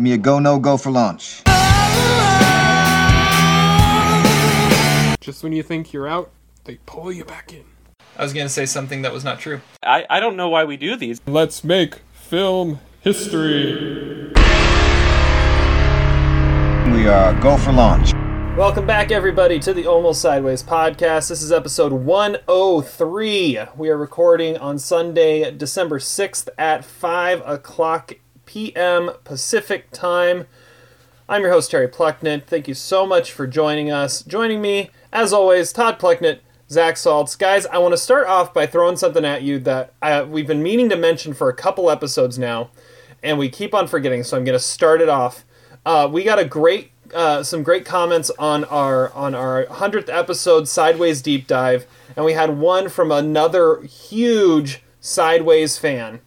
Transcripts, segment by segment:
Give me a go, no go for launch. Just when you think you're out, they pull you back in. I was gonna say something that was not true. I, I don't know why we do these. Let's make film history. We are go for launch. Welcome back, everybody, to the Almost Sideways podcast. This is episode 103. We are recording on Sunday, December 6th at 5 o'clock p.m. Pacific time. I'm your host, Terry Plucknett. Thank you so much for joining us. Joining me, as always, Todd Plucknett, Zach Saltz. Guys, I want to start off by throwing something at you that I, we've been meaning to mention for a couple episodes now, and we keep on forgetting, so I'm going to start it off. Uh, we got a great uh, some great comments on our on our hundredth episode Sideways deep dive, and we had one from another huge Sideways fan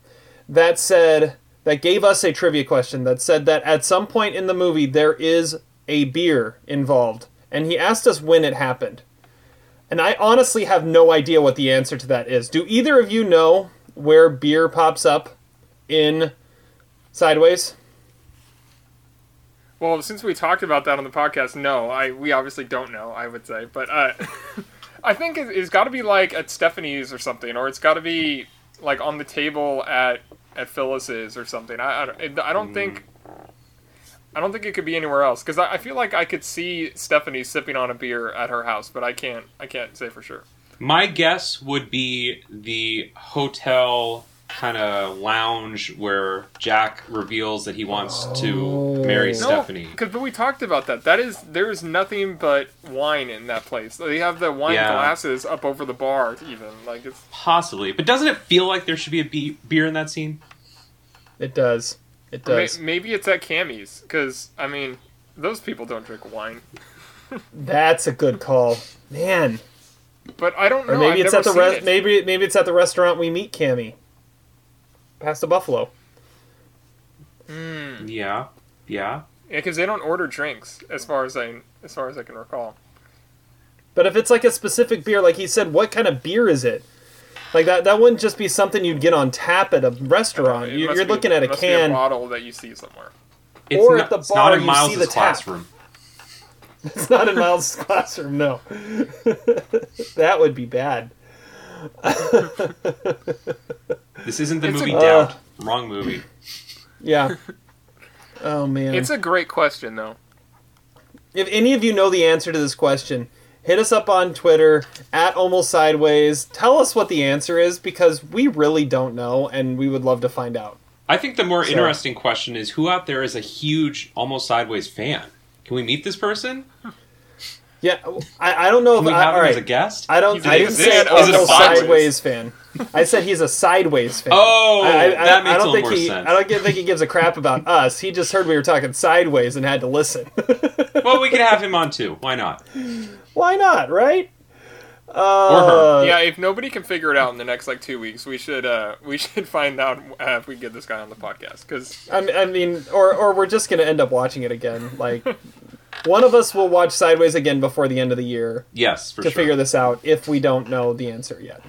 that said that gave us a trivia question that said that at some point in the movie there is a beer involved, and he asked us when it happened. And I honestly have no idea what the answer to that is. Do either of you know where beer pops up in Sideways? Well, since we talked about that on the podcast, no, I we obviously don't know. I would say, but uh, I think it, it's got to be like at Stephanie's or something, or it's got to be like on the table at at Phyllis's or something. I I don't, I don't think mm. I don't think it could be anywhere else because I, I feel like I could see Stephanie sipping on a beer at her house, but I can't I can't say for sure. My guess would be the hotel kind of lounge where Jack reveals that he wants to marry Stephanie. because but we talked about that. That is there is nothing but wine in that place. They have the wine Yeah. glasses up over the bar, even like it's Possibly. But doesn't it feel like there should be a be- beer in that scene? It does. It May- does. Maybe it's at Cammy's because I mean, those people don't drink wine. That's a good call, man. But I don't know. Or maybe I've it's never at the re- it. maybe maybe it's at the restaurant we meet Cammy. Past the Buffalo. Hmm. Yeah. Yeah. Yeah, because they don't order drinks, as far as I as far as I can recall. But if it's like a specific beer, like he said, what kind of beer is it? Like that that wouldn't just be something you'd get on tap at a restaurant. You, you're be- looking at a it must be can. bottle that you see somewhere. It's Or not, at the it's bar, not in you Miles' see the tap. classroom. It's not in Miles' classroom. No, that would be bad. This isn't the It's a- movie Uh. Doubt. Wrong movie. Yeah. Oh man. It's a great question, though. If any of you know the answer to this question, hit us up on Twitter at almost sideways. Tell us what the answer is because we really don't know, and we would love to find out. I think the more So- interesting question is who out there is a huge Almost Sideways fan? Can we meet this person? Yeah, I, I don't know Can if we I, have all him right. as a guest? I don't. He's I a- didn't is say it- an is it a sideways? sideways fan. I said he's a sideways fan. Oh, I, I, that makes I a don't little think more he. sense. I don't think he gives a crap about us. He just heard we were talking sideways and had to listen. well, we can have him on too. Why not? Why not? Right? Or her. Uh, yeah, if nobody can figure it out in the next like two weeks, we should uh we should find out uh, if we get this guy on the podcast because I mean, I mean, or or we're just gonna end up watching it again. Like, one of us will watch Sideways again before the end of the year Yes, for to sure. figure this out if we don't know the answer yet.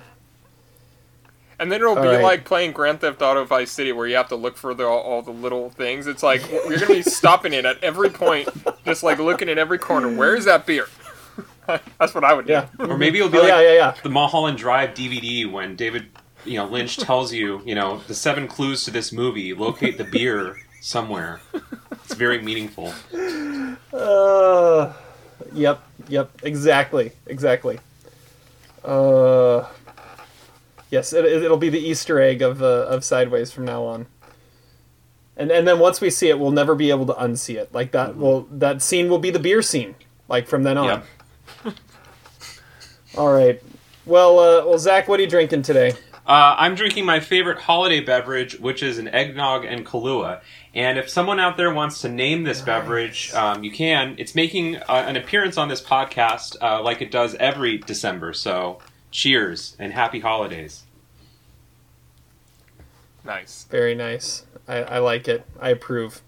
and then it'll All be right. like playing Grand Theft Auto Vice City where you have to look for the, all, all the little things. It's like you're gonna be stopping it at every point, just like looking at every corner. Where's that beer? That's what I would do. Yeah. Or maybe it'll be Oh, like yeah, yeah, yeah. the Mulholland Drive DVD when David, you know, Lynch tells you, you know, the seven clues to this movie. Locate the beer somewhere. It's very meaningful. Uh, yep, yep, exactly, exactly. Uh, yes, it, it'll be the Easter egg of uh, of Sideways from now on. And and then once we see it, we'll never be able to unsee it. Like that, will that scene will be the beer scene. Like from then on. Yep. All right. Well, uh, well, Zach, what are you drinking today? Uh, I'm drinking my favorite holiday beverage, which is an eggnog and Kahlua. And if someone out there wants to name this beverage, um, you can. It's making uh, an appearance on this podcast uh, like it does every December. So cheers and happy holidays. Nice. Very nice. I, I like it. I approve.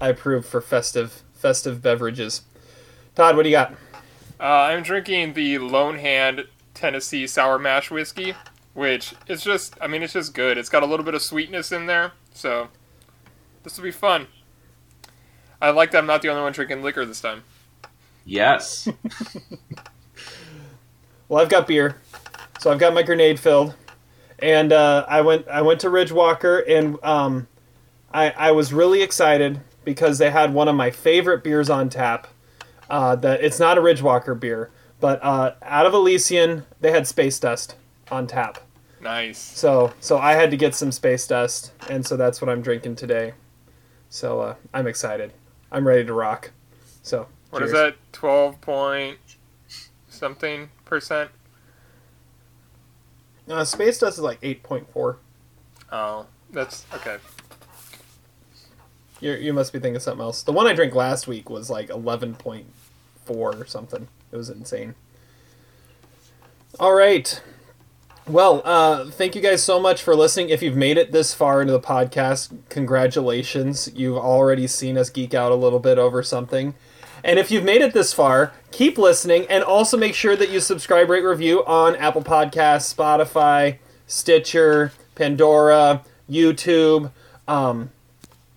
I approve for festive festive beverages. Todd, what do you got? Uh, I'm drinking the Lone Hand Tennessee Sour Mash Whiskey, which is just, I mean, it's just good. It's got a little bit of sweetness in there, so this will be fun. I like that I'm not the only one drinking liquor this time. Yes. Well, I've got beer, so I've got my grenade filled, and uh, I went I went to Ridgewalker, and um, I I was really excited because they had one of my favorite beers on tap. Uh, that it's not a Ridgewalker beer, but uh, out of Elysian they had Space Dust on tap. Nice. So so I had to get some Space Dust, and so that's what I'm drinking today. So uh, I'm excited. I'm ready to rock. So What is cheers. that? Twelve point something percent. Uh, Space Dust is like eight point four. Oh, that's okay. You you must be thinking something else. The one I drank last week was like eleven point four or something. It was insane. All right. Well, uh, thank you guys so much for listening. If you've made it this far into the podcast, congratulations. You've already seen us geek out a little bit over something. And if you've made it this far, keep listening and also make sure that you subscribe, rate, review on Apple Podcasts, Spotify, Stitcher, Pandora, YouTube. Um,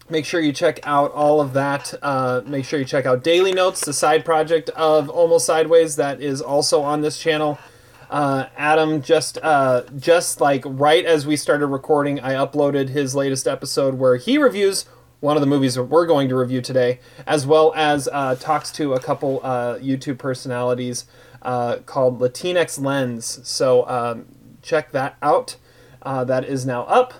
make sure you check out all of that. Uh, make sure you check out Daily Notes, the side project of Almost Sideways that is also on this channel. Uh, Adam just uh, just like right as we started recording, I uploaded his latest episode where he reviews one of the movies that we're going to review today, as well as uh, talks to a couple uh, YouTube personalities uh, called Latinx Lens. So um, check that out. Uh, that is now up.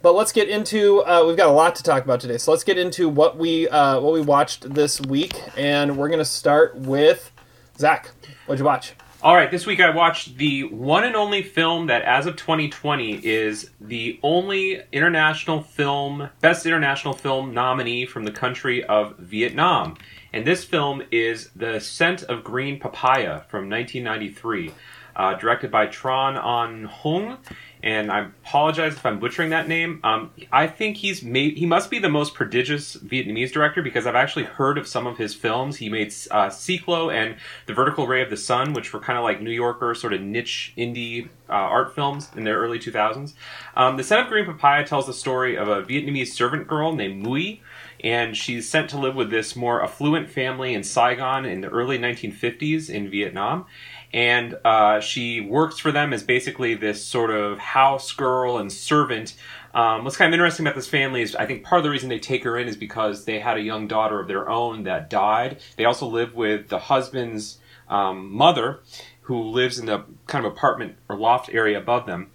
But let's get into. We've got a lot to talk about today, so let's get into what we what we watched this week, and we're gonna start with Zach. What'd you watch? All right, this week I watched the one and only film that, as of 2020, is the only international film, best international film nominee from the country of Vietnam. And this film is The Scent of Green Papaya from 1993, uh, directed by Tran Anh Hung. And I apologize if I'm butchering that name. Um, I think he's made. He must be the most prodigious Vietnamese director because I've actually heard of some of his films. He made uh, Cyclo and The Vertical Ray of the Sun, which were kind of like New Yorker sort of niche indie uh, art films in their early 2000s. Um, the Scent of Green Papaya tells the story of a Vietnamese servant girl named Mui, and she's sent to live with this more affluent family in Saigon in the early 1950s in Vietnam and uh, she works for them as basically this sort of house girl and servant. Um, what's kind of interesting about this family is I think part of the reason they take her in is because they had a young daughter of their own that died. They also live with the husband's um, mother, who lives in the kind of apartment or loft area above them.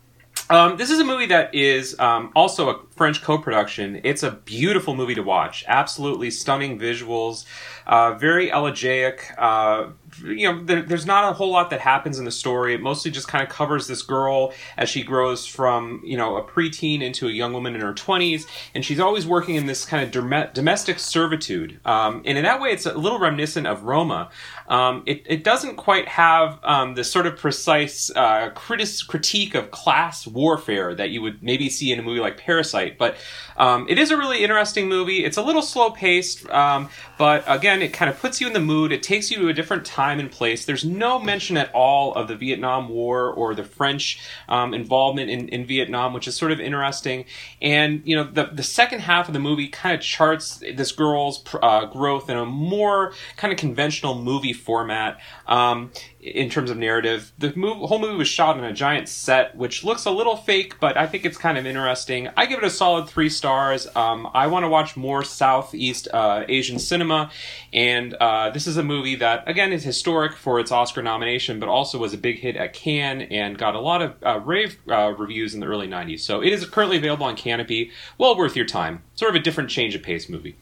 Um, this is a movie that is um, also a French co-production. It's a beautiful movie to watch. Absolutely stunning visuals, uh, very elegiac. Uh, you know, there, there's not a whole lot that happens in the story. It mostly just kind of covers this girl as she grows from you know a preteen into a young woman in her 20s, and she's always working in this kind of dom- domestic servitude. Um, and in that way, it's a little reminiscent of Roma. Um, it, it doesn't quite have um, the sort of precise uh, critis- critique of class warfare that you would maybe see in a movie like Parasite, but um, it is a really interesting movie. It's a little slow paced, um, but again, it kind of puts you in the mood. It takes you to a different time and place. There's no mention at all of the Vietnam War or the French um, involvement in, in Vietnam, which is sort of interesting. And you know, the the second half of the movie kind of charts this girl's uh, growth in a more kind of conventional movie format. Um, in terms of narrative. The move, whole movie was shot on a giant set, which looks a little fake, but I think it's kind of interesting. I give it a solid three stars. Um, I want to watch more Southeast uh, Asian cinema, and uh, this is a movie that, again, is historic for its Oscar nomination, but also was a big hit at Cannes and got a lot of uh, rave uh, reviews in the early 90s. So it is currently available on Kanopy. Well worth your time. Sort of a different change of pace movie.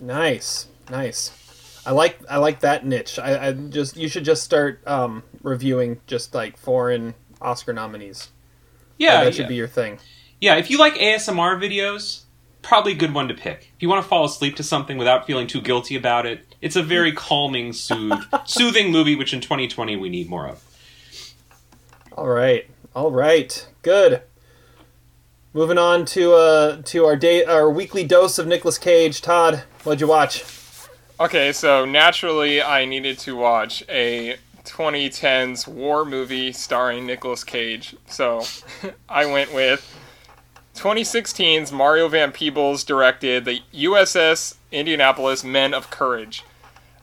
Nice, nice. I like I like that niche. I, I just you should just start um, reviewing just like foreign Oscar nominees. Yeah, that should yeah. be your thing. Yeah, if you like ASMR videos, probably a good one to pick. If you want to fall asleep to something without feeling too guilty about it, it's a very calming, soothe, soothing movie, which in 2020 we need more of. All right, all right, good. Moving on to uh to our day our weekly dose of Nicolas Cage. Todd, what'd you watch? Okay, so naturally, I needed to watch a 2010s war movie starring Nicolas Cage. So I went with 2016's Mario Van Peebles directed the USS Indianapolis Men of Courage.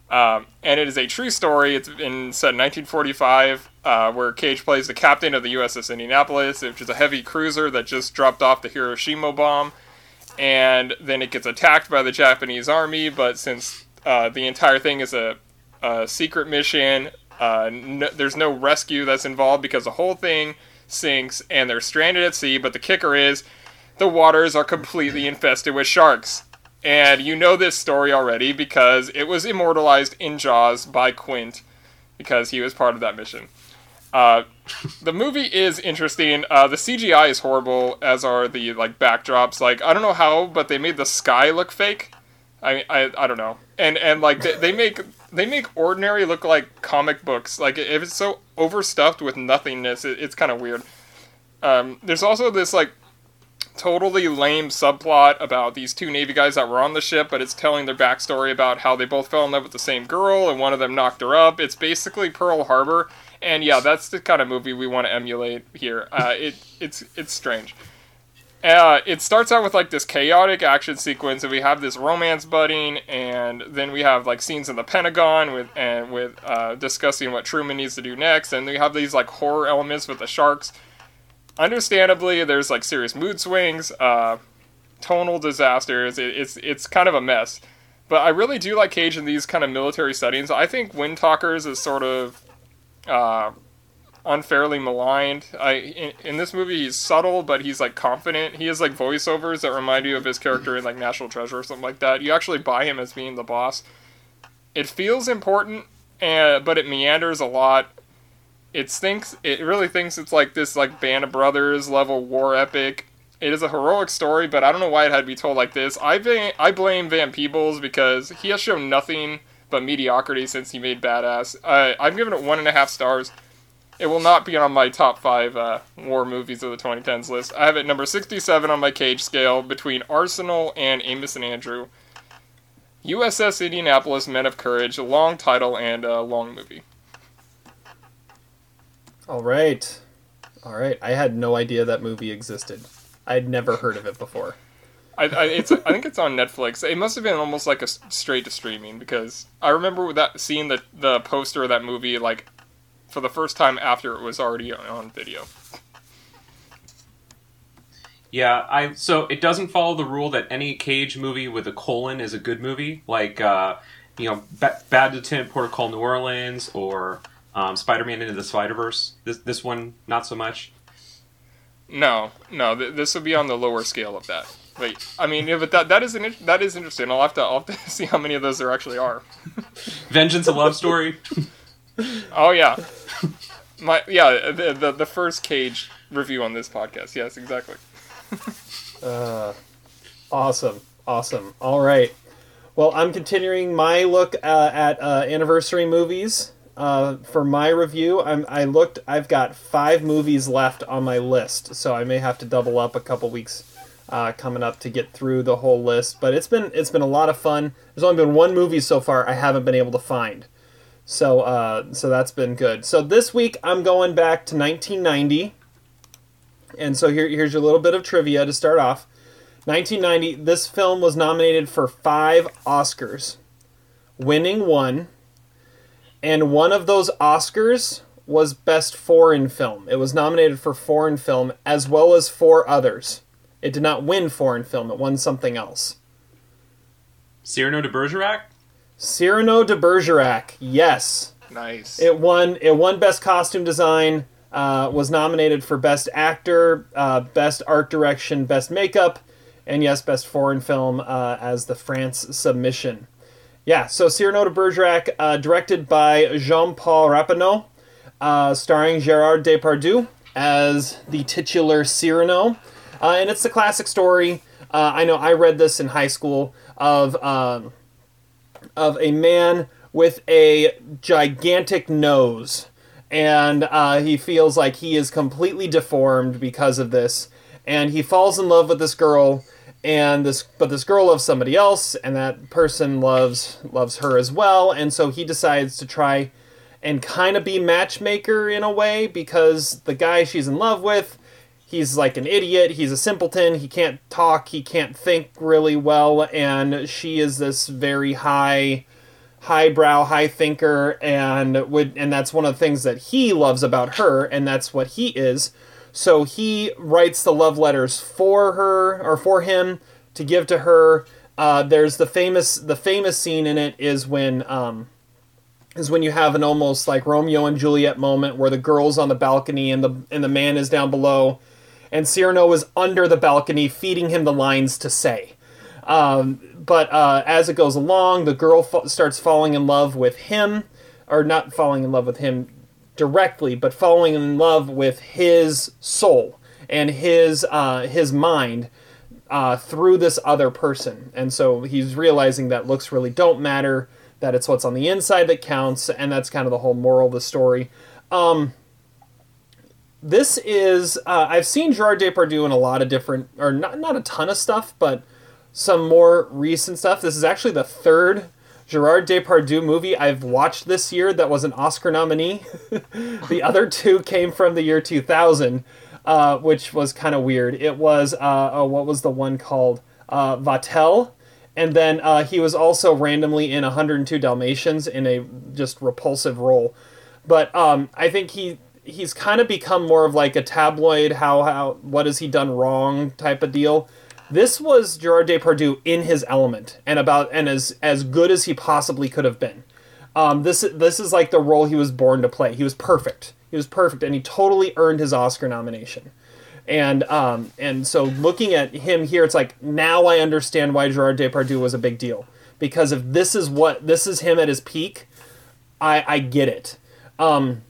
Um, and it is a true story. It's been set in 1945, uh, where Cage plays the captain of the USS Indianapolis, which is a heavy cruiser that just dropped off the Hiroshima bomb. And then it gets attacked by the Japanese army, but since uh, the entire thing is a, a secret mission, uh, no, there's no rescue that's involved because the whole thing sinks and they're stranded at sea. But the kicker is the waters are completely infested with sharks. And you know this story already because it was immortalized in Jaws by Quint because he was part of that mission. Uh, the movie is interesting. Uh, the CGI is horrible, as are the like backdrops. Like I don't know how, but they made the sky look fake. I I, I don't know. And and like they, they make they make ordinary look like comic books. Like if it's so overstuffed with nothingness, it, it's kind of weird. Um, there's also this like totally lame subplot about these two Navy guys that were on the ship, but it's telling their backstory about how they both fell in love with the same girl and one of them knocked her up. It's basically Pearl Harbor, and yeah, that's the kind of movie we want to emulate here. Uh, it it's it's strange. Uh, it starts out with like this chaotic action sequence, and we have this romance budding, and then we have like scenes in the Pentagon with and with uh, discussing what Truman needs to do next, and we have these like horror elements with the sharks understandably, there's like serious mood swings, uh, tonal disasters. It, it's it's kind of a mess. But I really do like Cage in these kind of military settings. I think Wind Talkers is sort of uh, unfairly maligned. I in, in, this movie he's subtle, but he's like confident. He has like voiceovers that remind you of his character in like National Treasure or something like that. You actually buy him as being the boss. It feels important, and but it meanders a lot it thinks it really thinks it's like this like band of brothers level war epic. It is a heroic story, but I don't know why it had to be told like this. I I blame Van Peebles because he has shown nothing but mediocrity since he made Badass. I, I've given it one and a half stars. It will not be on my top five uh, war movies of the 2010s list. I have it number 67 on my cage scale between Arsenal and Amos and Andrew. USS Indianapolis Men of Courage, a long title and a long movie. All right. All right. I had no idea that movie existed. I'd never heard of it before. I, I, it's, I think it's on Netflix. It must have been almost like a straight to streaming because I remember that seeing the the poster of that movie like for the first time after it was already on video. Yeah, I so it doesn't follow the rule that any Cage movie with a colon is a good movie, like uh, you know, Bad Lieutenant Port of Call New Orleans or um, Spider-Man into the Spider-Verse. This this one not so much. No, no, th- this would be on the lower scale of that. Wait, I mean, yeah, but that that is an, that is interesting. I'll have to I'll have to see how many of those there actually are. Vengeance a love story. oh yeah, my yeah the, the the first Cage review on this podcast. Yes, exactly. uh, awesome, awesome. All right. Well, I'm continuing my look uh, at uh, anniversary movies. Uh, for my review, I'm, I looked. I've got five movies left on my list, so I may have to double up a couple weeks uh, coming up to get through the whole list. But it's been it's been a lot of fun. There's only been one movie so far I haven't been able to find, so uh, so that's been good. So this week I'm going back to 1990, and so here here's your little bit of trivia to start off. 1990. This film was nominated for five Oscars, winning one and one of those Oscars was Best Foreign Film. It was nominated for Foreign Film as well as four others. It did not win Foreign Film, it won something else. Cyrano de Bergerac? Cyrano de Bergerac, yes. Nice. It won. It won Best Costume Design. Uh, was nominated for Best Actor, uh, Best Art Direction, Best Makeup, and yes, Best Foreign Film uh, as the France submission. Yeah, so Cyrano de Bergerac, uh, directed by Jean Paul Rappeneau, uh, starring Gerard Depardieu as the titular Cyrano. Uh, and it's the classic story. Uh, I know I read this in high school of, um, of a man with a gigantic nose. And uh, he feels like he is completely deformed because of this. And he falls in love with this girl and this but this girl loves somebody else and that person loves loves her as well and so he decides to try and kind of be matchmaker in a way because the guy she's in love with he's like an idiot. He's a simpleton. He can't talk. He can't think really well. And she is this very high, highbrow, high thinker, and would and that's one of the things that he loves about her, and that's what he is. So he writes the love letters for her or for him to give to her. Uh, there's the famous the famous scene in it is when um, is when you have an almost like Romeo and Juliet moment where the girl's on the balcony and the and the man is down below, and Cyrano is under the balcony feeding him the lines to say. Um, but uh, as it goes along, the girl starts falling in love with him, or not falling in love with him directly, but falling in love with his soul and his uh, his mind uh, through this other person. And so he's realizing that looks really don't matter, that it's what's on the inside that counts, and that's kind of the whole moral of the story. Um, this is uh, I've seen Gerard Depardieu in a lot of different, or not not a ton of stuff, but some more recent stuff. This is actually the third Gerard Depardieu movie I've watched this year that was an Oscar nominee. the other two came from the year 2000, uh, which was kind of weird. It was, uh, oh, what was the one called? Uh, Vatel. And then uh, he was also randomly in 102 Dalmatians in a just repulsive role. But um, I think he he's kind of become more of like a tabloid how how what has he done wrong type of deal. This was Gerard Depardieu in his element and about and as as good as he possibly could have been. Um, this is, this is like the role he was born to play. He was perfect. He was perfect, and he totally earned his Oscar nomination. And um, and so looking at him here, it's like now I understand why Gerard Depardieu was a big deal because if this is what this is him at his peak, I I get it. Um,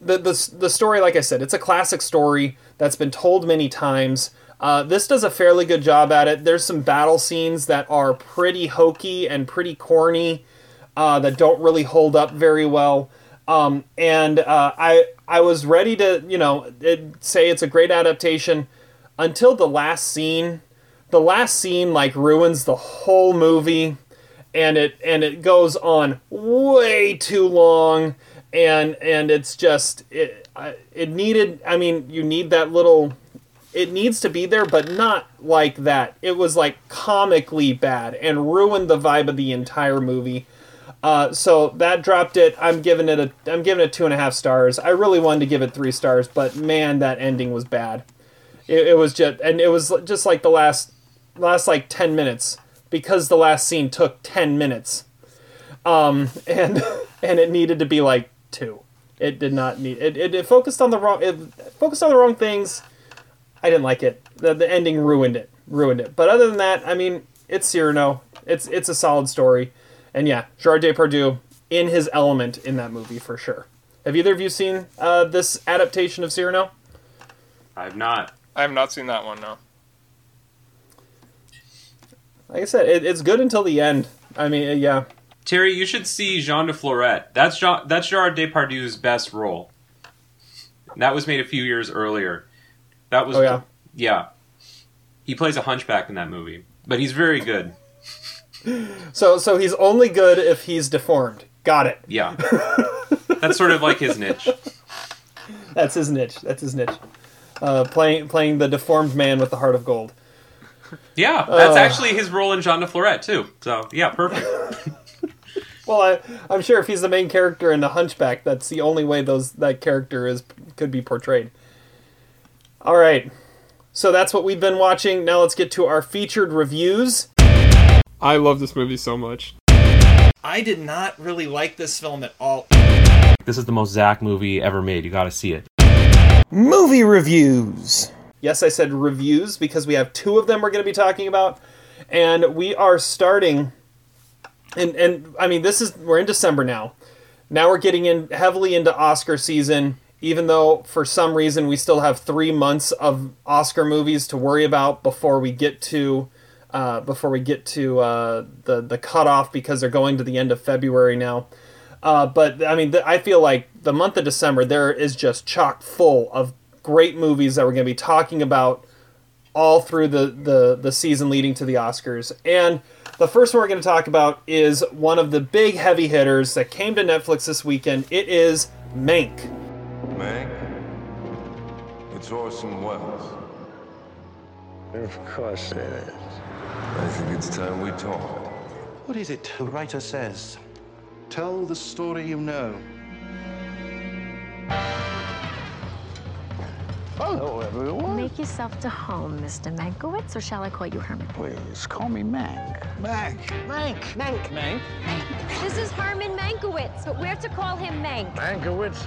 the the the story, like I said, it's a classic story that's been told many times. Uh, this does a fairly good job at it. There's some battle scenes that are pretty hokey and pretty corny uh, that don't really hold up very well. Um, and uh, I I was ready to you know it, say it's a great adaptation until the last scene. The last scene like ruins the whole movie, and it and it goes on way too long, and and it's just it it needed. I mean, you need that little it needs to be there, but not like that. It was like comically bad and ruined the vibe of the entire movie. Uh, so that dropped it. I'm giving it a I'm giving it two and a half stars. I really wanted to give it three stars, but man, that ending was bad. It, it was just and it was just like the last last like ten minutes because the last scene took ten minutes, um, and and it needed to be like two. It did not need it. It, it focused on the wrong. It focused on the wrong things I didn't like it. The, the ending ruined it. Ruined it. But other than that, I mean, it's Cyrano. It's it's a solid story. And yeah, Gerard Depardieu in his element in that movie for sure. Have either of you seen uh, this adaptation of Cyrano? I've not. I have not seen that one. No. Like I said, it, it's good until the end. I mean, yeah. Terry, you should see Jean de Florette. That's Jean, that's Gerard Depardieu's best role. That was made a few years earlier. That was Oh, yeah? yeah. He plays a hunchback in that movie, but he's very good. So so he's only good if he's deformed. Got it. Yeah, that's sort of like his niche. That's his niche. That's his niche. Uh, playing playing the deformed man with the heart of gold. Yeah, that's Uh. actually his role in Jean de Florette too. So yeah, perfect. Well, I, I'm sure if he's the main character in the Hunchback, that's the only way those that character is could be portrayed. All right, so that's what we've been watching. Now let's get to our featured reviews. I love this movie so much. I did not really like this film at all. this is the most Zach movie ever made. You got to see it. Movie reviews. Yes, I said reviews because we have two of them we're going to be talking about, and we are starting. And and I mean, this is we're in December now. Now we're getting in heavily into Oscar season. Even though for some reason we still have three months of Oscar movies to worry about before we get to uh, before we get to uh, the the cutoff because they're going to the end of February now. Uh, but I mean, th- I feel like the month of December there is just chock full of great movies that we're going to be talking about all through the, the the season leading to the Oscars. And the first one we're going to talk about is one of the big heavy hitters that came to Netflix this weekend. It is Mank. Mank, It's Orson Welles. Of course it is. I think it's time we talk. What is it the writer says? Tell the story you know. Hello, everyone. Make yourself to home, Mr. Mankiewicz, or shall I call you Herman? Please call me Mank. Mank. Mank. Mank. Mank? This is Herman Mankiewicz, but we're to call him Mank. Mankiewicz.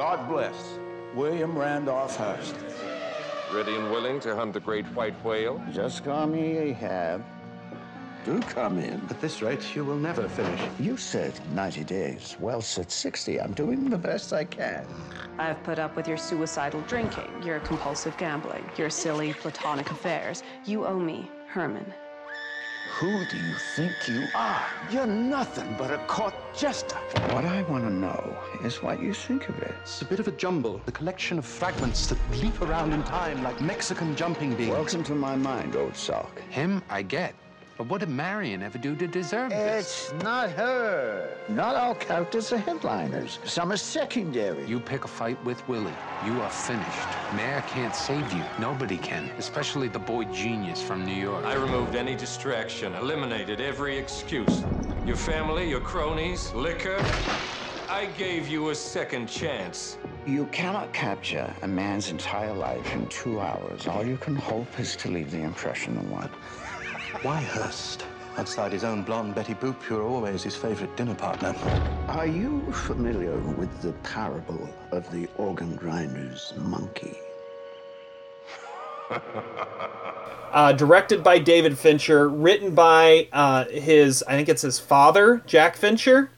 God bless William Randolph Hearst. Ready and willing to hunt the great white whale? Just call me Ahab. Do come in. At this rate, you will never finish. You said 90 days. Well, said 60. I'm doing the best I can. I've put up with your suicidal drinking, your compulsive gambling, your silly platonic affairs. You owe me, Herman. Who do you think you are? You're nothing but a court jester. What I want to know is what you think of it. It's a bit of a jumble, a collection of fragments that leap around in time like Mexican jumping beans. Welcome to my mind, old sock. Him, I get. But what did Marion ever do to deserve this? It's not her. Not all characters are headliners. Some are secondary. You pick a fight with Willie, you are finished. Mayor can't save you. Nobody can, especially the boy genius from New York. I removed any distraction, eliminated every excuse. Your family, your cronies, liquor. I gave you a second chance. You cannot capture a man's entire life in two hours. All you can hope is to leave the impression of one. Why Hearst? Outside his own blonde Betty Boop, you're always his favorite dinner partner. Are you familiar with the parable of the organ grinder's monkey? uh, directed by David Fincher, written by uh, his, I think it's his father, Jack Fincher.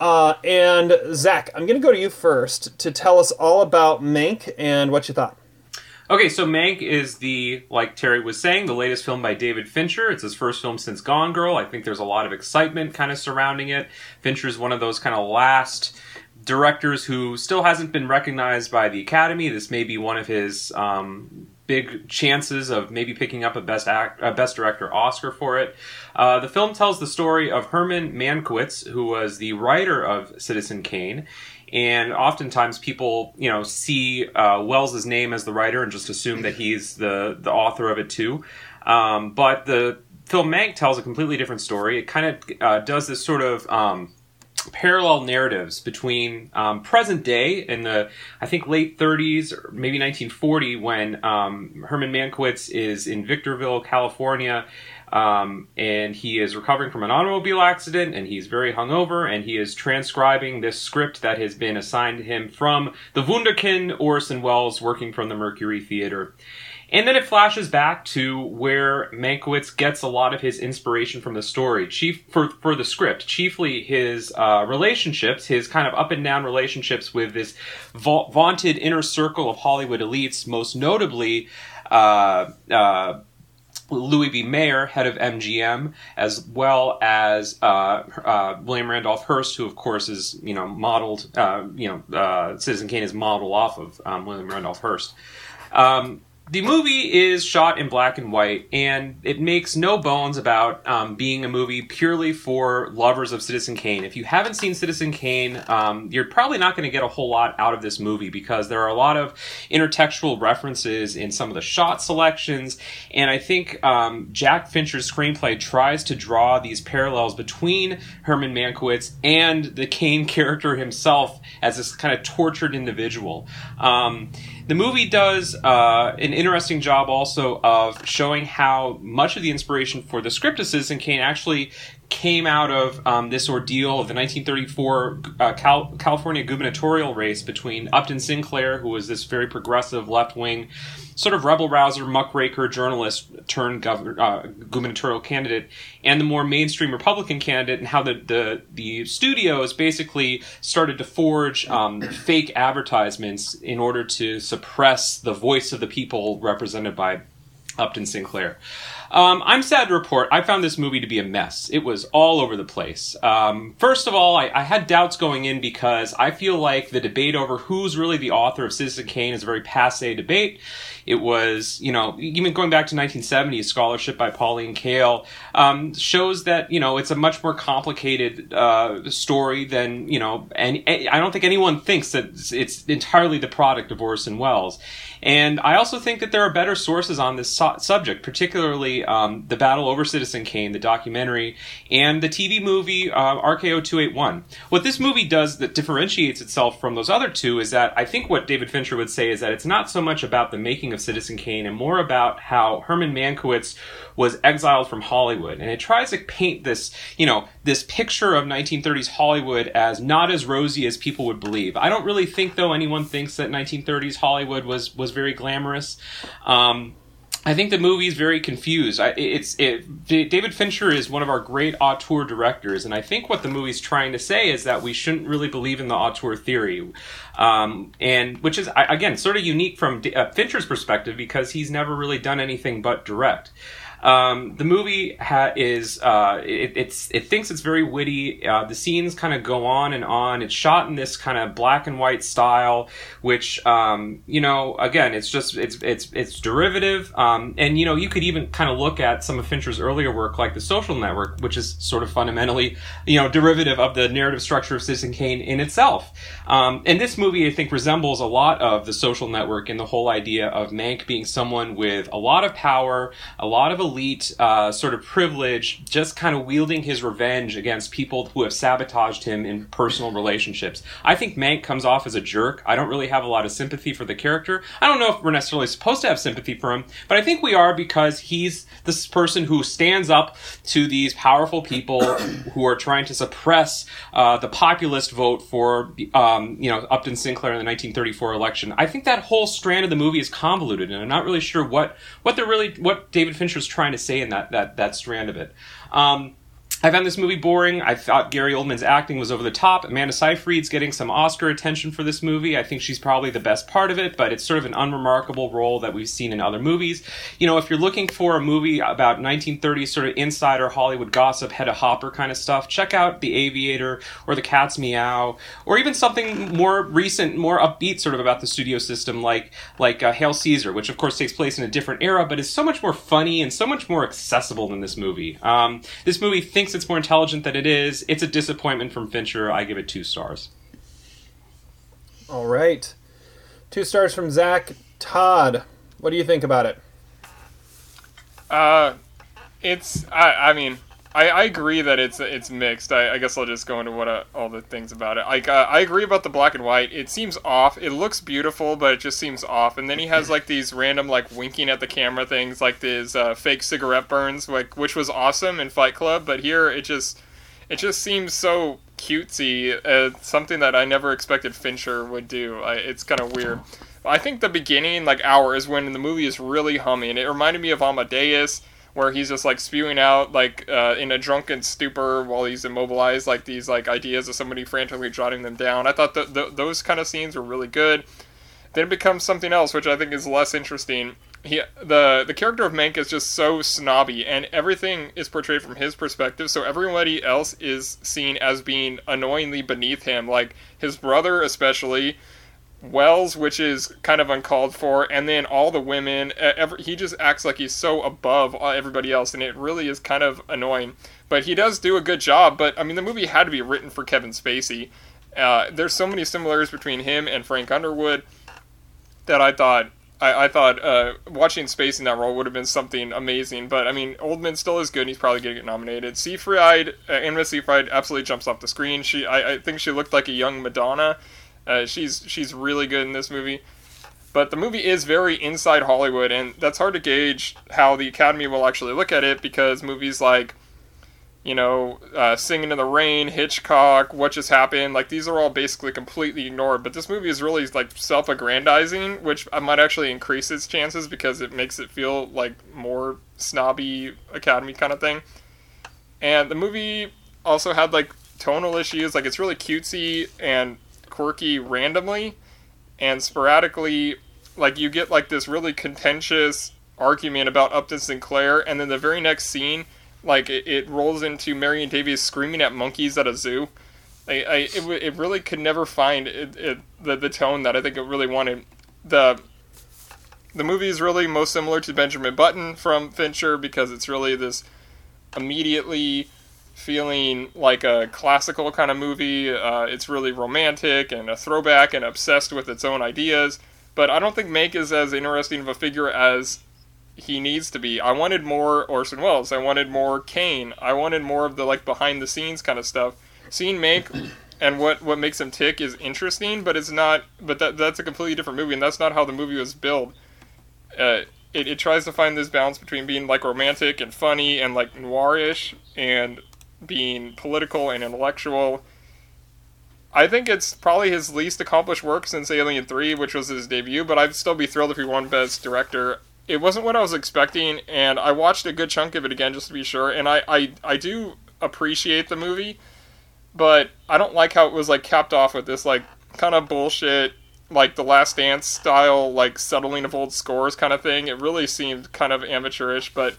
Uh, and Zach, I'm going to go to you first to tell us all about Mank and what you thought. Okay, so Mank is the, like Terry was saying, the latest film by David Fincher. It's his first film since Gone Girl. I think there's a lot of excitement kind of surrounding it. Fincher's one of those kind of last directors who still hasn't been recognized by the Academy. This may be one of his um, big chances of maybe picking up a best act, a best director Oscar for it. Uh, the film tells the story of Herman Mankiewicz, who was the writer of Citizen Kane and oftentimes people you know see uh, Welles's name as the writer and just assume that he's the the author of it too. Um, but the film Mank tells a completely different story. It kind of uh, does this sort of um, parallel narratives between um, present day in the I think late 30s or maybe 1940 when um, Herman Mankiewicz is in Victorville, California. Um, and he is recovering from an automobile accident and he's very hungover and he is transcribing this script that has been assigned to him from the Wunderkind Orson Welles working from the Mercury Theater. And then it flashes back to where Mankiewicz gets a lot of his inspiration from the story, chief for for the script, chiefly his uh, relationships, his kind of up and down relationships with this va- vaunted inner circle of Hollywood elites, most notably. Uh, uh, Louis B. Mayer, head of MGM, as well as uh, uh, William Randolph Hearst, who of course is you know modeled, uh, you know, uh, Citizen Kane is modeled off of um, William Randolph Hearst. Um, the movie is shot in black and white, and it makes no bones about um, being a movie purely for lovers of Citizen Kane. If you haven't seen Citizen Kane, um, you're probably not going to get a whole lot out of this movie because there are a lot of intertextual references in some of the shot selections, and I think um, Jack Fincher's screenplay tries to draw these parallels between Herman Mankiewicz and the Kane character himself as this kind of tortured individual. The movie does uh, an interesting job also of showing how much of the inspiration for the script of Citizen Kane actually came out of um, this ordeal of the 1934 uh, Cal- California gubernatorial race between Upton Sinclair, who was this very progressive left wing sort of rebel rouser, muckraker journalist turned governor, uh, gubernatorial candidate, and the more mainstream Republican candidate, and how the the, the studios basically started to forge um, fake advertisements in order to suppress the voice of the people represented by Upton Sinclair. Um, I'm sad to report I found this movie to be a mess. It was all over the place. Um, first of all, I, I, had doubts going in because I feel like the debate over who's really the author of Citizen Kane is a very passe debate. It was, you know, even going back to 1970, scholarship by Pauline Kael um, shows that, you know, it's a much more complicated uh, story than, you know, and I don't think anyone thinks that it's entirely the product of Orson Welles. And I also think that there are better sources on this su- subject, particularly um, the Battle Over Citizen Kane, the documentary, and the TV movie uh, RKO 281. What this movie does that differentiates itself from those other two is that I think what David Fincher would say is that it's not so much about the making of Citizen Kane and more about how Herman Mankiewicz was exiled from Hollywood. And it tries to paint this, you know, this picture of 1930s Hollywood as not as rosy as people would believe. I don't really think, though, anyone thinks that 1930s Hollywood was was very glamorous. Um, I think the movie is very confused. I, it's it, David Fincher is one of our great auteur directors, and I think what the movie's trying to say is that we shouldn't really believe in the auteur theory, um, and which is again sort of unique from uh, Fincher's perspective because he's never really done anything but direct. Um, the movie ha- is uh, it, it's it thinks it's very witty. Uh, the scenes kind of go on and on. It's shot in this kind of black and white style, which um, you know, again, it's just it's it's it's derivative. Um, and you know, you could even kind of look at some of Fincher's earlier work, like The Social Network, which is sort of fundamentally you know derivative of the narrative structure of Citizen Kane in itself. Um, and this movie, I think, resembles a lot of The Social Network in the whole idea of Mank being someone with a lot of power, a lot of elite uh, sort of privilege, just kind of wielding his revenge against people who have sabotaged him in personal relationships. I think Mank comes off as a jerk. I don't really have a lot of sympathy for the character. I don't know if we're necessarily supposed to have sympathy for him, but I think we are because he's this person who stands up to these powerful people who are trying to suppress uh, the populist vote for, um, you know, Upton Sinclair in the 1934 election. I think that whole strand of the movie is convoluted, and I'm not really sure what what they're really what David Fincher's trying to say in that that that strand of it. Um, I found this movie boring. I thought Gary Oldman's acting was over the top. Amanda Seyfried's getting some Oscar attention for this movie. I think she's probably the best part of it, but it's sort of an unremarkable role that we've seen in other movies. You know, if you're looking for a movie about 1930s sort of insider Hollywood gossip, Hedda Hopper kind of stuff, check out The Aviator or The Cat's Meow, or even something more recent, more upbeat sort of about the studio system like like uh, Hail Caesar, which of course takes place in a different era, but is so much more funny and so much more accessible than this movie. Um, this movie thinks thinks it's more intelligent than it is. It's a disappointment from Fincher. I give it two stars. All right. Two stars from Zach. Todd, what do you think about it? Uh, it's I I mean I, I agree that it's it's mixed. I, I guess I'll just go into what uh, all the things about it. Like uh, I agree about the black and white. It seems off. It looks beautiful, but it just seems off. And then he has like these random like winking at the camera things, like these uh, fake cigarette burns, like which was awesome in Fight Club. But here it just it just seems so cutesy. Uh, something that I never expected Fincher would do. I, it's kind of weird. I think the beginning like hour is when the movie is really humming. It reminded me of Amadeus where he's just like spewing out like uh, in a drunken stupor while he's immobilized like these like ideas of somebody frantically jotting them down. I thought that th- those kind of scenes were really good. Then it becomes something else which i think is less interesting. He the the character of mank is just so snobby and everything is portrayed from his perspective so everybody else is seen as being annoyingly beneath him. Like his brother especially Welles, which is kind of uncalled for, and then all the women. Every, he just acts like he's so above everybody else, and it really is kind of annoying. But he does do a good job. But I mean, the movie had to be written for Kevin Spacey. Uh, there's so many similarities between him and Frank Underwood that I thought I, I thought uh, watching Spacey in that role would have been something amazing. But I mean, Oldman still is good. and He's probably going to get nominated. Seyfried, uh, Anna Seyfried absolutely jumps off the screen. She, I, I think she looked like a young Madonna. Uh, she's she's really good in this movie. But the movie is very inside Hollywood, and that's hard to gauge how the Academy will actually look at it because movies like, you know, uh, Singing in the Rain, Hitchcock, What Just Happened. Like these are all basically completely ignored. But this movie is really like self-aggrandizing, which might actually increase its chances because it makes it feel like more snobby Academy kind of thing. And the movie also had like tonal issues. Like it's really cutesy and quirky randomly and sporadically. Like you get like this really contentious argument about Upton Sinclair, and then the very next scene, like it, it rolls into Marion Davies screaming at monkeys at a zoo. I, I it, it really could never find it, it, the the tone that I think it really wanted. The the movie is really most similar to Benjamin Button from Fincher because it's really this immediately feeling like a classical kind of movie. Uh, it's really romantic and a throwback and obsessed with its own ideas. But I don't think Mank is as interesting of a figure as he needs to be. I wanted more Orson Welles. I wanted more Kane. I wanted more of the like behind the scenes kind of stuff. Seeing Mank and what what makes him tick is interesting, but it's not. But that that's a completely different movie, and that's not how the movie was built. Uh, it, it tries to find this balance between being like romantic and funny and like noirish and being political and intellectual. I think it's probably his least accomplished work since Alien 3, which was his debut, but I'd still be thrilled if he won Best Director. It wasn't what I was expecting, and I watched a good chunk of it again just to be sure, and I, I, I do appreciate the movie, but I don't like how it was like capped off with this like kind of bullshit like the last dance style like settling of old scores kind of thing it really seemed kind of amateurish but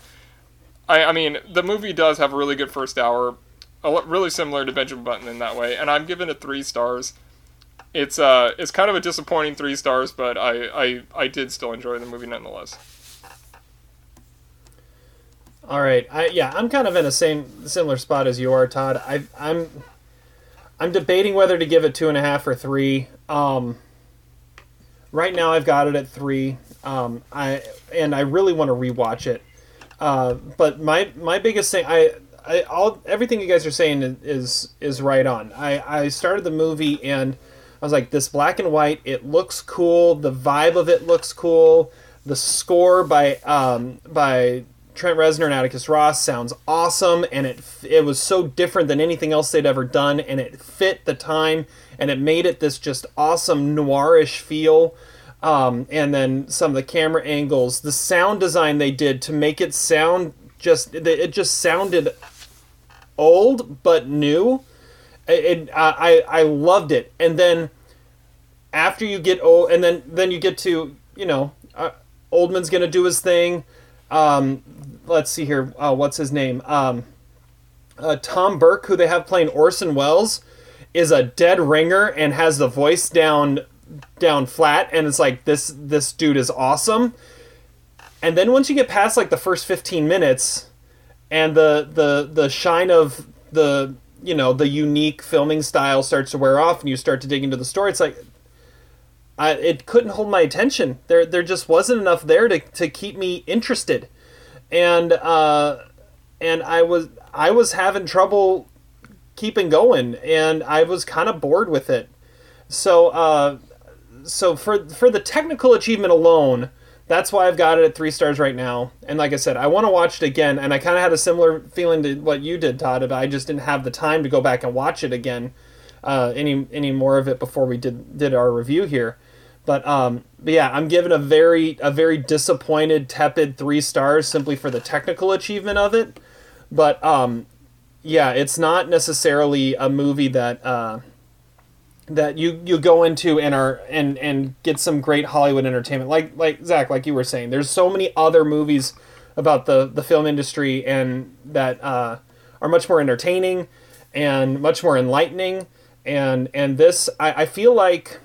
I, I mean the movie does have a really good first hour really similar to benjamin button in that way and i'm giving it three stars it's uh it's kind of a disappointing three stars but i i, I did still enjoy the movie nonetheless All right. I yeah, I'm kind of in a same similar spot as you are, Todd. I I'm I'm debating whether to give it two and a half or three. Um, right now, I've got it at three. Um, I and I really want to rewatch it. Uh, but my my biggest thing, I I all everything you guys are saying is is right on. I I started the movie and I was like, this black and white, it looks cool. The vibe of it looks cool. The score by um, by Trent Reznor and Atticus Ross sounds awesome, and it it was so different than anything else they'd ever done, and it fit the time, and it made it this just awesome noirish feel. Um, and then some of the camera angles, the sound design they did to make it sound just it just sounded old but new. It, it I I loved it, and then after you get old, and then then you get to you know uh, Oldman's gonna do his thing. Um, let's see here. Uh, what's his name? Um, uh, Tom Burke, who they have playing Orson Welles, is a dead ringer and has the voice down down flat, and it's like this this dude is awesome. And then once you get past like the first fifteen minutes, and the the the shine of the you know the unique filming style starts to wear off, and you start to dig into the story, it's like I, it couldn't hold my attention. There, there just wasn't enough there to, to keep me interested, and uh, and I was I was having trouble keeping going, and I was kind of bored with it. So, uh, so for for the technical achievement alone, that's why I've got it at three stars right now. And like I said, I want to watch it again, and I kind of had a similar feeling to what you did, Todd. But I just didn't have the time to go back and watch it again, uh, any any more of it before we did did our review here. But um, but yeah, I'm giving a very a very disappointed, tepid three stars simply for the technical achievement of it. But um, yeah, it's not necessarily a movie that uh, that you you go into and are and and get some great Hollywood entertainment. Like like Zach, like you were saying, there's so many other movies about the the film industry and that uh, are much more entertaining and much more enlightening. And and this, I, I feel like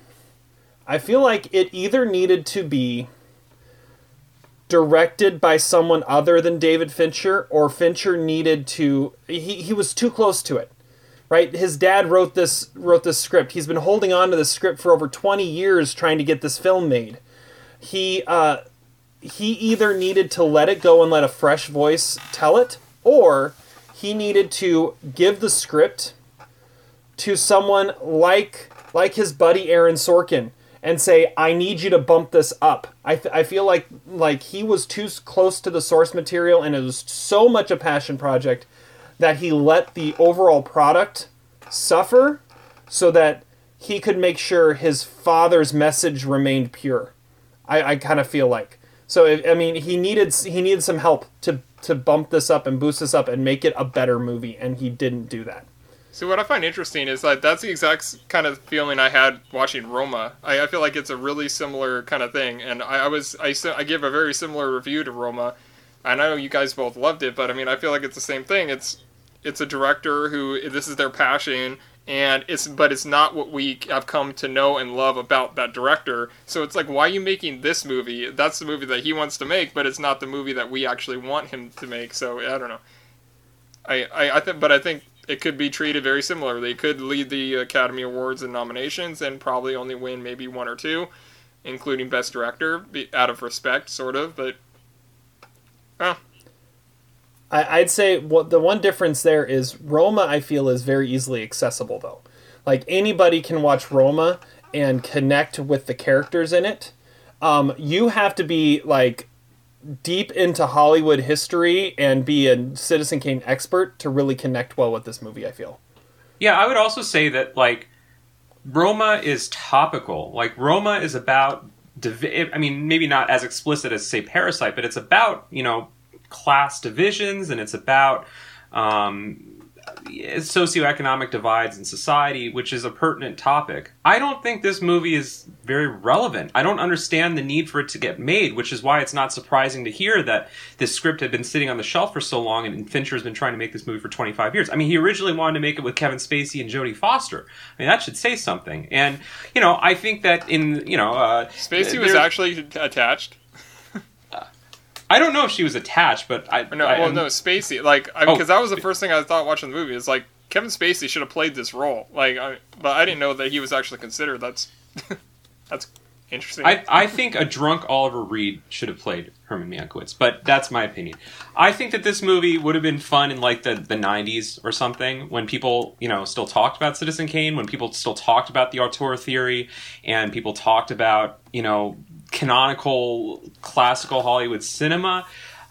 I feel like it either needed to be directed by someone other than David Fincher, or Fincher needed to he, he was too close to it. Right? His dad wrote this wrote this script. He's been holding on to this script for over 20 years trying to get this film made. He uh he either needed to let it go and let a fresh voice tell it, or he needed to give the script to someone like like his buddy Aaron Sorkin and say I need you to bump this up. I, th- I feel like like he was too close to the source material and it was so much a passion project that he let the overall product suffer so that he could make sure his father's message remained pure. I, I kind of feel like so. I mean, he needed he needed some help to to bump this up and boost this up and make it a better movie, and he didn't do that. So what I find interesting is that that's the exact kind of feeling I had watching Roma. I, I feel like it's a really similar kind of thing, and I, I was I, I give a very similar review to Roma. I know you guys both loved it, but I mean I feel like it's the same thing. It's it's a director who this is their passion, and it's but it's not what we have come to know and love about that director. So it's like why are you making this movie? That's the movie that he wants to make, but it's not the movie that we actually want him to make. So I don't know. I I, I think, but I think it could be treated very similarly. It could lead the Academy Awards and nominations and probably only win maybe one or two, including Best Director, out of respect, sort of. But well, I, I'd say what the one difference there is Roma. I feel is very easily accessible though. Like anybody can watch Roma and connect with the characters in it. Um, you have to be like deep into Hollywood history and be a Citizen Kane expert to really connect well with this movie. I feel. Yeah, I would also say that like Roma is topical. Like Roma is about I mean, maybe not as explicit as say Parasite, but it's about you know class divisions and it's about um, socioeconomic divides in society, which is a pertinent topic. I don't think this movie is very relevant. I don't understand the need for it to get made, which is why it's not surprising to hear that this script had been sitting on the shelf for so long and Fincher's been trying to make this movie for 25 years. I mean, he originally wanted to make it with Kevin Spacey and Jodie Foster. I mean, that should say something. And, you know, I think that in, you know, uh, Spacey was actually attached. I don't know if she was attached, but I. No, I, well, no, Spacey. Like, Oh. because that was the first thing I thought watching the movie. Is like Kevin Spacey should have played this role. Like, I, but I didn't know that he was actually considered. That's that's interesting. I, I think a drunk Oliver Reed should have played Herman Mankiewicz, but that's my opinion. I think that this movie would have been fun in like the, the 90s or something when people, you know, still talked about Citizen Kane, when people still talked about the auteur theory and people talked about, you know, canonical classical Hollywood cinema.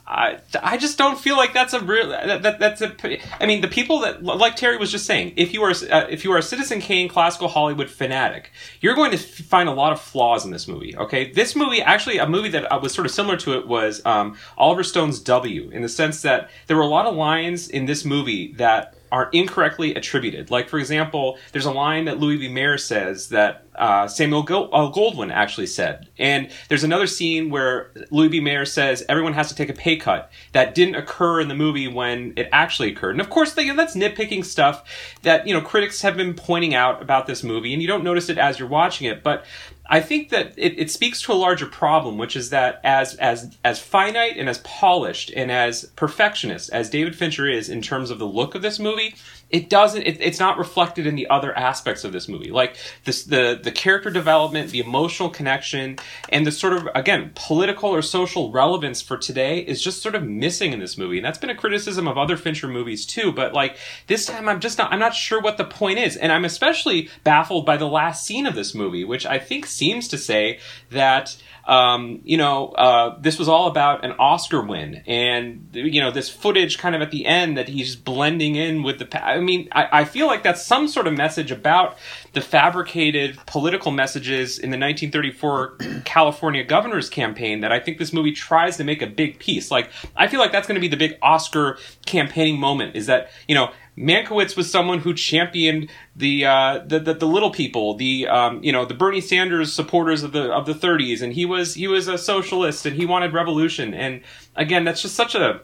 I, I just don't feel like that's a real that, that that's a I mean the people that like Terry was just saying if you are uh, if you are a Citizen Kane classical Hollywood fanatic you're going to find a lot of flaws in this movie okay this movie actually a movie that uh, was sort of similar to it was um, Oliver Stone's W in the sense that there were a lot of lines in this movie that are incorrectly attributed. Like, for example, there's a line that Louis B. Mayer says that uh, Samuel uh, Goldwyn actually said. And there's another scene where Louis B. Mayer says everyone has to take a pay cut. That didn't occur in the movie when it actually occurred. And of course, they, that's nitpicking stuff that, you know, critics have been pointing out about this movie, and you don't notice it as you're watching it. But I think that it, it speaks to a larger problem, which is that as as as finite and as polished and as perfectionist as David Fincher is in terms of the look of this movie, it doesn't. It, it's not reflected in the other aspects of this movie, like this the the character development, the emotional connection, and the sort of again political or social relevance for today is just sort of missing in this movie, and that's been a criticism of other Fincher movies too. But like this time, I'm just not. I'm not sure what the point is, and I'm especially baffled by the last scene of this movie, which I think seems to say that um, you know, uh, this was all about an Oscar win, and you know, this footage kind of at the end that he's blending in with the. I mean, I, I feel like that's some sort of message about the fabricated political messages in the 1934 California governor's campaign that I think this movie tries to make a big piece. Like, I feel like that's going to be the big Oscar campaigning moment. Is that you know. Mankiewicz was someone who championed the, uh, the, the the little people, the um, you know the Bernie Sanders supporters of the of the 30s, and he was he was a socialist and he wanted revolution. And again, that's just such a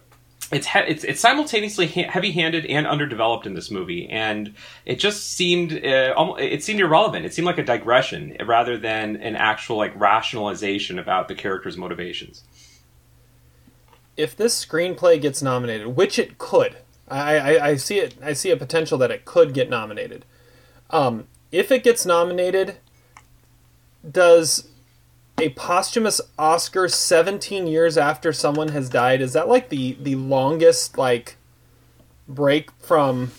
it's he- it's it's simultaneously ha- heavy-handed and underdeveloped in this movie, and it just seemed uh, almo- it seemed irrelevant. It seemed like a digression rather than an actual like rationalization about the character's motivations. if this screenplay gets nominated, which it could, I, I, I see it. I see a potential that it could get nominated. Um, if it gets nominated, does a posthumous Oscar 17 years after someone has died is that like the the longest like break from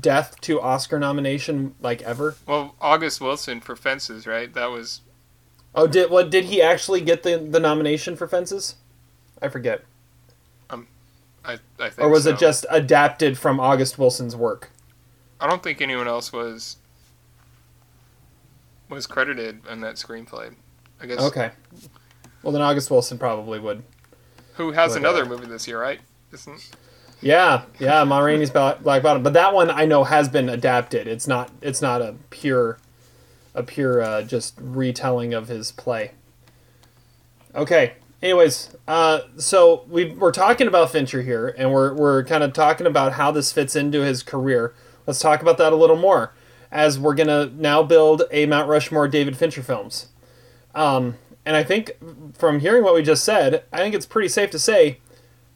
death to Oscar nomination like ever? well, August Wilson for Fences, right? That was Oh, did what did he actually get the the nomination for Fences? I forget. I, I think or was so. it just adapted from August Wilson's work? I don't think anyone else was was credited in that screenplay. I guess. Okay. Well, then August Wilson probably would. Who has But, another uh, movie this year, right? Isn't Yeah, yeah, Ma Rainey's Black Bottom, but that one I know has been adapted. It's not. It's not a pure, a pure uh, just retelling of his play. Okay. Anyways, uh, so we we're talking about Fincher here, and we're we're kind of talking about how this fits into his career. Let's talk about that a little more, as we're gonna now build a Mount Rushmore David Fincher films. Um, and I think from hearing what we just said, I think it's pretty safe to say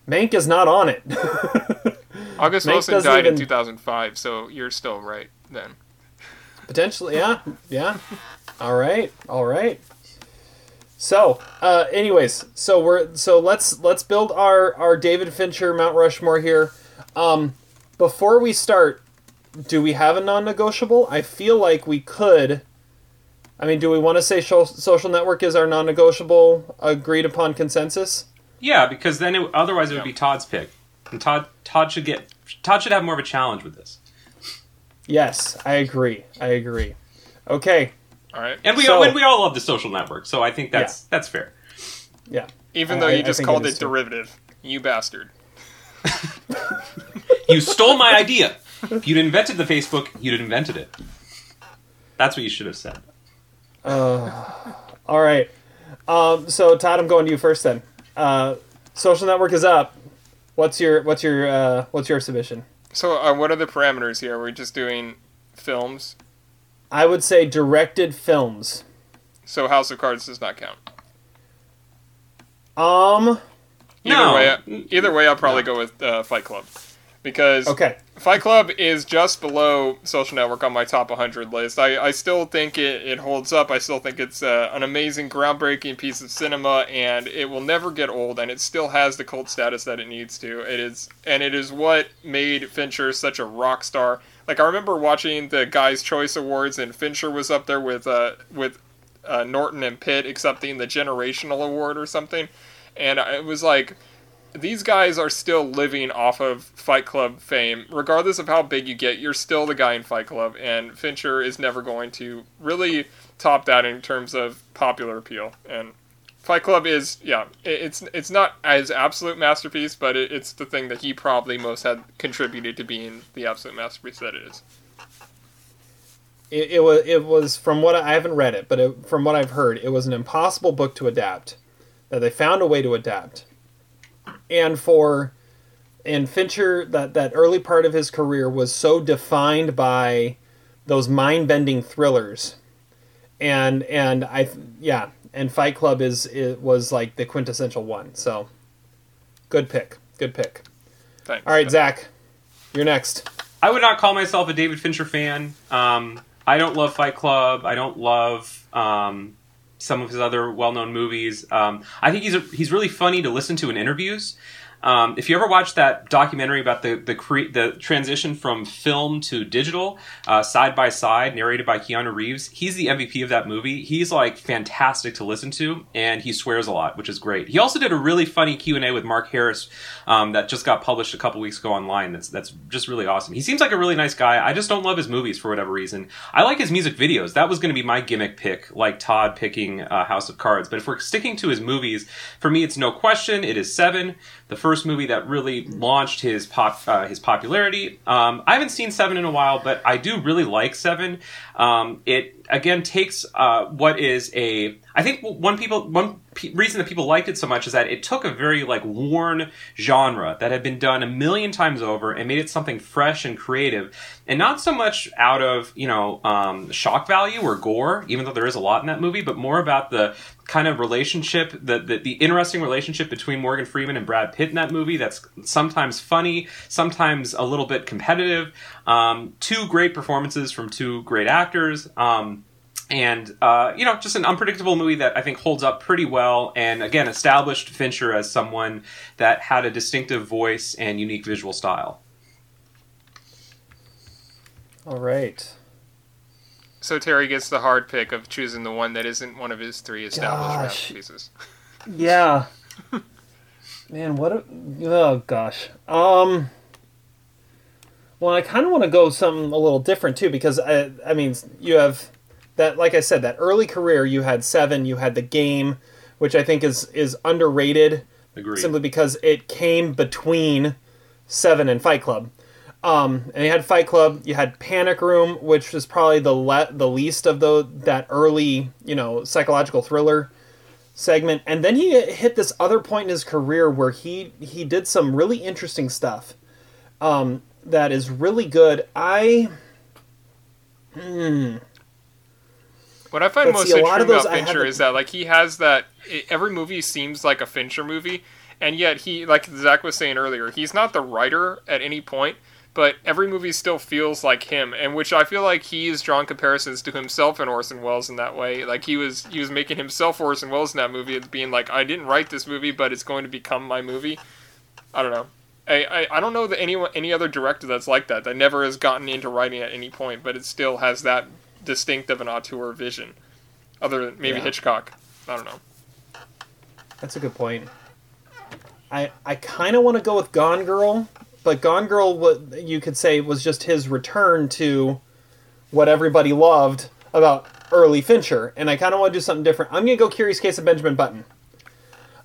Mank is not on it. August Mank Wilson died in 2005, so you're still right then. Potentially, yeah, yeah. All right, all right. So, uh, anyways, so we're so let's let's build our our David Fincher Mount Rushmore here. Um, before we start, do we have a non-negotiable? I feel like we could. I mean, do we want to say Social Network is our non-negotiable, agreed upon consensus? Yeah, because then it, otherwise it would be Todd's pick, and Todd Todd should get Todd should have more of a challenge with this. Yes, I agree. I agree. Okay. All right. And we So- all, and we all love the Social Network, so I think that's that's fair. Yeah. Even I- though I- you I just think called it it, is too. derivative, you bastard. You stole my idea. If you'd invented the Facebook, you'd invented it. That's what you should have said. Uh, all right. Um, so Todd, I'm going to you first then. Uh, social network is up. What's your what's your uh, what's your submission? So, uh, what are the parameters here? Are we just doing films? I would say directed films. So, House of Cards does not count. Um. Either No. way, either way, I'll probably go with uh, Fight Club because Okay. Fight Club is just below Social Network on my top 100 list. I, I still think it, it holds up. I still think it's uh, an amazing, groundbreaking piece of cinema, and it will never get old. And it still has the cult status that it needs to. It is, and it is what made Fincher such a rock star. Like I remember watching the Guys' Choice Awards, and Fincher was up there with uh, with uh, Norton and Pitt accepting the Generational Award or something, and it was like these guys are still living off of Fight Club fame. Regardless of how big you get, you're still the guy in Fight Club, and Fincher is never going to really top that in terms of popular appeal. And Fight Club is, yeah, it's it's not as absolute masterpiece, but it, it's the thing that he probably most had contributed to being the absolute masterpiece that it is. It, it was it was from what I, I haven't read it, but it, from what I've heard, it was an impossible book to adapt. That they found a way to adapt, and for and Fincher that that early part of his career was so defined by those mind bending thrillers, and and I yeah, and Fight Club is it was like the quintessential one. So, good pick, good pick. Thanks. All right, Zach, you're next. I would not call myself a David Fincher fan. Um, I don't love Fight Club. I don't love um, some of his other well-known movies. Um, I think he's a, he's really funny to listen to in interviews. Um, if you ever watched that documentary about the the, cre- the transition from film to digital, uh, side by side, narrated by Keanu Reeves, he's the MVP of that movie. He's like fantastic to listen to, and he swears a lot, which is great. He also did a really funny Q and A with Mark Harris um, that just got published a couple weeks ago online. That's that's just really awesome. He seems like a really nice guy. I just don't love his movies for whatever reason. I like his music videos. That was going to be my gimmick pick, like Todd picking uh, House of Cards. But if we're sticking to his movies, for me, it's no question. It is Seven, the first movie that really launched his pop uh, his popularity. Um, I haven't seen Seven in a while, but I do really like Seven. Um, it again takes uh, what is a I think one people one pe- reason that people liked it so much is that it took a very like worn genre that had been done a million times over and made it something fresh and creative, and not so much out of you know um, shock value or gore, even though there is a lot in that movie, but more about the kind of relationship, the, the the interesting relationship between Morgan Freeman and Brad Pitt in that movie. That's sometimes funny, sometimes a little bit competitive. Um, two great performances from two great actors. Um, and uh, you know, just an unpredictable movie that I think holds up pretty well, and again, established Fincher as someone that had a distinctive voice and unique visual style. All right. So Terry gets the hard pick of choosing the one that isn't one of his three established Gosh. masterpieces. Yeah. Man, what? A, oh gosh. Um. Well, I kind of want to go something a little different too, because I, I mean, you have that, like I said, that early career. You had Seven. You had the game, which I think is is underrated, Agreed. simply because it came between Seven and Fight Club. Um, and you had Fight Club. You had Panic Room, which was probably the le- the least of the that early, you know, psychological thriller segment. And then he hit this other point in his career where he he did some really interesting stuff. Um, that is really good. I hmm. What I find But most see, interesting about Fincher is that like he has that i every movie seems like a Fincher movie, and yet he like Zach was saying earlier, he's not the writer at any point, but every movie still feels like him, and which I feel like he's drawn comparisons to himself and Orson Welles in that way. Like he was he was making himself Orson Welles in that movie, being like, I didn't write this movie, but it's going to become my movie. I don't know. I, I, I don't know that anyone any other director that's like that that never has gotten into writing at any point, but it still has that distinct of an auteur vision. Other than maybe Yeah. Hitchcock. I don't know. That's a good point. I I kind of want to go with Gone Girl, but Gone Girl, what you could say was just his return to what everybody loved about early Fincher, and I kind of want to do something different. I'm gonna go Curious Case of Benjamin Button.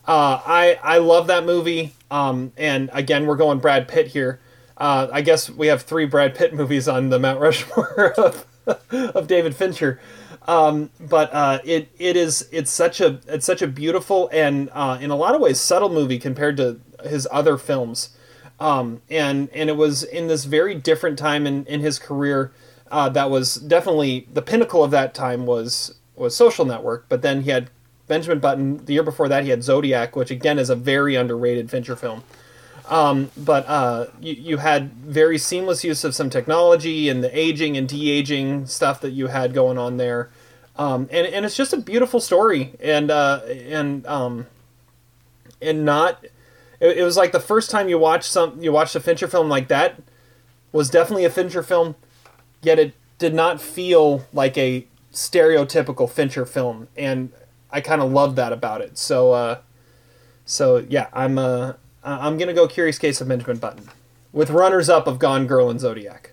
Uh, I I love that movie, um, and again we're going Brad Pitt here. Uh, I guess we have three Brad Pitt movies on the Mount Rushmore of, of David Fincher. Um, but uh, it it is it's such a it's such a beautiful and uh, in a lot of ways subtle movie compared to his other films. Um, and and it was in this very different time in, in his career uh, that was definitely the pinnacle of that time was was Social Network. But then he had Benjamin Button. The year before that, he had Zodiac, which again is a very underrated Fincher film. Um, but uh, you, you had very seamless use of some technology and the aging and de aging stuff that you had going on there. Um, and, and it's just a beautiful story and uh, and um, and not it, it was like the first time you watch some you watched a Fincher film like that was definitely a Fincher film yet it did not feel like a stereotypical Fincher film and I kind of love that about it. So uh, so yeah I'm uh, I'm gonna go Curious Case of Benjamin Button with runners up of Gone Girl and Zodiac.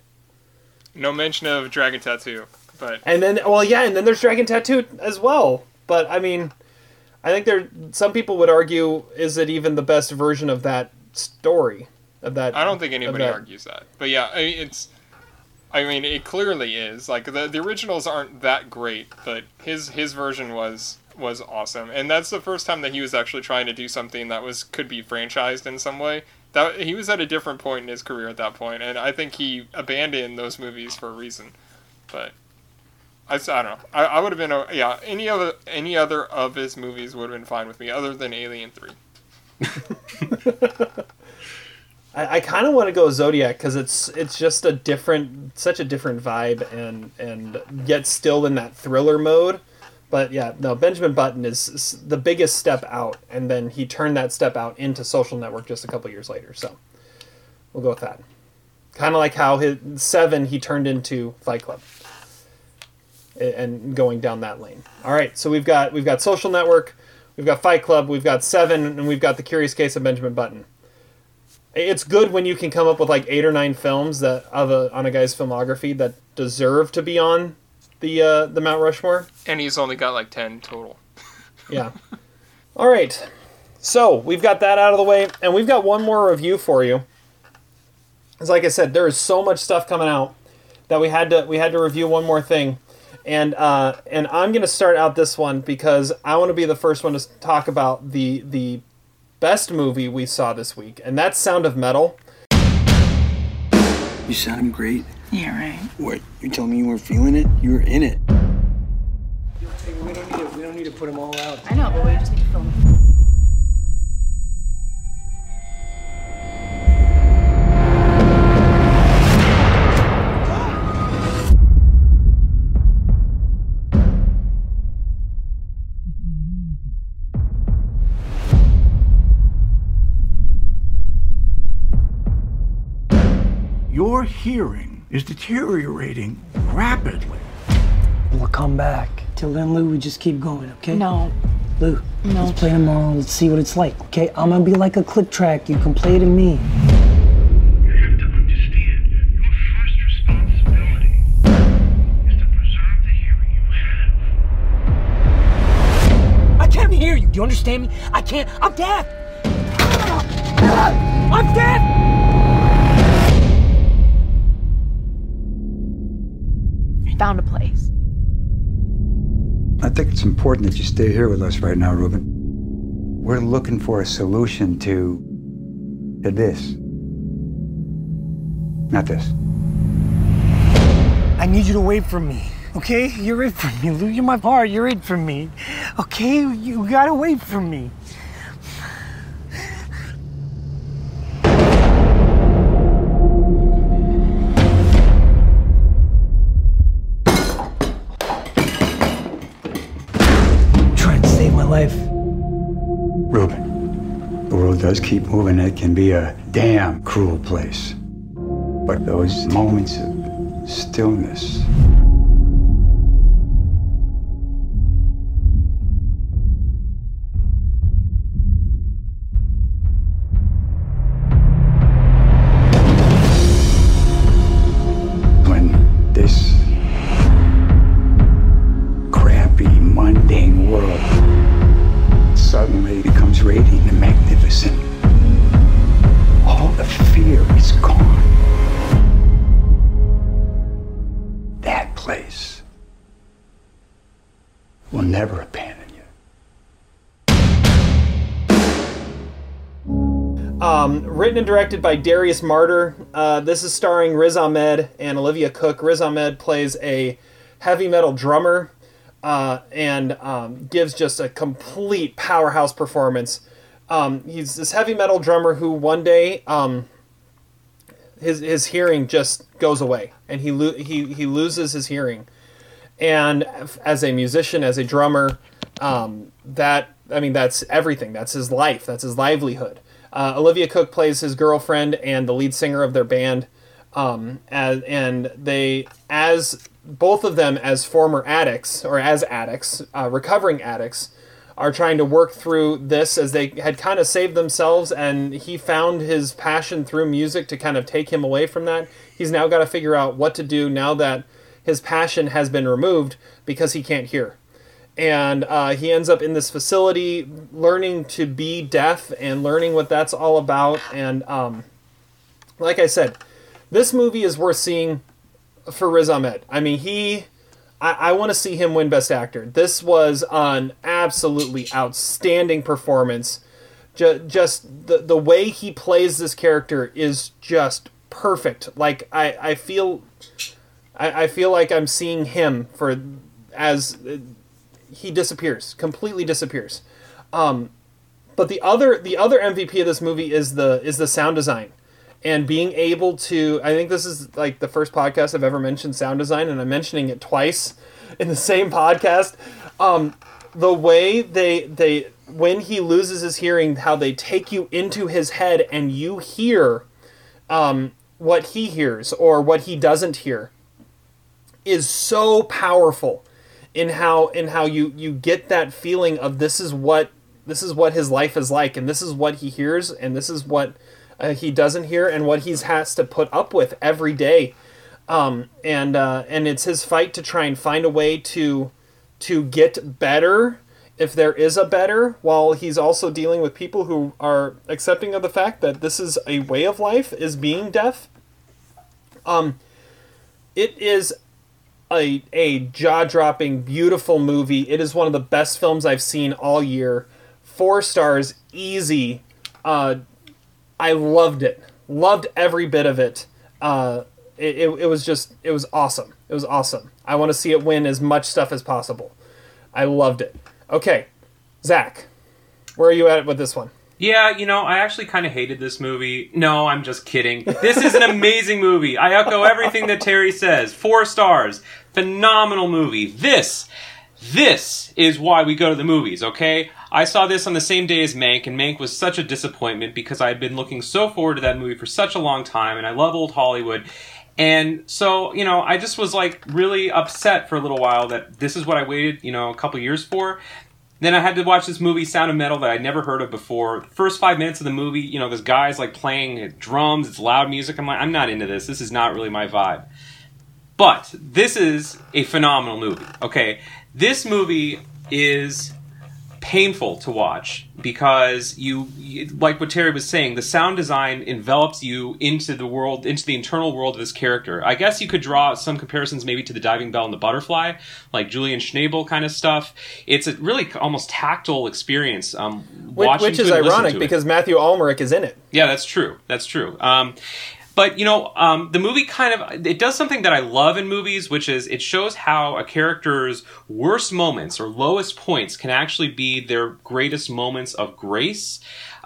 No mention of Dragon Tattoo, but and then well yeah and then there's Dragon Tattoo as well but I mean I think there some people would argue is it even the best version of that story of that I don't think anybody that- argues that. But yeah, I mean, it's. I mean, it clearly is. Like the the originals aren't that great, but his his version was was awesome, and that's the first time that he was actually trying to do something that was could be franchised in some way. That he was at a different point in his career at that point, and I think he abandoned those movies for a reason. But I, I don't know. I, I would have been a, yeah. Any other any other of his movies would have been fine with me, other than Alien Three. I, I kind of want to go Zodiac because it's it's just a different, such a different vibe, and and yet still in that thriller mode. But yeah, no, Benjamin Button is s- the biggest step out, and then he turned that step out into Social Network just a couple years later. So we'll go with that. Kind of like how his Seven he turned into Fight Club, and going down that lane. All right, so we've got we've got Social Network, we've got Fight Club, we've got Seven, and we've got the Curious Case of Benjamin Button it's good when you can come up with like eight or nine films that of a, on a guy's filmography that deserve to be on the uh, the Mount Rushmore. And he's only got like ten total. Yeah. All right. So we've got that out of the way, and we've got one more review for you. As like I said, there is so much stuff coming out that we had to we had to review one more thing, and uh, and I'm gonna start out this one because I want to be the first one to talk about the the best movie we saw this week, and that's Sound of Metal. You sound great. Yeah, right. What? You telling me you weren't feeling it? You were in it. We don't need to. We don't need to put them all out. I know, but we just need to film. Your hearing is deteriorating rapidly. We'll come back. Till then, Lou, we just keep going, okay? No. Lou, no. let's play tomorrow. Let's see what it's like, okay? I'm gonna be like a click track. You can play it me. You have to me. I can't hear you. Do you understand me? I can't. I'm deaf. I'm deaf. Found a place. I think it's important that you stay here with us right now, Ruben. We're looking for a solution to, to this. Not this. I need you to wait for me. Okay? You're it for me, Lou. You're my heart. You're it for me. Okay? You gotta wait for me. Does keep moving. It can be a damn cruel place. But those moments of stillness, directed by Darius Marder. Uh, this is starring Riz Ahmed and Olivia Cooke. Riz Ahmed plays a heavy metal drummer uh, and um, gives just a complete powerhouse performance. Um, he's this heavy metal drummer who one day um, his his hearing just goes away and he lo- he he loses his hearing. And as a musician, as a drummer, um, that I mean that's everything. That's his life. That's his livelihood. Uh, Olivia Cooke plays his girlfriend and the lead singer of their band, um, as, and they as both of them as former addicts or as addicts, uh, recovering addicts, are trying to work through this as they had kind of saved themselves and he found his passion through music to kind of take him away from that. He's now got to figure out what to do now that his passion has been removed because he can't hear. And uh, he ends up in this facility learning to be deaf and learning what that's all about. And um, like I said, this movie is worth seeing for Riz Ahmed. I mean, he. I, I want to see him win Best Actor. This was an absolutely outstanding performance. Just, just the the way he plays this character is just perfect. Like I, I feel, I, I feel like I'm seeing him for as he disappears, completely disappears. Um, but the other the other MVP of this movie is the is the sound design. And being able to i think this is like the first podcast i've ever mentioned sound design and i'm mentioning it twice in the same podcast. Um, the way they they when he loses his hearing how they take you into his head and you hear um, what he hears or what he doesn't hear is so powerful in how in how you you get that feeling of this is what this is what his life is like and this is what he hears and this is what uh, he doesn't hear and what he has to put up with every day. Um, and uh, and it's his fight to try and find a way to to get better if there is a better while he's also dealing with people who are accepting of the fact that this is a way of life is being deaf. Um it is a, a jaw-dropping beautiful movie it is one of the best films i've seen all year four stars easy uh I loved it. Loved every bit of it. Uh, it, it, it was just, it was awesome. It was awesome. I want to see it win as much stuff as possible. I loved it. Okay, Zach, where are you at with this one? Yeah, you know, I actually kind of hated this movie. No, I'm just kidding. This is an amazing movie. I echo everything that Terry says. Four stars. Phenomenal movie. This, this is why we go to the movies, okay? I saw this on the same day as Mank, and Mank was such a disappointment because I had been looking so forward to that movie for such a long time, and I love old Hollywood. And so, you know, I just was like really upset for a little while that this is what I waited, you know, a couple years for. Then I had to watch this movie, Sound of Metal, that I'd never heard of before. First five minutes of the movie, you know, this guy's like playing drums, it's loud music. I'm like, I'm not into this. This is not really my vibe. But this is a phenomenal movie. Okay, this movie is painful to watch because you, you- like what Terry was saying, the sound design envelops you into the world, into the internal world of this character. I guess you could draw some comparisons maybe to the Diving Bell and the Butterfly, like Julian Schnabel kind of stuff. It's a really almost tactile experience. Um, Which, watching which is it and listening ironic because Matthew Amalric is in it. Yeah, that's true. That's true. Um, but you know, um, the movie kind of it does something that I love in movies, which is it shows how a character's worst moments or lowest points can actually be their greatest moments of grace.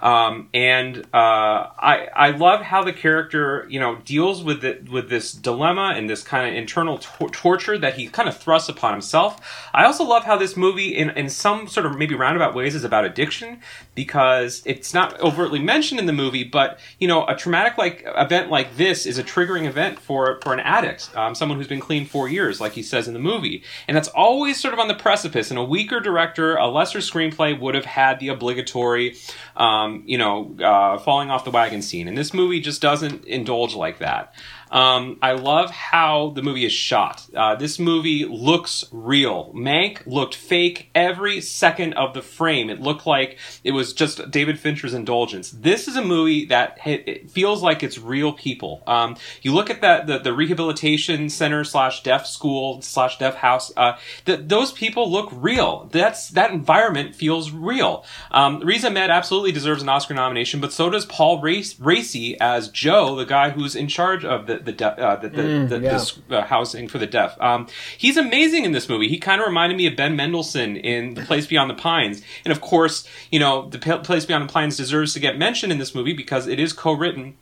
Um, and uh, I I love how the character you know deals with it with this dilemma and this kind of internal tor- torture that he kind of thrusts upon himself. I also love how this movie, in in some sort of maybe roundabout ways, is about addiction because it's not overtly mentioned in the movie, but you know a traumatic like event like this is a triggering event for for an addict, um, someone who's been clean four years, like he says in the movie, and that's always sort of on the precipice. And a weaker director, a lesser screenplay would have had the obligatory, um, you know, uh, falling off the wagon scene, and this movie just doesn't indulge like that. Um, I love how the movie is shot. Uh, this movie looks real. Mank looked fake every second of the frame. It looked like it was just David Fincher's indulgence. This is a movie that it, feels like it's real people. Um, you look at that the, the rehabilitation center slash deaf school slash deaf house. Uh, th- those people look real. That's that environment feels real. Um, Riz Ahmed absolutely deserves an Oscar nomination, but so does Paul Race, Raci as Joe, the guy who's in charge of the the de- uh, the, the, Mm, the, yeah. this, uh, housing for the deaf. Um, he's amazing in this movie. He kind of reminded me of Ben Mendelsohn in The Place Beyond the Pines, and of course, you know, The P- Place Beyond the Pines deserves to get mentioned in this movie because it is co-written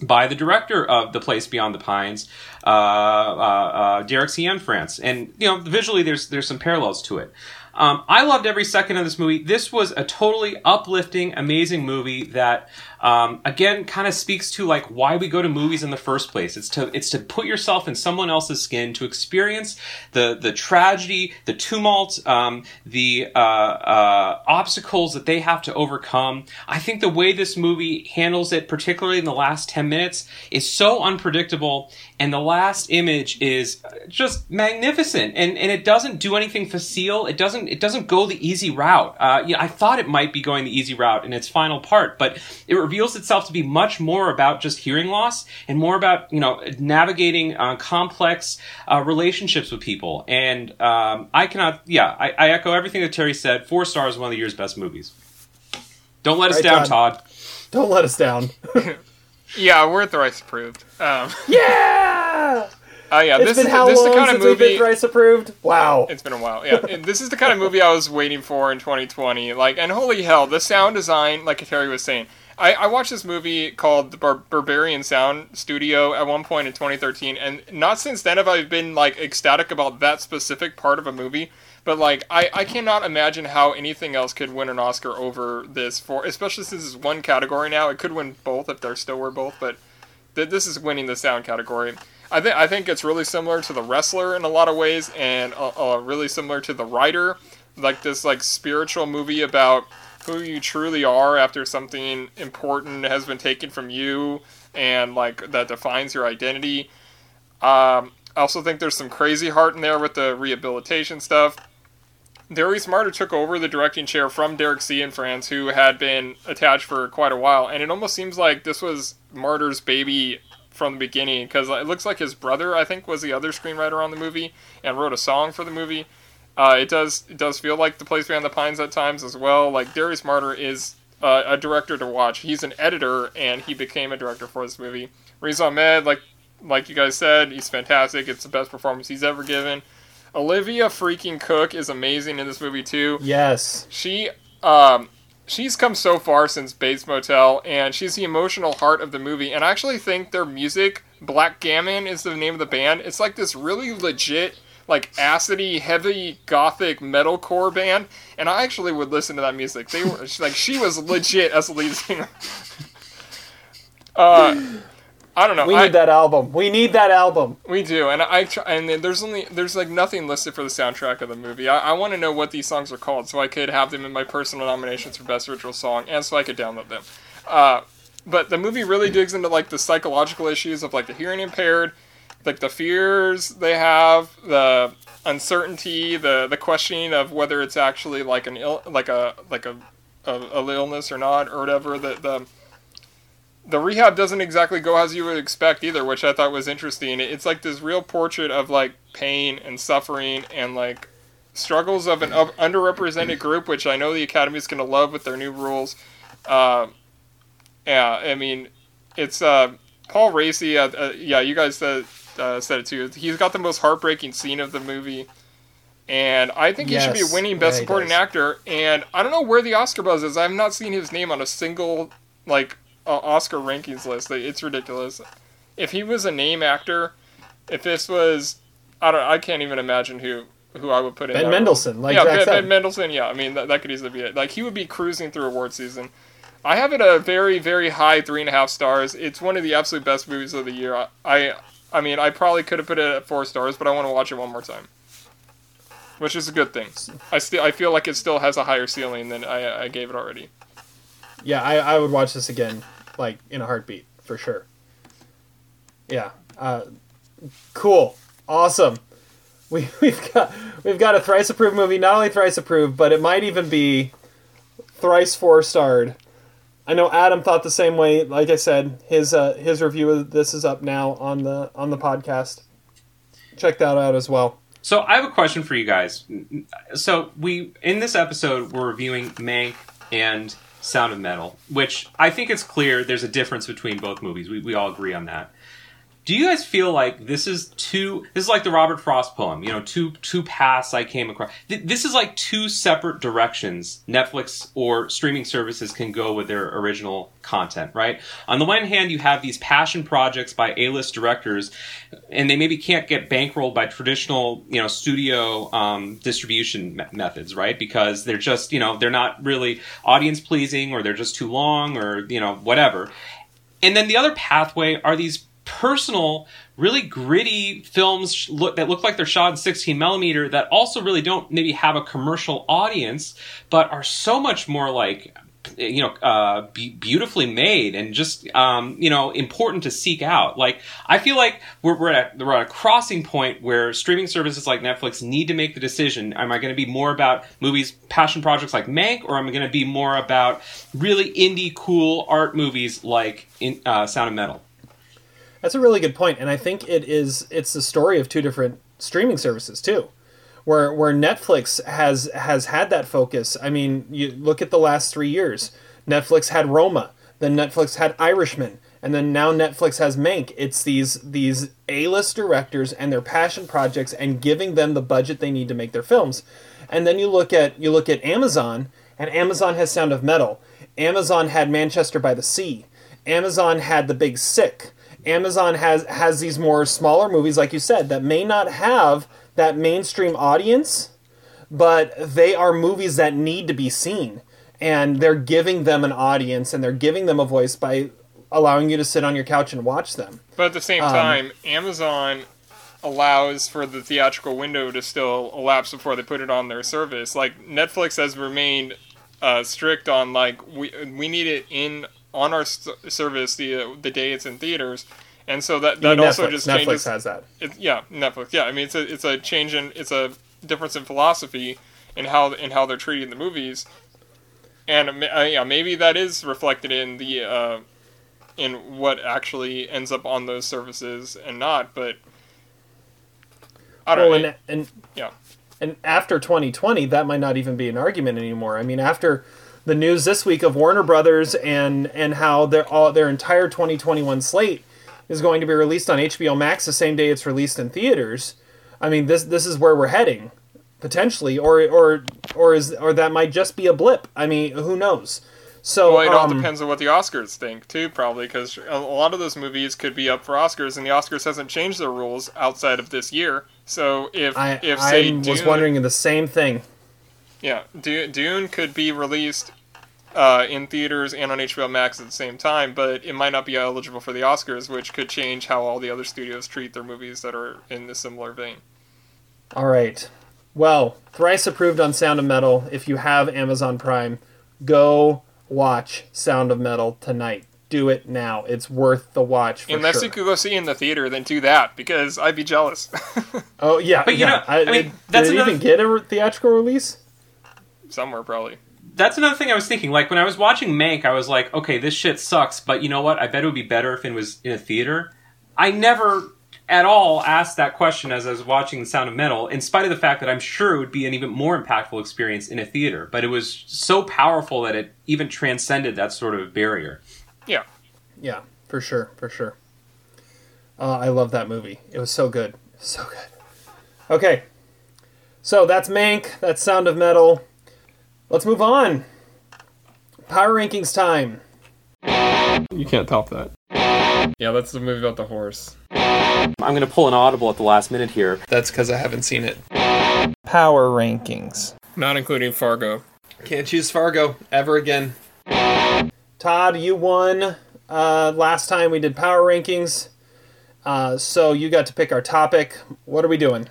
by the director of The Place Beyond the Pines, uh, uh, uh, Derek Cianfrance, and you know, visually, there's there's some parallels to it. Um, I loved every second of this movie. This was a totally uplifting, amazing movie that, um, again, kind of speaks to like why we go to movies in the first place. It's to it's to put yourself in someone else's skin, to experience the the tragedy, the tumult, um, the uh, uh, obstacles that they have to overcome. I think the way this movie handles it, particularly in the last ten minutes, is so unpredictable, and the last image is just magnificent, and and it doesn't do anything facile. It doesn't it doesn't go the easy route. Uh, yeah, I thought it might be going the easy route in its final part, but it reveals itself to be much more about just hearing loss and more about you know navigating uh, complex uh, relationships with people. And um, I cannot, yeah, I, I echo everything that Terry said. Four stars, one of the year's best movies. Don't let us Right, down, Todd. Todd. Don't let us down. Yeah, we're thrice approved. Um, yeah. Oh yeah, It's this been is how this is long the kind of since we've movie. been thrice approved? Wow. It's been a while. Yeah, this is the kind of movie I was waiting for in 2020. Like, and holy hell, the sound design, like Terry was saying. I, I watched this movie called the Bar- Berberian Sound Studio at one point in 2013, and not since then have I been like ecstatic about that specific part of a movie. But like, I, I cannot imagine how anything else could win an Oscar over this for, especially since it's one category now. It could win both if there still were both, but th- this is winning the sound category. I think I think it's really similar to the wrestler in a lot of ways, and uh, uh, really similar to the writer, like this like spiritual movie about who you truly are after something important has been taken from you, and like that defines your identity. Um, I also think there's some crazy heart in there with the rehabilitation stuff. Darius Marder took over the directing chair from Derek Cianfrance, who had been attached for quite a while, and it almost seems like this was Marder's baby from the beginning because it looks like his brother, I think, was the other screenwriter on the movie and wrote a song for the movie. Uh, it does it does feel like the place beyond the pines at times as well. Like Darius Marder is uh, a director to watch. He's an editor and he became a director for this movie. Riz Ahmed, like like you guys said, he's fantastic. It's the best performance he's ever given. Olivia freaking Cooke is amazing in this movie too. Yes. She um she's come so far since Bates Motel and she's the emotional heart of the movie and I actually think their music Blackgammon is the name of the band. It's like this really legit like acidy heavy gothic metalcore band and I actually would listen to that music. They were like she was legit as a lead singer. Uh I don't know. We I- need that album. We need that album. We do, and I try, and there's only there's like nothing listed for the soundtrack of the movie. I, I want to know what these songs are called, so I could have them in my personal nominations for best original song, and so I could download them. Uh, but the movie really digs into like the psychological issues of like the hearing impaired, like the fears they have, the uncertainty, the the questioning of whether it's actually like an ill, like a like a, a, a illness or not, or whatever. The the the rehab doesn't exactly go as you would expect either, which I thought was interesting. It's like this real portrait of like pain and suffering and like struggles of an underrepresented group, which I know the Academy is going to love with their new rules. Uh, yeah, I mean, it's uh, Paul Raci. Uh, uh, yeah, you guys said uh, said it too. He's got the most heartbreaking scene of the movie. And I think he should Yes. be winning Best Yeah, Supporting. Actor. And I don't know where the Oscar buzz is. I've not seen his name on a single like uh, Oscar rankings list. It's ridiculous. If he was a name actor, if this was, I don't, I can't even imagine who who I would put in. Ben. Mendelsohn, like yeah, Jack Ben. Ben Mendelsohn. Yeah, I mean that, that could easily be it. Like he would be cruising through award season. I have it a very very high three and a half stars. It's one of the absolute best movies of the year. I I, I mean I probably could have put it at four stars, but I want to watch it one more time. Which is a good thing. I still I feel like it still has a higher ceiling than I, I gave it already. Yeah, I, I would watch this again, like in a heartbeat for sure. Yeah, uh, cool, awesome. We we've got we've got a thrice approved movie. Not only thrice approved, but it might even be thrice four starred. I know Adam thought the same way. Like I said, his uh, his review of this is up now on the on the podcast. Check that out as well. So I have a question for you guys. So we in this episode we're reviewing Mank and Sound of Metal, which I think it's clear there's a difference between both movies. We we all agree on that. Do you guys feel like this is two? This is like the Robert Frost poem, you know, two two paths I came across. Th- This is like two separate directions Netflix or streaming services can go with their original content, right? On the one hand, you have these passion projects by A-list directors, and they maybe can't get bankrolled by traditional, you know, studio um, distribution me- methods, right? Because they're just, you know, they're not really audience pleasing, or they're just too long, or you know, whatever. And then the other pathway are these personal, really gritty films look, that look like they're shot in 16 millimeter that also really don't maybe have a commercial audience, but are so much more like you know uh, be- beautifully made and just um, you know important to seek out. Like i feel like we're, we're, at, we're at a crossing point where streaming services like netflix need to make the decision. Am i going to be more about movies passion projects like mank or am i going to be more about really indie cool art movies like in, uh, sound of metal That's a really good point, and I think it is. It's the story of two different streaming services too, where where Netflix has has had that focus. I mean, you look at the last three years. Netflix had Roma, then Netflix had Irishman, and then now Netflix has Mank. It's these these A list directors and their passion projects, and giving them the budget they need to make their films. And then you look at you look at Amazon, and Amazon has Sound of Metal. Amazon had Manchester by the Sea. Amazon had The Big Sick. Amazon has has these more smaller movies, like you said, that may not have that mainstream audience, but they are movies that need to be seen, and they're giving them an audience and they're giving them a voice by allowing you to sit on your couch and watch them. But at the same Um, time, Amazon allows for the theatrical window to still elapse before they put it on their service. Like Netflix has remained uh, strict on like we we need it in on our service the uh, the day it's in theaters, and so that that also Netflix- just Netflix changes. has that. It, yeah, Netflix. Yeah, I mean it's a it's a change in it's a difference in philosophy in how in how they're treating the movies, and uh, yeah, maybe that is reflected in the uh, in what actually ends up on those services and not. But I don't Well, know. and, and yeah. And after 2020, that might not even be an argument anymore. I mean, after the news this week of Warner Brothers and and how their all their entire 2021 slate is going to be released on HBO Max the same day it's released in theaters. I mean, this this is where we're heading potentially, or or or is or that might just be a blip. I mean, who knows? So well, it all um, depends on what the Oscars think too, probably because a lot of those movies could be up for Oscars, and the Oscars hasn't changed their rules outside of this year. So if I if I say was Dune, wondering the same thing. yeah, Dune, Dune could be released uh, in theaters and on HBO Max at the same time, but it might not be eligible for the Oscars, which could change how all the other studios treat their movies that are in the similar vein. All right. Well, thrice approved on Sound of Metal. If you have Amazon Prime, go watch Sound of Metal tonight. Do it now. It's worth the watch for Unless sure. you could go see it in the theater, then do that because I'd be jealous. Oh yeah, But you yeah. know, I mean, did, that's did it another- even get a theatrical release? Somewhere probably. That's another thing I was thinking. Like when I was watching Mank, I was like, okay, this shit sucks, but you know what? I bet it would be better if it was in a theater. I never at all asked that question as I was watching The Sound of Metal, in spite of the fact that I'm sure it would be an even more impactful experience in a theater. But it was so powerful that it even transcended that sort of barrier. Yeah. Yeah, for sure, for sure. Uh, I love that movie. It was so good, so good. Okay, so that's Mank. That's Sound of Metal. Let's move on. Power rankings time. You can't top that. Yeah, that's the movie about the horse. I'm going to pull an audible at the last minute here. That's because I haven't seen it. Power rankings. Not including Fargo. Can't choose Fargo ever again. Todd, you won uh, last time we did power rankings. Uh, so you got to pick our topic. What are we doing?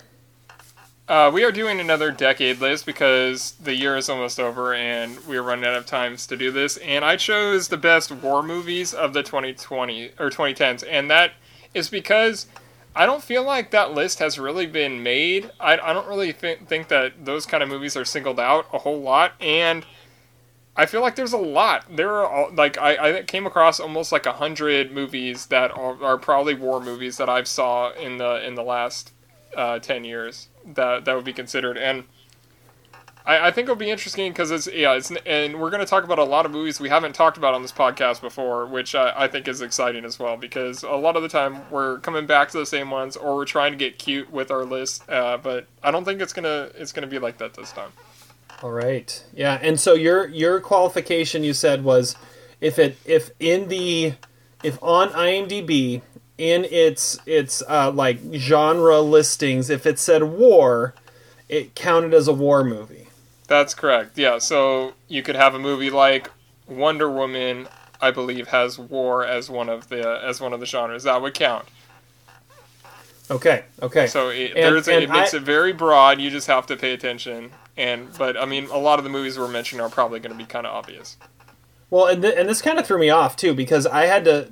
Uh, we are doing another decade list because the year is almost over and we are running out of times to do this. And I chose the best war movies of the 2020 or 2010s, and that is because I don't feel like that list has really been made. I, I don't really th- think that those kind of movies are singled out a whole lot, and I feel like there's a lot. There are all, like I, I came across almost like a hundred movies that are, are probably war movies that I've saw in the in the last uh, ten years that that would be considered, and I, I think it'll be interesting because it's yeah, it's and we're going to talk about a lot of movies we haven't talked about on this podcast before, which I, I think is exciting as well because a lot of the time we're coming back to the same ones or we're trying to get cute with our list, uh, but I don't think it's gonna it's gonna be like that this time. All right. Yeah, and so your your qualification you said was if it if in the if on IMDb in its its uh, like genre listings if it said war, it counted as a war movie. That's correct. Yeah, so you could have a movie like Wonder Woman, I believe, has war as one of the as one of the genres that would count. Okay. Okay. So it, And- there's a, it makes I- it very broad. You just have to pay attention. And but I mean, a lot of the movies we're mentioning are probably going to be kind of obvious. Well, and, th- and this kind of threw me off too because I had to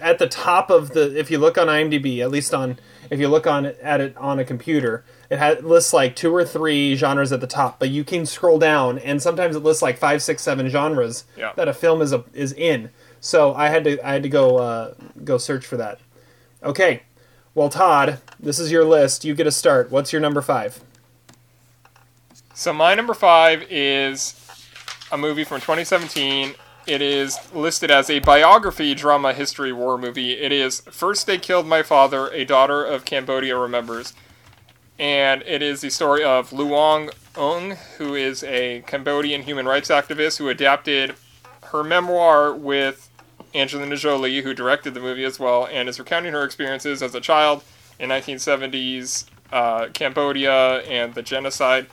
at the top of the if you look on IMDb, at least on if you look on it, at it on a computer, it had, lists like two or three genres at the top, but you can scroll down and sometimes it lists like five, six, seven genres Yeah. that a film is a, is in. So I had to I had to go uh, go search for that. Okay, well Todd, this is your list. You get a start. What's your number five? So my number five is a movie from 2017. It is listed as a biography drama history war movie. It is First They Killed My Father, A Daughter of Cambodia Remembers. And it is the story of Loung Ung, who is a Cambodian human rights activist who adapted her memoir with Angelina Jolie, who directed the movie as well, and is recounting her experiences as a child in 1970s uh, Cambodia and the genocide.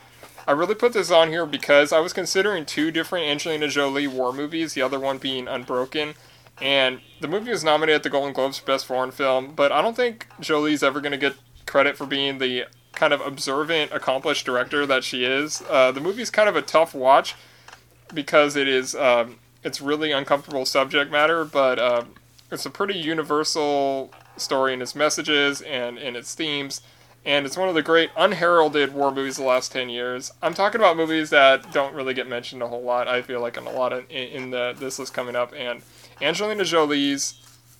I really put this on here because I was considering two different Angelina Jolie war movies, the other one being Unbroken. And the movie was nominated at the Golden Globes for Best Foreign Film, but I don't think Jolie's ever going to get credit for being the kind of observant, accomplished director that she is. Uh, the movie's kind of a tough watch because it is um, it's really uncomfortable subject matter, but uh, it's a pretty universal story in its messages and in its themes and it's one of the great unheralded war movies of the last 10 years. I'm talking about movies that don't really get mentioned a whole lot, I feel like, in a lot of in, in the this list coming up. And Angelina Jolie's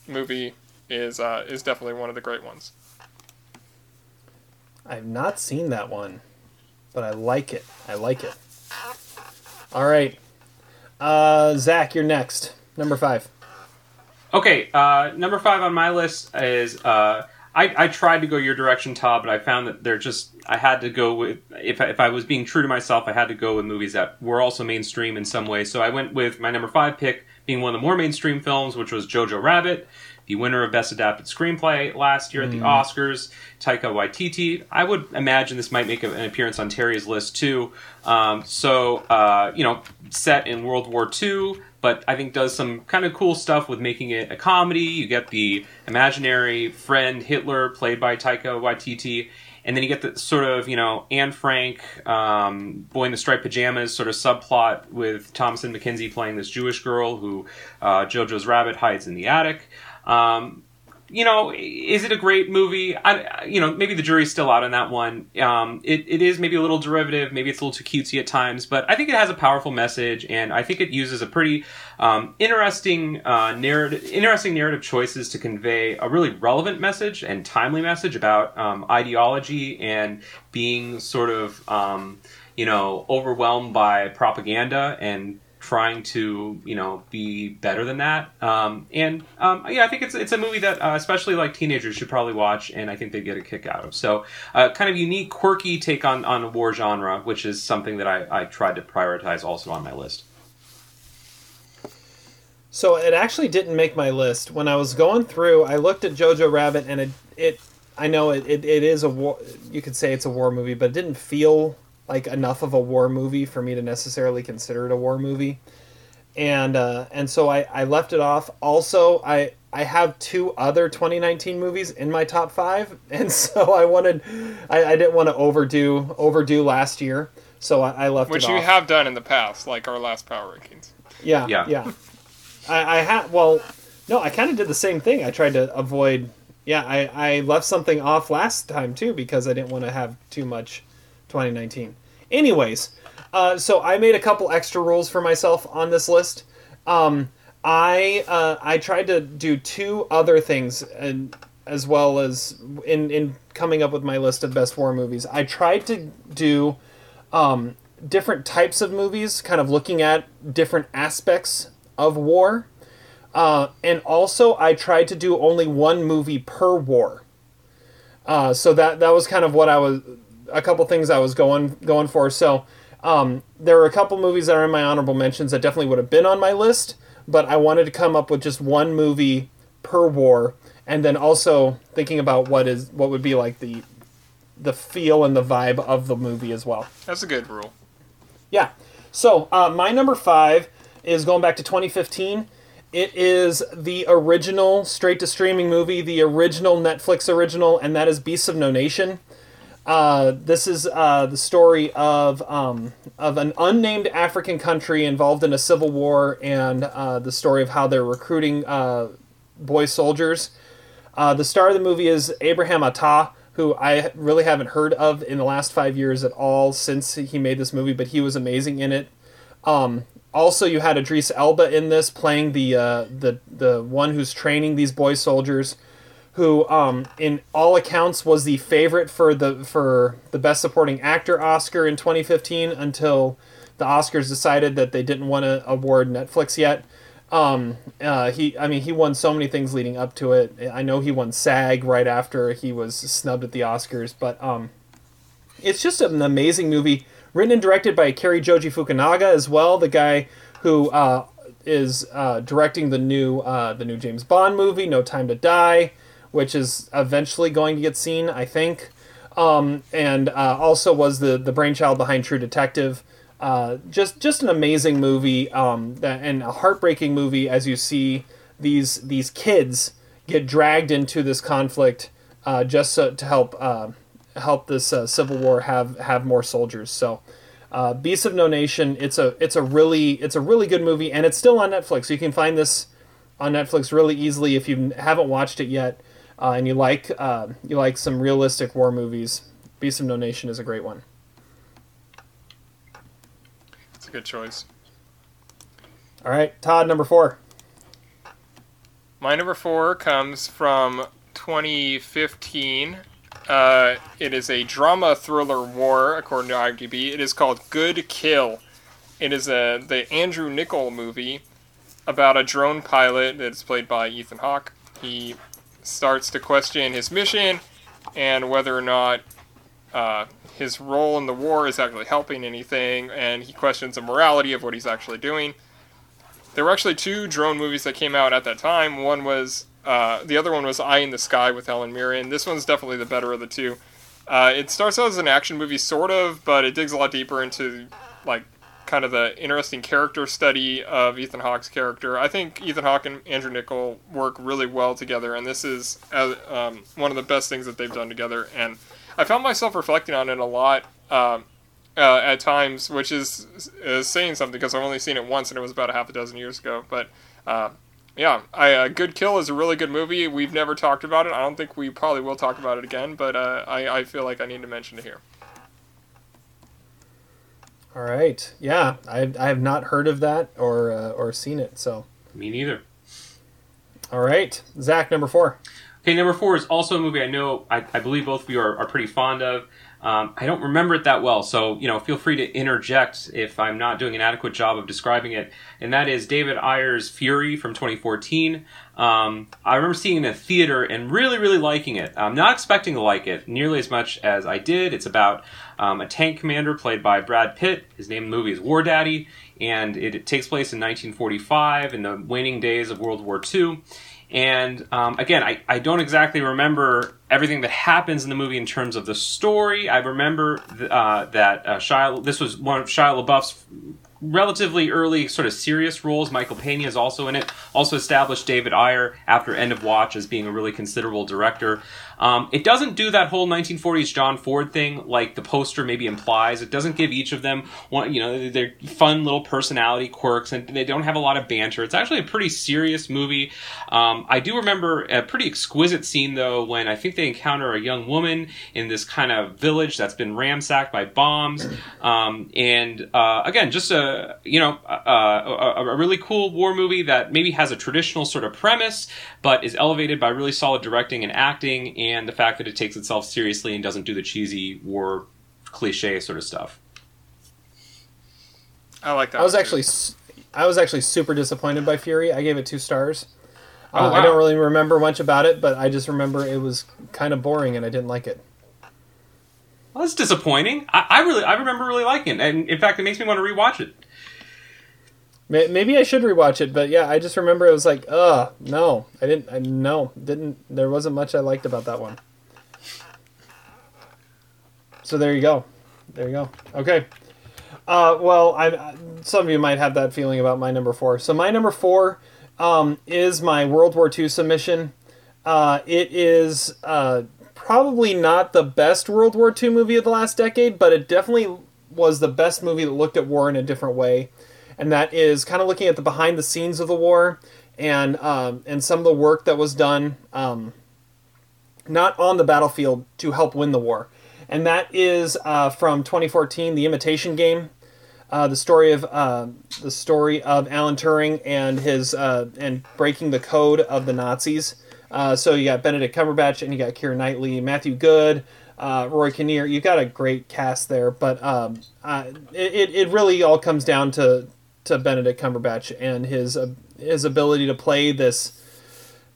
movie is uh, is definitely one of the great ones. I've not seen that one, but I like it. I like it. All right, uh, Zach, you're next. Number five. Okay, uh, number five on my list is uh, I, I tried to go your direction, Todd, but I found that they're just I had to go with if I, if I was being true to myself, I had to go with movies that were also mainstream in some way. So I went with my number five pick being one of the more mainstream films, which was Jojo Rabbit, the winner of Best Adapted Screenplay last year at the Mm. Oscars, Taika Waititi. I would imagine this might make an appearance on Terry's list too. Um, so, uh, you know, set in World War II, but I think does some kind of cool stuff with making it a comedy. You get the imaginary friend Hitler, played by Taika Waititi. And then you get the sort of, you know, Anne Frank, um, Boy in the Striped Pajamas sort of subplot with Thomasin McKenzie playing this Jewish girl who uh, JoJo's rabbit hides in the attic. Um, you know, is it a great movie? I, you know, maybe the jury's still out on that one. Um, it, it is maybe a little derivative, maybe it's a little too cutesy at times, but I think it has a powerful message, and I think it uses a pretty um, interesting uh, narrative, interesting narrative choices to convey a really relevant message and timely message about um, ideology and being sort of, um, you know, overwhelmed by propaganda and trying to you know be better than that um, and um, yeah i think it's it's a movie that uh, especially like teenagers should probably watch and i think they get a kick out of so uh, kind of unique quirky take on on a war genre which is something that i, I tried to prioritize also on my list So it actually didn't make my list. When I was going through, I looked at Jojo Rabbit, and it, it I know it, it, it is a war. You could say it's a war movie, but it didn't feel like enough of a war movie for me to necessarily consider it a war movie. And uh, and so I, I left it off. Also, I I have two other 2019 movies in my top five, and so I wanted I, I didn't want to overdo overdo last year, so I, I left Which it you off. have done in the past, like our last power rankings. Yeah, Yeah. yeah, I, I had well, no, I kind of did the same thing. I tried to avoid. Yeah, I, I left something off last time too because I didn't want to have too much 2019. Anyways, uh, so I made a couple extra rules for myself on this list. Um, I uh, I tried to do two other things and as well as in in coming up with my list of best war movies. I tried to do um, different types of movies, kind of looking at different aspects of war. Uh, and also, I tried to do only one movie per war. Uh, so that that was kind of what I was, a couple things I was going going for. So um, there were a couple movies that are in my honorable mentions that definitely would have been on my list, but I wanted to come up with just one movie per war, and then also thinking about what is what would be like the the feel and the vibe of the movie as well. That's a good rule. Yeah. So uh, my number five is going back to 2015. It is the original straight to streaming movie, the original Netflix original, and that is Beasts of No Nation. Uh, this is uh, the story of um, of an unnamed African country involved in a civil war, and uh, the story of how they're recruiting uh, boy soldiers. Uh, the star of the movie is Abraham Attah, who I really haven't heard of in the last five years at all since he made this movie, but he was amazing in it. Um, also, you had Idris Elba in this, playing the the the one who's training these boy soldiers, who, um, in all accounts, was the favorite for the for the best supporting actor Oscar in 2015 until the Oscars decided that they didn't want to award Netflix yet. Um, uh, he, I mean, he won so many things leading up to it. I know he won SAG right after he was snubbed at the Oscars, but um, it's just an amazing movie, written and directed by Cary Joji Fukunaga as well, the guy who uh, is uh, directing the new uh, the new James Bond movie, No Time to Die, which is eventually going to get seen, I think. Um, and uh, also was the the brainchild behind True Detective. Uh, just just an amazing movie um, that, and a heartbreaking movie as you see these these kids get dragged into this conflict uh, just so, to help uh, help this uh, civil war have have more soldiers. So, uh, Beasts of No Nation. It's a it's a really it's a really good movie, and it's still on Netflix. You can find this on Netflix really easily if you haven't watched it yet, uh, and you like uh, you like some realistic war movies. Beasts of No Nation is a great one. It's a good choice. All right, Todd, number four. My number four comes from 2015. Uh, it is a drama thriller war, according to IMDb. It is called Good Kill. It is a the Andrew Niccol movie about a drone pilot that's played by Ethan Hawke. He starts to question his mission and whether or not uh, his role in the war is actually helping anything, and he questions the morality of what he's actually doing. There were actually two drone movies that came out at that time. One was Uh, the other one was Eye in the Sky with Helen Mirren. This one's definitely the better of the two. Uh, it starts out as an action movie, sort of, but it digs a lot deeper into like kind of the interesting character study of Ethan Hawke's character. I think Ethan Hawke and Andrew Niccol work really well together, and this is um, one of the best things that they've done together. And I found myself reflecting on it a lot um, uh, at times, which is, is saying something because I've only seen it once, and it was about a half a dozen years ago. But uh, yeah, I, uh, Good Kill is a really good movie. We've never talked about it. I don't think we probably will talk about it again, but uh, I, I feel like I need to mention it here. All right. Yeah, I, I have not heard of that or uh, or seen it. So Me neither. all right, Zach, number four. Okay, number four is also a movie I know, I, I believe both of you are, are pretty fond of. Um, I don't remember it that well, so you know, feel free to interject if I'm not doing an adequate job of describing it. And that is David Ayer's Fury from 2014. Um, I remember seeing it in a theater and really, really liking it. I'm not expecting to like it nearly as much as I did. It's about um, a tank commander played by Brad Pitt. His name in the movie is War Daddy, and it, it takes place in 1945 in the waning days of World War II. And um, again, I, I don't exactly remember everything that happens in the movie in terms of the story. I remember th- uh, that uh, Shia, this was one of Shia LaBeouf's relatively early sort of serious roles. Michael Pena is also in it. Also established David Ayer after End of Watch as being a really considerable director. Um, it doesn't do that whole 1940s John Ford thing like the poster maybe implies. It doesn't give each of them one, you know, they're fun little personality quirks and they don't have a lot of banter. It's actually a pretty serious movie. Um, I do remember a pretty exquisite scene though when I think they encounter a young woman in this kind of village that's been ransacked by bombs. Um, and uh, again, just a you know a, a, a really cool war movie that maybe has a traditional sort of premise, but is elevated by really solid directing and acting, and the fact that it takes itself seriously and doesn't do the cheesy war cliche sort of stuff. I like that. I was one, too. actually s- I was actually super disappointed by Fury. I gave it two stars. Oh, Uh, I don't really remember much about it, but I just remember it was kind of boring and I didn't like it. Well, that's disappointing. I, I really I remember really liking it, and in fact, it makes me want to rewatch it. May- Maybe I should rewatch it, but yeah, I just remember it was like, uh, no, I didn't, I, no, didn't. There wasn't much I liked about that one. So there you go, there you go. Okay. Uh, well, I, I- some of you might have that feeling about my number four. So my number four um, is my World War II submission. Uh, it is uh, probably not the best World War II movie of the last decade, but it definitely was the best movie that looked at war in a different way, and that is kind of looking at the behind the scenes of the war and um, and some of the work that was done, um, not on the battlefield to help win the war, and that is uh, from 2014, The Imitation Game. Uh, the story of uh, the story of Alan Turing and his uh, and breaking the code of the Nazis. Uh, so you got Benedict Cumberbatch and you got Keira Knightley, Matthew Goode, uh, Roy Kinnear. you've got a great cast there, but um, it it really all comes down to to Benedict Cumberbatch and his uh, his ability to play this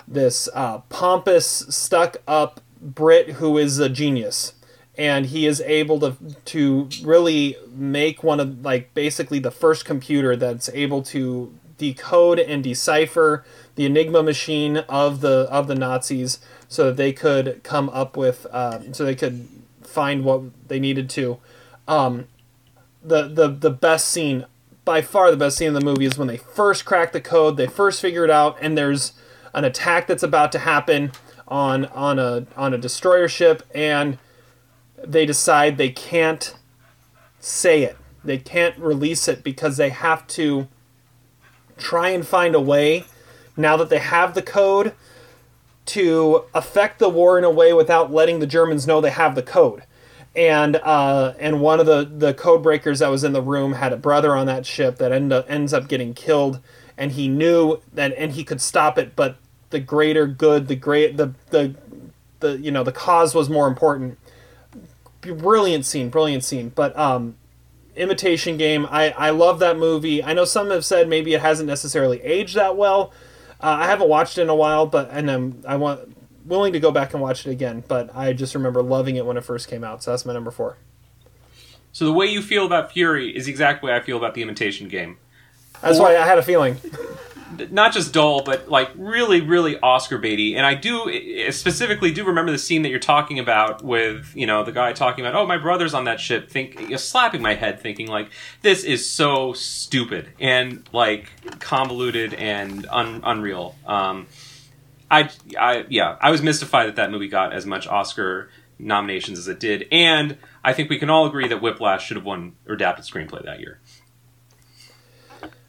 this uh, pompous, stuck up Brit who is a genius. And he is able to to really make one of like basically the first computer that's able to decode and decipher the Enigma machine of the of the Nazis, so that they could come up with um, so they could find what they needed to. Um, the the the best scene by far the best scene in the movie is when they first crack the code they first figure it out and there's an attack that's about to happen on on a on a destroyer ship and they decide they can't say it. They can't release it because they have to try and find a way now that they have the code to affect the war in a way without letting the Germans know they have the code and uh, and one of the the code breakers that was in the room had a brother on that ship that end up, ends up getting killed, and he knew that and he could stop it, but the greater good, the great the the the you know the cause was more important. Brilliant scene, brilliant scene, but um, Imitation Game. I I love that movie. I know some have said maybe it hasn't necessarily aged that well. Uh, I haven't watched it in a while, but and I'm I want willing to go back and watch it again, but I just remember loving it when it first came out. So that's my number four. So the way you feel about Fury is exactly way I feel about the Imitation Game. That's Or- why I had a feeling. not just dull, but like really, really Oscar baity. And I do specifically do remember the scene that you're talking about with you know the guy talking about, oh, my brother's on that ship, think you know, slapping my head, thinking like this is so stupid and like convoluted and un- unreal. Um, I, I, yeah, I was mystified that that movie got as much Oscar nominations as it did, and I think we can all agree that Whiplash should have won adapted screenplay that year.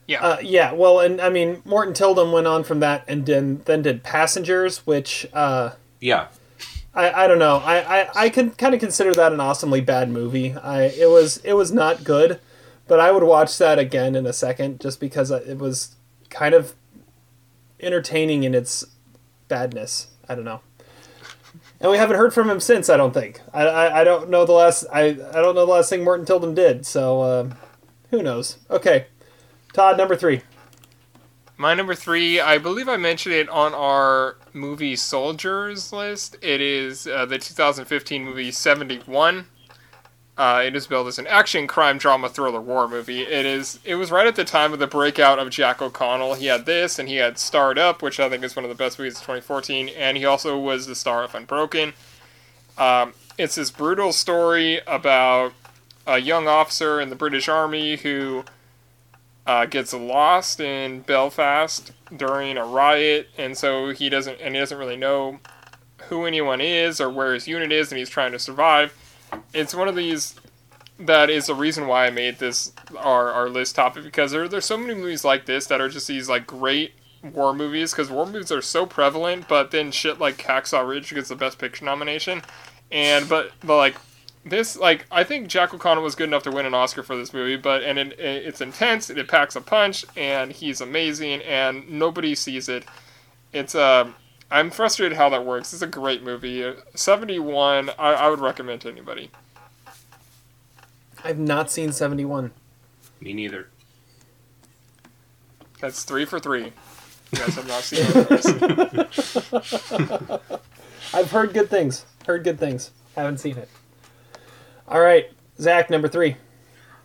Yeah. Uh, yeah. Well, and I mean, Morten Tyldum went on from that and then then did Passengers, which uh, Yeah, I, I don't know. I, I, I can kind of consider that an awesomely bad movie. I it was it was not good, but I would watch that again in a second just because it was kind of entertaining in its badness. I don't know. And we haven't heard from him since. I don't think. I, I, I don't know the last. I, I don't know the last thing Morten Tyldum did. So uh, who knows? Okay, Todd, number three. My number three, I believe I mentioned it on our movie Soldiers list. It is uh, the 2015 movie 71. Uh, it is billed as an action, crime, drama, thriller, war movie. It is. It was right at the time of the breakout of Jack O'Connell. He had this, and he had Starred Up, which I think is one of the best movies of 2014, and he also was the star of Unbroken. Um, it's this brutal story about a young officer in the British Army who uh, gets lost in Belfast during a riot, and so he doesn't and he doesn't really know who anyone is or where his unit is, and he's trying to survive. It's one of these that is the reason why I made this our, our list topic because there there's so many movies like this that are just these like great war movies because war movies are so prevalent, but then shit like Hacksaw Ridge gets the Best Picture nomination, and but but like this like I think Jack O'Connell was good enough to win an Oscar for this movie, but and it, it's intense, it packs a punch, and he's amazing, and nobody sees it. It's uh, I'm frustrated how that works. It's a great movie. Seventy one, I, I would recommend to anybody. I've not seen seventy one. me neither. That's three for three. You I've not seen it. I've heard good things. Heard good things. Haven't seen it. All right, Zach, number three.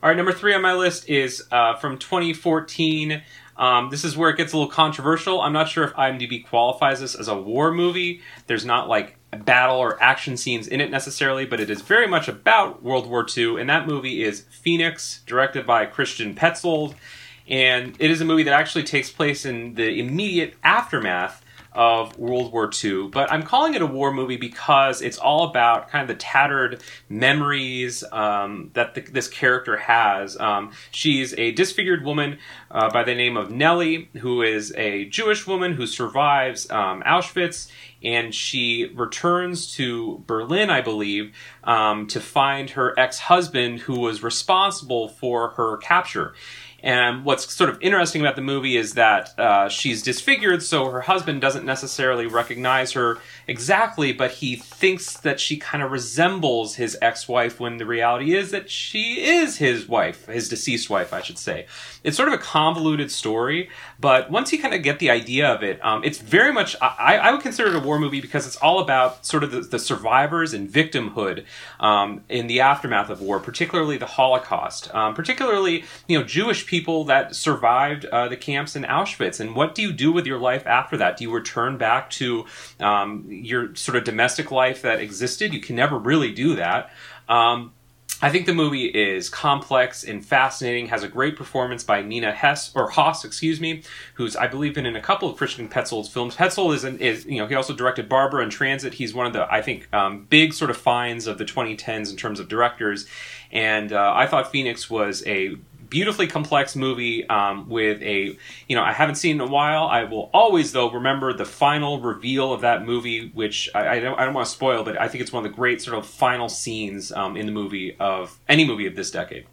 All right, number three on my list is uh, from 2014. Um, this is where it gets a little controversial. I'm not sure if IMDb qualifies this as a war movie. There's not like battle or action scenes in it necessarily, but it is very much about World War II. And that movie is Phoenix, directed by Christian Petzold. And it is a movie that actually takes place in the immediate aftermath of World War II. But I'm calling it a war movie because it's all about kind of the tattered memories um, that the, this character has. Um, she's a disfigured woman uh, by the name of Nellie, who is a Jewish woman who survives um, Auschwitz. And she returns to Berlin, I believe, um, to find her ex husband who was responsible for her capture. And what's sort of interesting about the movie is that uh, she's disfigured, so her husband doesn't necessarily recognize her exactly, but he thinks that she kind of resembles his ex wife when the reality is that she is his wife, his deceased wife, I should say. It's sort of a convoluted story, but once you kind of get the idea of it, um, it's very much, I, I would consider it a war movie because it's all about sort of the, the survivors and victimhood um, in the aftermath of war, particularly the Holocaust, um, particularly, you know, Jewish people that survived uh, the camps in Auschwitz. And what do you do with your life after that? Do you return back to um, your sort of domestic life that existed? You can never really do that. Um, I think the movie is complex and fascinating. Has a great performance by Nina Hess or Haas, excuse me, who's I believe been in a couple of Christian Petzold's films. Petzold is, an, is you know he also directed Barbara and Transit. He's one of the I think um, big sort of finds of the 2010s in terms of directors. And uh, I thought Phoenix was a beautifully complex movie um, with a you know I haven't seen in a while. I will always though remember the final reveal of that movie, which I, I don't I don't want to spoil, but I think it's one of the great sort of final scenes um, in the movie of any movie of this decade.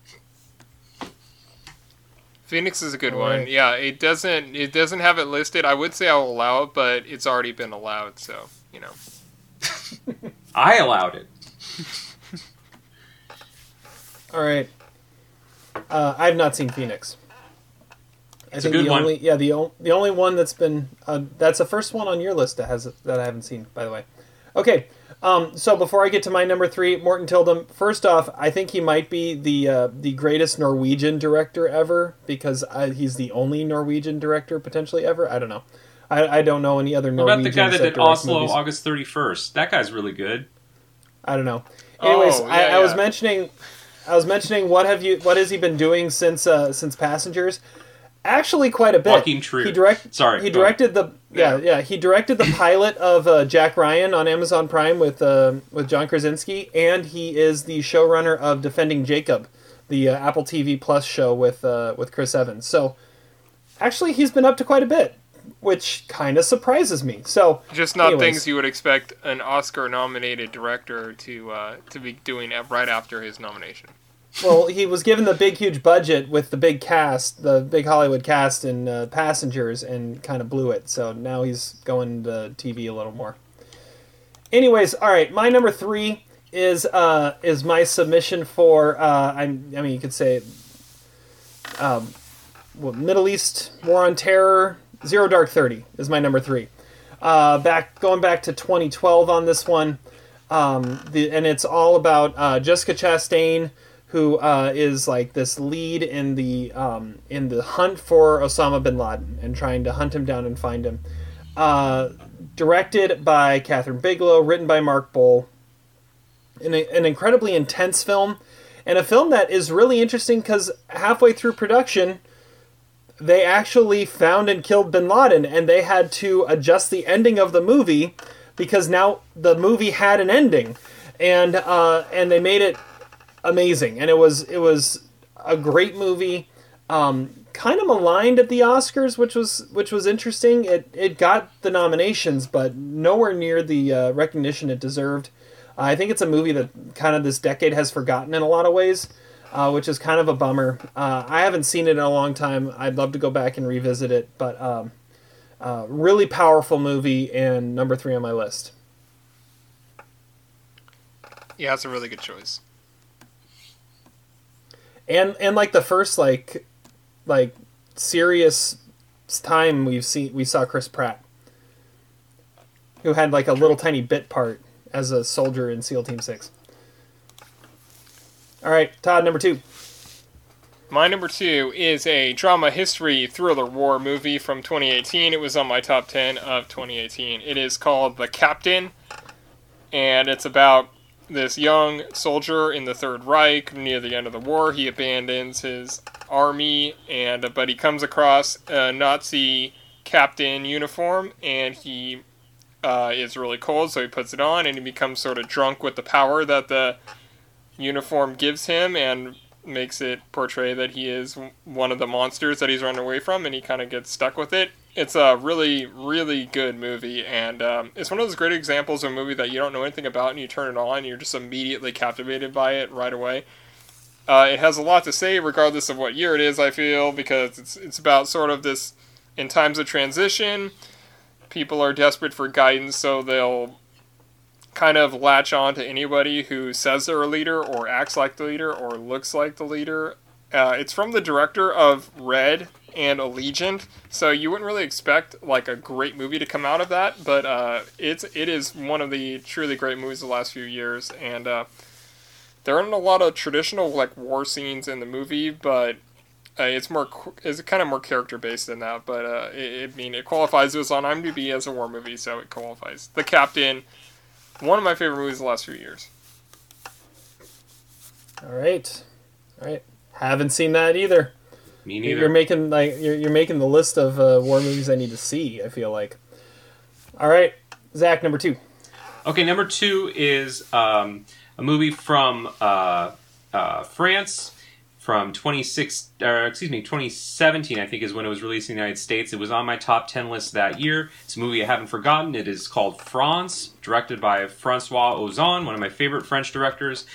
Phoenix is a good All one. Yeah, it doesn't it doesn't have it listed. I would say I'll allow it, but it's already been allowed, so you know. I allowed it. All right. Uh, I've not seen Phoenix. I It's a think good the one. only yeah the o- the only one that's been uh, that's the first one on your list that has that I haven't seen by the way. Okay, um, so before I get to my number three, Morten Tyldum. First off, I think he might be the uh, the greatest Norwegian director ever because I, he's the only Norwegian director potentially ever. I don't know. I, I don't know any other What about the guy that did Oslo movies. August 31st? That guy's really good. I don't know. Anyways, Oh, I, yeah, I was mentioning, I was mentioning what have you, what has he been doing since uh, since Passengers? Actually, quite a bit. Trier. He direct. Sorry, He directed the yeah yeah he directed the pilot of uh, Jack Ryan on Amazon Prime with uh, with John Krasinski, and he is the showrunner of Defending Jacob, the uh, Apple TV Plus show with uh, with Chris Evans. So, actually, he's been up to quite a bit, which kind of surprises me. So, Just not anyways. things you would expect an Oscar-nominated director to uh, to be doing right after his nomination. well, he was given the big, huge budget with the big cast, the big Hollywood cast and uh, Passengers, and kind of blew it. So now he's going to TV a little more. Anyways, all right, my number three is uh, is my submission for uh, I, I mean you could say um, well, Middle East War on Terror Zero Dark Thirty is my number three. Uh, back going back to 2012 on this one, um, the, and it's all about uh, Jessica Chastain, who uh, is like this lead in the um, in the hunt for Osama bin Laden and trying to hunt him down and find him. Uh, directed by Kathryn Bigelow, written by Mark Boal. An, an incredibly intense film, and a film that is really interesting because halfway through production, they actually found and killed bin Laden, and they had to adjust the ending of the movie because now the movie had an ending, and uh, and they made it amazing, and it was it was a great movie. Um, kind of maligned at the Oscars, which was which was interesting. It it got the nominations, but nowhere near the uh, recognition it deserved. I think it's a movie that kind of this decade has forgotten in a lot of ways, uh, which is kind of a bummer. Uh, I haven't seen it in a long time. I'd love to go back and revisit it, but um, uh, really powerful movie and number three on my list. Yeah, it's a really good choice. and and like the first like like serious time we've seen we saw Chris Pratt who had like a little tiny bit part as a soldier in SEAL Team 6. All right, Todd number 2. My number two is a drama history thriller war movie from 2018. It was on my top 10 of 2018. It is called The Captain, and it's about this young soldier in the Third Reich near the end of the war. He abandons his army, and but he comes across a Nazi captain uniform, and he uh, is really cold, so he puts it on, and he becomes sort of drunk with the power that the uniform gives him, and makes it portray that he is one of the monsters that he's running away from, and he kind of gets stuck with it. It's a really, really good movie, and um, it's one of those great examples of a movie that you don't know anything about, and you turn it on, and you're just immediately captivated by it right away. Uh, it has a lot to say, regardless of what year it is. I feel because it's it's about sort of this in times of transition, people are desperate for guidance, so they'll kind of latch on to anybody who says they're a leader or acts like the leader or looks like the leader. Uh, it's from the director of Red and Allegiant, so you wouldn't really expect like a great movie to come out of that, but uh, it's it is one of the truly great movies of the last few years, and uh, there aren't a lot of traditional like war scenes in the movie, but uh, it's more it's kind of more character based than that. But uh, it, I mean, it qualifies. It was on IMDb as a war movie, so it qualifies. The Captain, one of my favorite movies of the last few years. All right. All right. Haven't seen that either. Me You're- neither. You're making like you're, you're making the list of uh, war movies I need to see. I feel like. All right, Zach, number two. Okay, number two is um, a movie from uh, uh, France from 26, or excuse me, 2017. I think is when it was released in the United States. It was on my top 10 list that year. It's a movie I haven't forgotten. It is called Frantz, directed by Francois Ozon, one of my favorite French directors,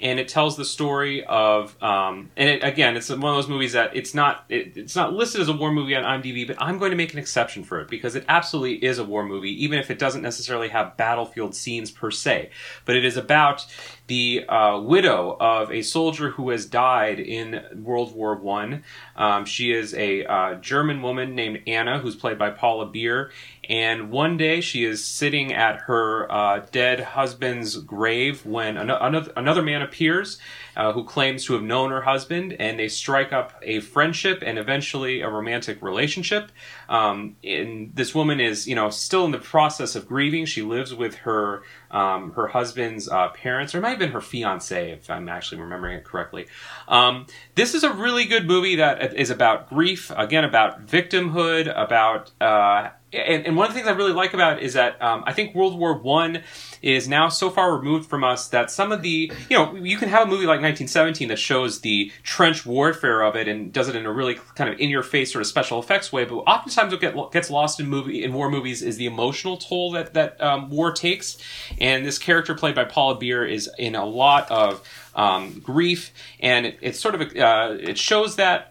and it tells the story of. Um, and it, again, it's one of those movies that it's not it, it's not listed as a war movie on IMDb, but I'm going to make an exception for it because it absolutely is a war movie, even if it doesn't necessarily have battlefield scenes per se. But it is about the uh, widow of a soldier who has died in World War One. Um, she is a uh, German woman named Anna, who's played by Paula Beer, And one day she is sitting at her uh, dead husband's grave when an- another, another man appears uh, who claims to have known her husband, and they strike up a friendship and eventually a romantic relationship. Um, and this woman is, you know, still in the process of grieving. She lives with her um, her husband's uh, parents, or it might have been her fiance, if I'm actually remembering it correctly. Um, this is a really good movie that is about grief, again, about victimhood, about uh, and, and, one of the things I really like about it is that um, I think World War One is now so far removed from us that some of the you know you can have a movie like 1917 that shows the trench warfare of it and does it in a really kind of in your face sort of special effects way, but oftentimes what get, gets lost in movie in war movies is the emotional toll that that um, war takes, and this character played by Paula Beer is in a lot of um, grief, and it, it's sort of a, uh, it shows that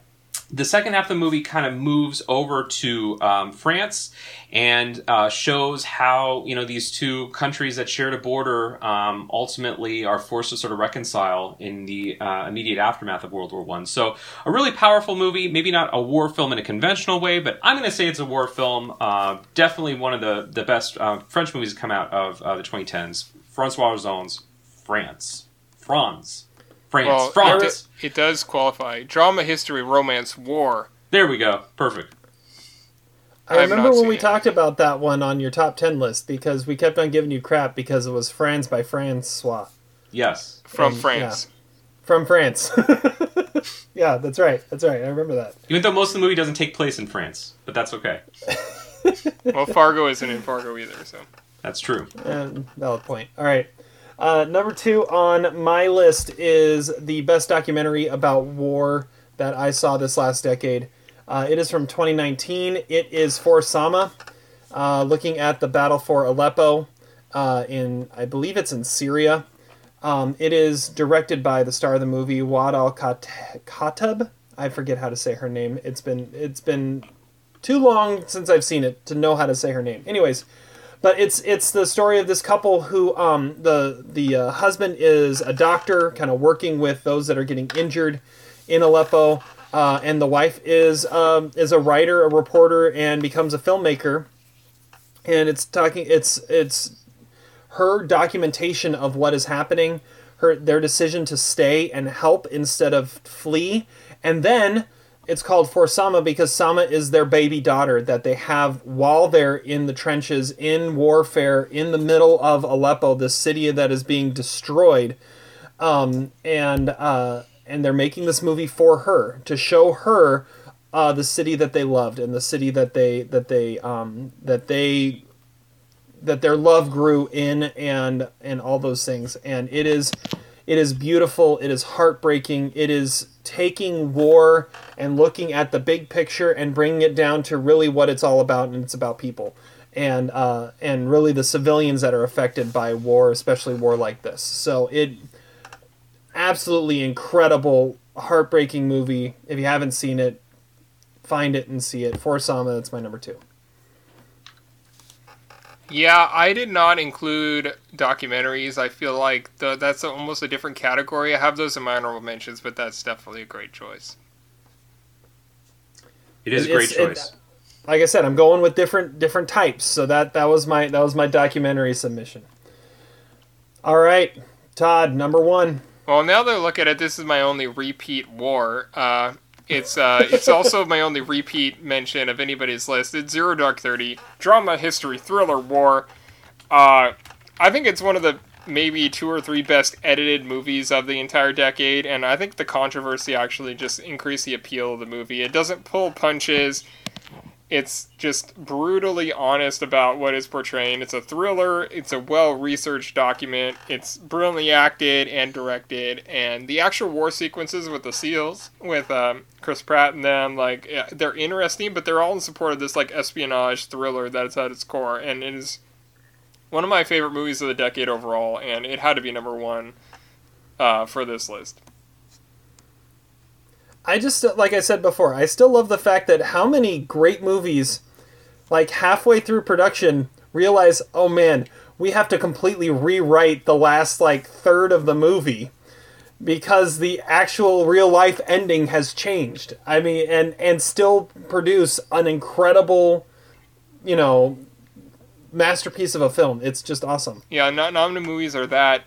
the second half of the movie kind of moves over to um, France and uh, shows how you know these two countries that shared a border um, ultimately are forced to sort of reconcile in the uh, immediate aftermath of World War One. So a really powerful movie, maybe not a war film in a conventional way, but I'm going to say it's a war film. Uh, definitely one of the the best uh, French movies to come out of uh, the 2010s. Francois Ozon's Frantz, France. France. Well, France. It, it does qualify. Drama, history, romance, war. There we go. Perfect. I, I remember when we it. talked about that one on your top 10 list because we kept on giving you crap because it was France by Francois. Yes. From and, France. Yeah. From France. yeah, that's right. That's right. I remember that. Even though most of the movie doesn't take place in France, but that's okay. well, Fargo isn't in Fargo either, so. That's true. Uh, valid point. All right. Uh, number two on my list is the best documentary about war that I saw this last decade. Uh, it is from 2019. It is for Sama, uh, looking at the battle for Aleppo uh, in, I believe it's in Syria. Um, it is directed by the star of the movie, Waad al-Kateab. I forget how to say her name. It's been it's been too long since I've seen it to know how to say her name. Anyways, but it's it's the story of this couple who um, the the uh, husband is a doctor, kind of working with those that are getting injured in Aleppo, uh, and the wife is um, is a writer, a reporter, and becomes a filmmaker. And it's talking it's it's her documentation of what is happening, her their decision to stay and help instead of flee, and then it's called for Sama because Sama is their baby daughter that they have while they're in the trenches in warfare in the middle of Aleppo, the city that is being destroyed. Um, and uh, and they're making this movie for her to show her uh, the city that they loved and the city that they that they um, that they that their love grew in and and all those things and it is it is beautiful. It is heartbreaking. It is taking war and looking at the big picture and bringing it down to really what it's all about, and it's about people and uh, and really the civilians that are affected by war, especially war like this. So it absolutely incredible, heartbreaking movie. If you haven't seen it, find it and see it. For Sama, that's my number two. Yeah, I did not include documentaries. I feel like the, that's almost a different category. I have those in my honorable mentions, but that's definitely a great choice. It is a great choice. It, like I said, I'm going with different different types. So that that was my that was my documentary submission. All right, Todd, number one. Well, now that I look at it, this is my only repeat war. Uh, it's uh, it's also my only repeat mention of anybody's list. It's Zero Dark Thirty, drama, history, thriller, war. Uh, I think it's one of the maybe two or three best edited movies of the entire decade, and I think the controversy actually just increased the appeal of the movie. It doesn't pull punches it's just brutally honest about what is portraying. It's a thriller, it's a well researched document, it's brilliantly acted and directed, and the actual war sequences with the SEALs, with um, Chris Pratt and them, like, they're interesting, but they're all in support of this, like, espionage thriller that is at its core, and it is one of my favorite movies of the decade overall, and it had to be number one uh, for this list. I just like I said before, I still love the fact that how many great movies, like halfway through production, realize, oh man, we have to completely rewrite the last like third of the movie because the actual real life ending has changed. I mean, and and still produce an incredible, you know, masterpiece of a film. It's just awesome. Yeah, not nominated movies are that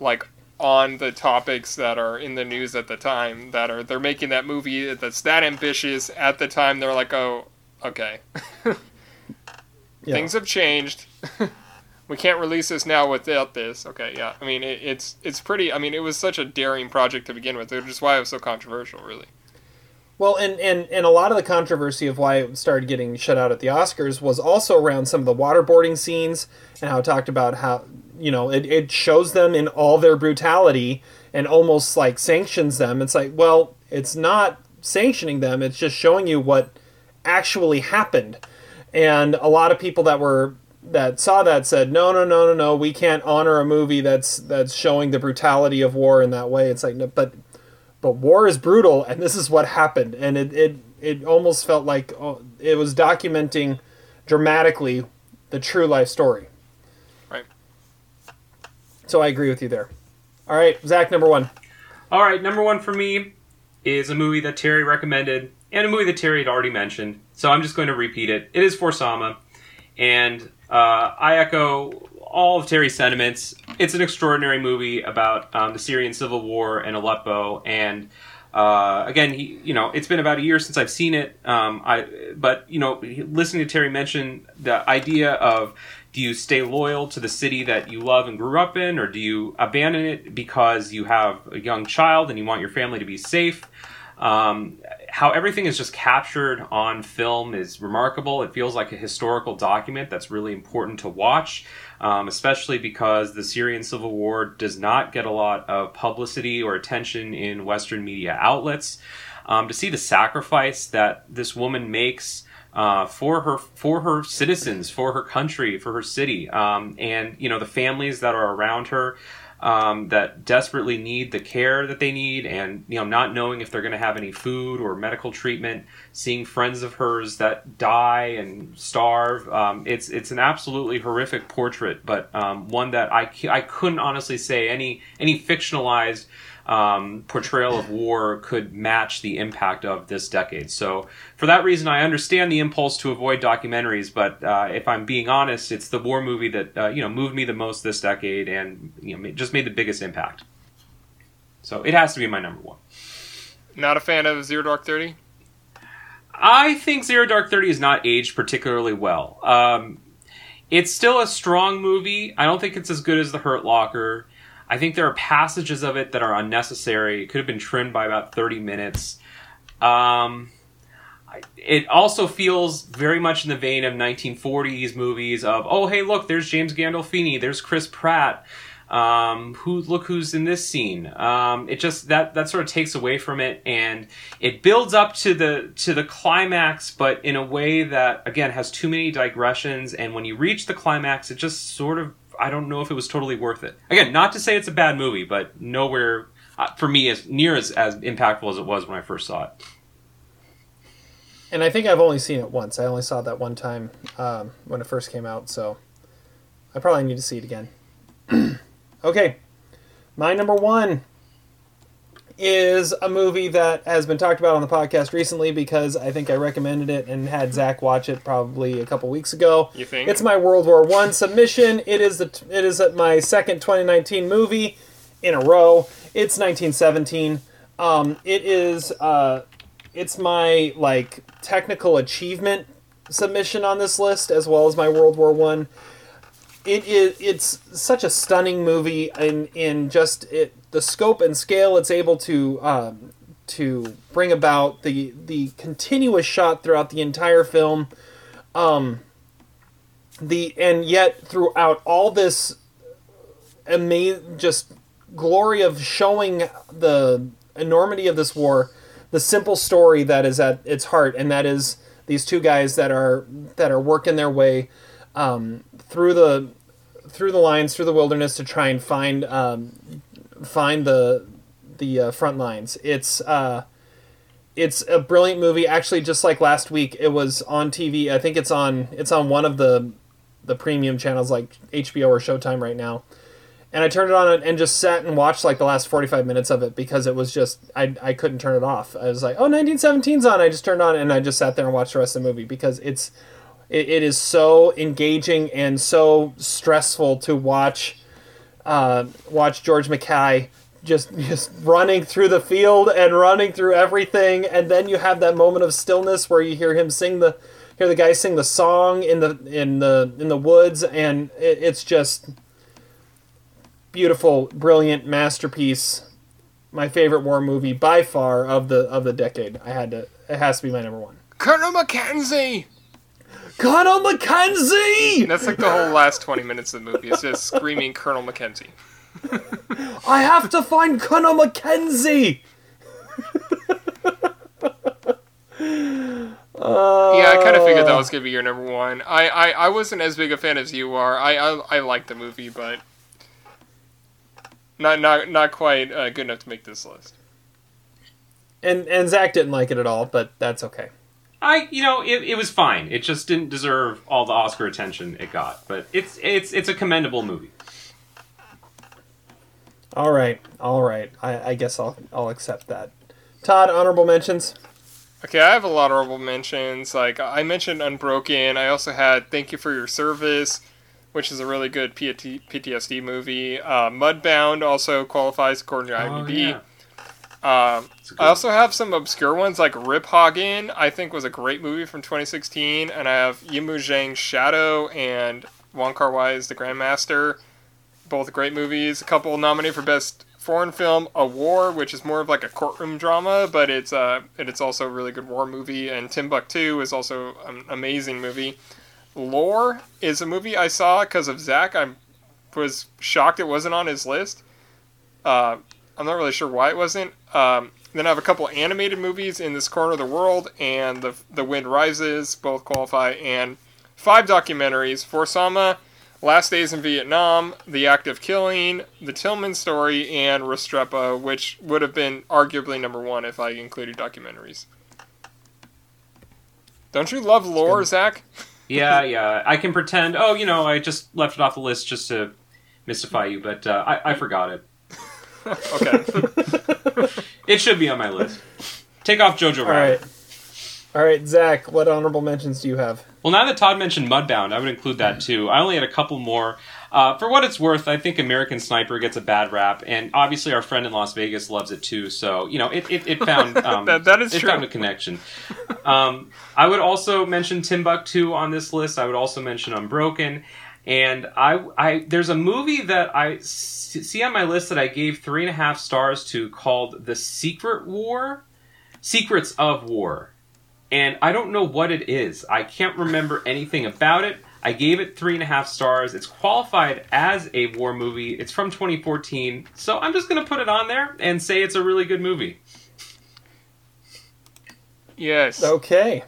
like on the topics that are in the news at the time that are they're making that movie that's that ambitious at the time they're like oh okay Yeah. things have changed we can't release this now without this okay yeah i mean it, it's it's pretty i mean it was such a daring project to begin with which is why it was so controversial really Well, and, and, and a lot of the controversy of why it started getting shut out at the Oscars was also around some of the waterboarding scenes and how it talked about how, you know, it, it shows them in all their brutality and almost like sanctions them. It's like, well, it's not sanctioning them, it's just showing you what actually happened. And a lot of people that were that saw that said, no, no, no, no, no, we can't honor a movie that's that's showing the brutality of war in that way. It's like, no, but but war is brutal and this is what happened and it it, it almost felt like oh, it was documenting dramatically the true life story right so i agree with you there all right zach number one All right, number one for me is a movie that Terry recommended and a movie that Terry had already mentioned. So I'm just going to repeat it. It is For Sama, and uh, I echo all of Terry's sentiments. It's an extraordinary movie about um, the Syrian civil war and Aleppo, and uh, again, he, you know, it's been about a year since I've seen it. Um, I, but you know, listening to Terry mention the idea of do you stay loyal to the city that you love and grew up in, or do you abandon it because you have a young child and you want your family to be safe? Um, how everything is just captured on film is remarkable. It feels like a historical document that's really important to watch, um, especially because the Syrian civil war does not get a lot of publicity or attention in Western media outlets. Um, to see the sacrifice that this woman makes uh, for her for her citizens, for her country, for her city, um, and you know the families that are around her um, that desperately need the care that they need, and you know not knowing if they're going to have any food or medical treatment, seeing friends of hers that die and starve. Um, it's it's an absolutely horrific portrait, but um, one that I I couldn't honestly say any any fictionalized um, portrayal of war could match the impact of this decade. So, for that reason, I understand the impulse to avoid documentaries. But uh, if I'm being honest, it's the war movie that uh, you know moved me the most this decade, and you know just made the biggest impact. So it has to be my number one. not a fan of zero dark 30 I think Zero Dark Thirty is not aged particularly well. Um, it's still a strong movie. I don't think it's as good as The Hurt Locker. I think there are passages of it that are unnecessary. It could have been trimmed by about 30 minutes. Um, it also feels very much in the vein of 1940s movies of, oh, hey, look, there's James Gandolfini, there's Chris Pratt. Um, who look who's in this scene? Um, it just that that sort of takes away from it, and it builds up to the to the climax, but in a way that again has too many digressions. And when you reach the climax, it just sort of I don't know if it was totally worth it. Again, not to say it's a bad movie, but nowhere uh, for me as near as as impactful as it was when I first saw it. and i think i've only seen it once i only saw that one time um, when it first came out so i probably need to see it again okay my number one is a movie that has been talked about on the podcast recently because I think I recommended it and had Zach watch it probably a couple weeks ago. You think? It's my World War One submission. It is the it is my second 2019 movie in a row. It's 1917. Um, it is uh, it's my like technical achievement submission on this list as well as my World War One. It is it's such a stunning movie in in just it the scope and scale it's able to um, to bring about the the continuous shot throughout the entire film. Um, the and yet throughout all this amazing just glory of showing the enormity of this war, the simple story that is at its heart, and that is these two guys that are that are working their way um, through the through the lines, through the wilderness to try and find um, find the the uh, front lines. It's uh, it's a brilliant movie. Actually, just like last week, it was on TV. I think it's on it's on one of the the premium channels like HBO or Showtime right now. And I turned it on and just sat and watched like the last 45 minutes of it because it was just I, I couldn't turn it off. I was like, "Oh, 1917's on." I just turned on and I just sat there and watched the rest of the movie because it's It, it is so engaging and so stressful to watch uh, watch George Mackay just just running through the field and running through everything, and then you have that moment of stillness where you hear him sing the hear the guy sing the song in the in the in the woods, and it, it's just beautiful, brilliant masterpiece. My favorite war movie by far of the of the decade. I had to. It has to be my number one. Colonel Mackenzie. Colonel Mackenzie. That's like the whole last twenty minutes of the movie. It's just screaming Colonel Mackenzie. I have to find Colonel Mackenzie. Uh, yeah, I kind of figured that was gonna be your number one. I, I, I wasn't as big a fan as you are. I I, I like the movie, but not not not quite uh, good enough to make this list. And and Zach didn't like it at all, but that's okay. I, you know, it, it was fine. It just didn't deserve all the Oscar attention it got, but it's it's it's a commendable movie. All right, all right. I, I guess I'll I'll accept that. Todd, honorable mentions. Okay, I have a lot of honorable mentions. Like I mentioned, Unbroken. I also had Thank You for Your Service, which is a really good PTSD movie. Uh, Mudbound also qualifies according to IMDb. Oh, Um, I also have some obscure ones like Rip Hagen. I think was a great movie from 2016, and I have Yimou Zhang's Shadow and Wong Kar Wai's The Grandmaster, both great movies. A couple nominated for best foreign film, A War, which is more of like a courtroom drama, but it's uh, it's also a really good war movie. And Timbuktu is also an amazing movie. Lore is a movie I saw because of Zach. I was shocked it wasn't on his list. Uh, I'm not really sure why it wasn't. Um, then I have a couple animated movies in this corner of the world, and the the Wind Rises both qualify, and five documentaries: For Sama, Last Days in Vietnam, The Act of Killing, The Tillman Story, and Restrepo, which would have been arguably number one if I included documentaries. Don't you love lore, Zach? Yeah, yeah. I can pretend. Oh, you know, I just left it off the list just to mystify you, but uh, I, I forgot it. okay. it should be on my list. Take off Jojo All Rabbit. right, all right, Zach. What honorable mentions do you have? Well, now that Todd mentioned Mudbound, I would include that too. I only had a couple more. Uh, for what it's worth, I think American Sniper gets a bad rap, and obviously our friend in Las Vegas loves it too. So you know, it it, it found um, That- that is it true. found a connection. Um, I would also mention Timbuktu on this list. I would also mention Unbroken, and I I there's a movie that I see on my list that I gave three and a half stars to called The Secret War, Secrets of War and I don't know what it is. I can't remember anything about it. I gave it three and a half stars. It's qualified as a war movie. It's from 2014, so I'm just going to put it on there and say it's a really good movie. Yes. Okay.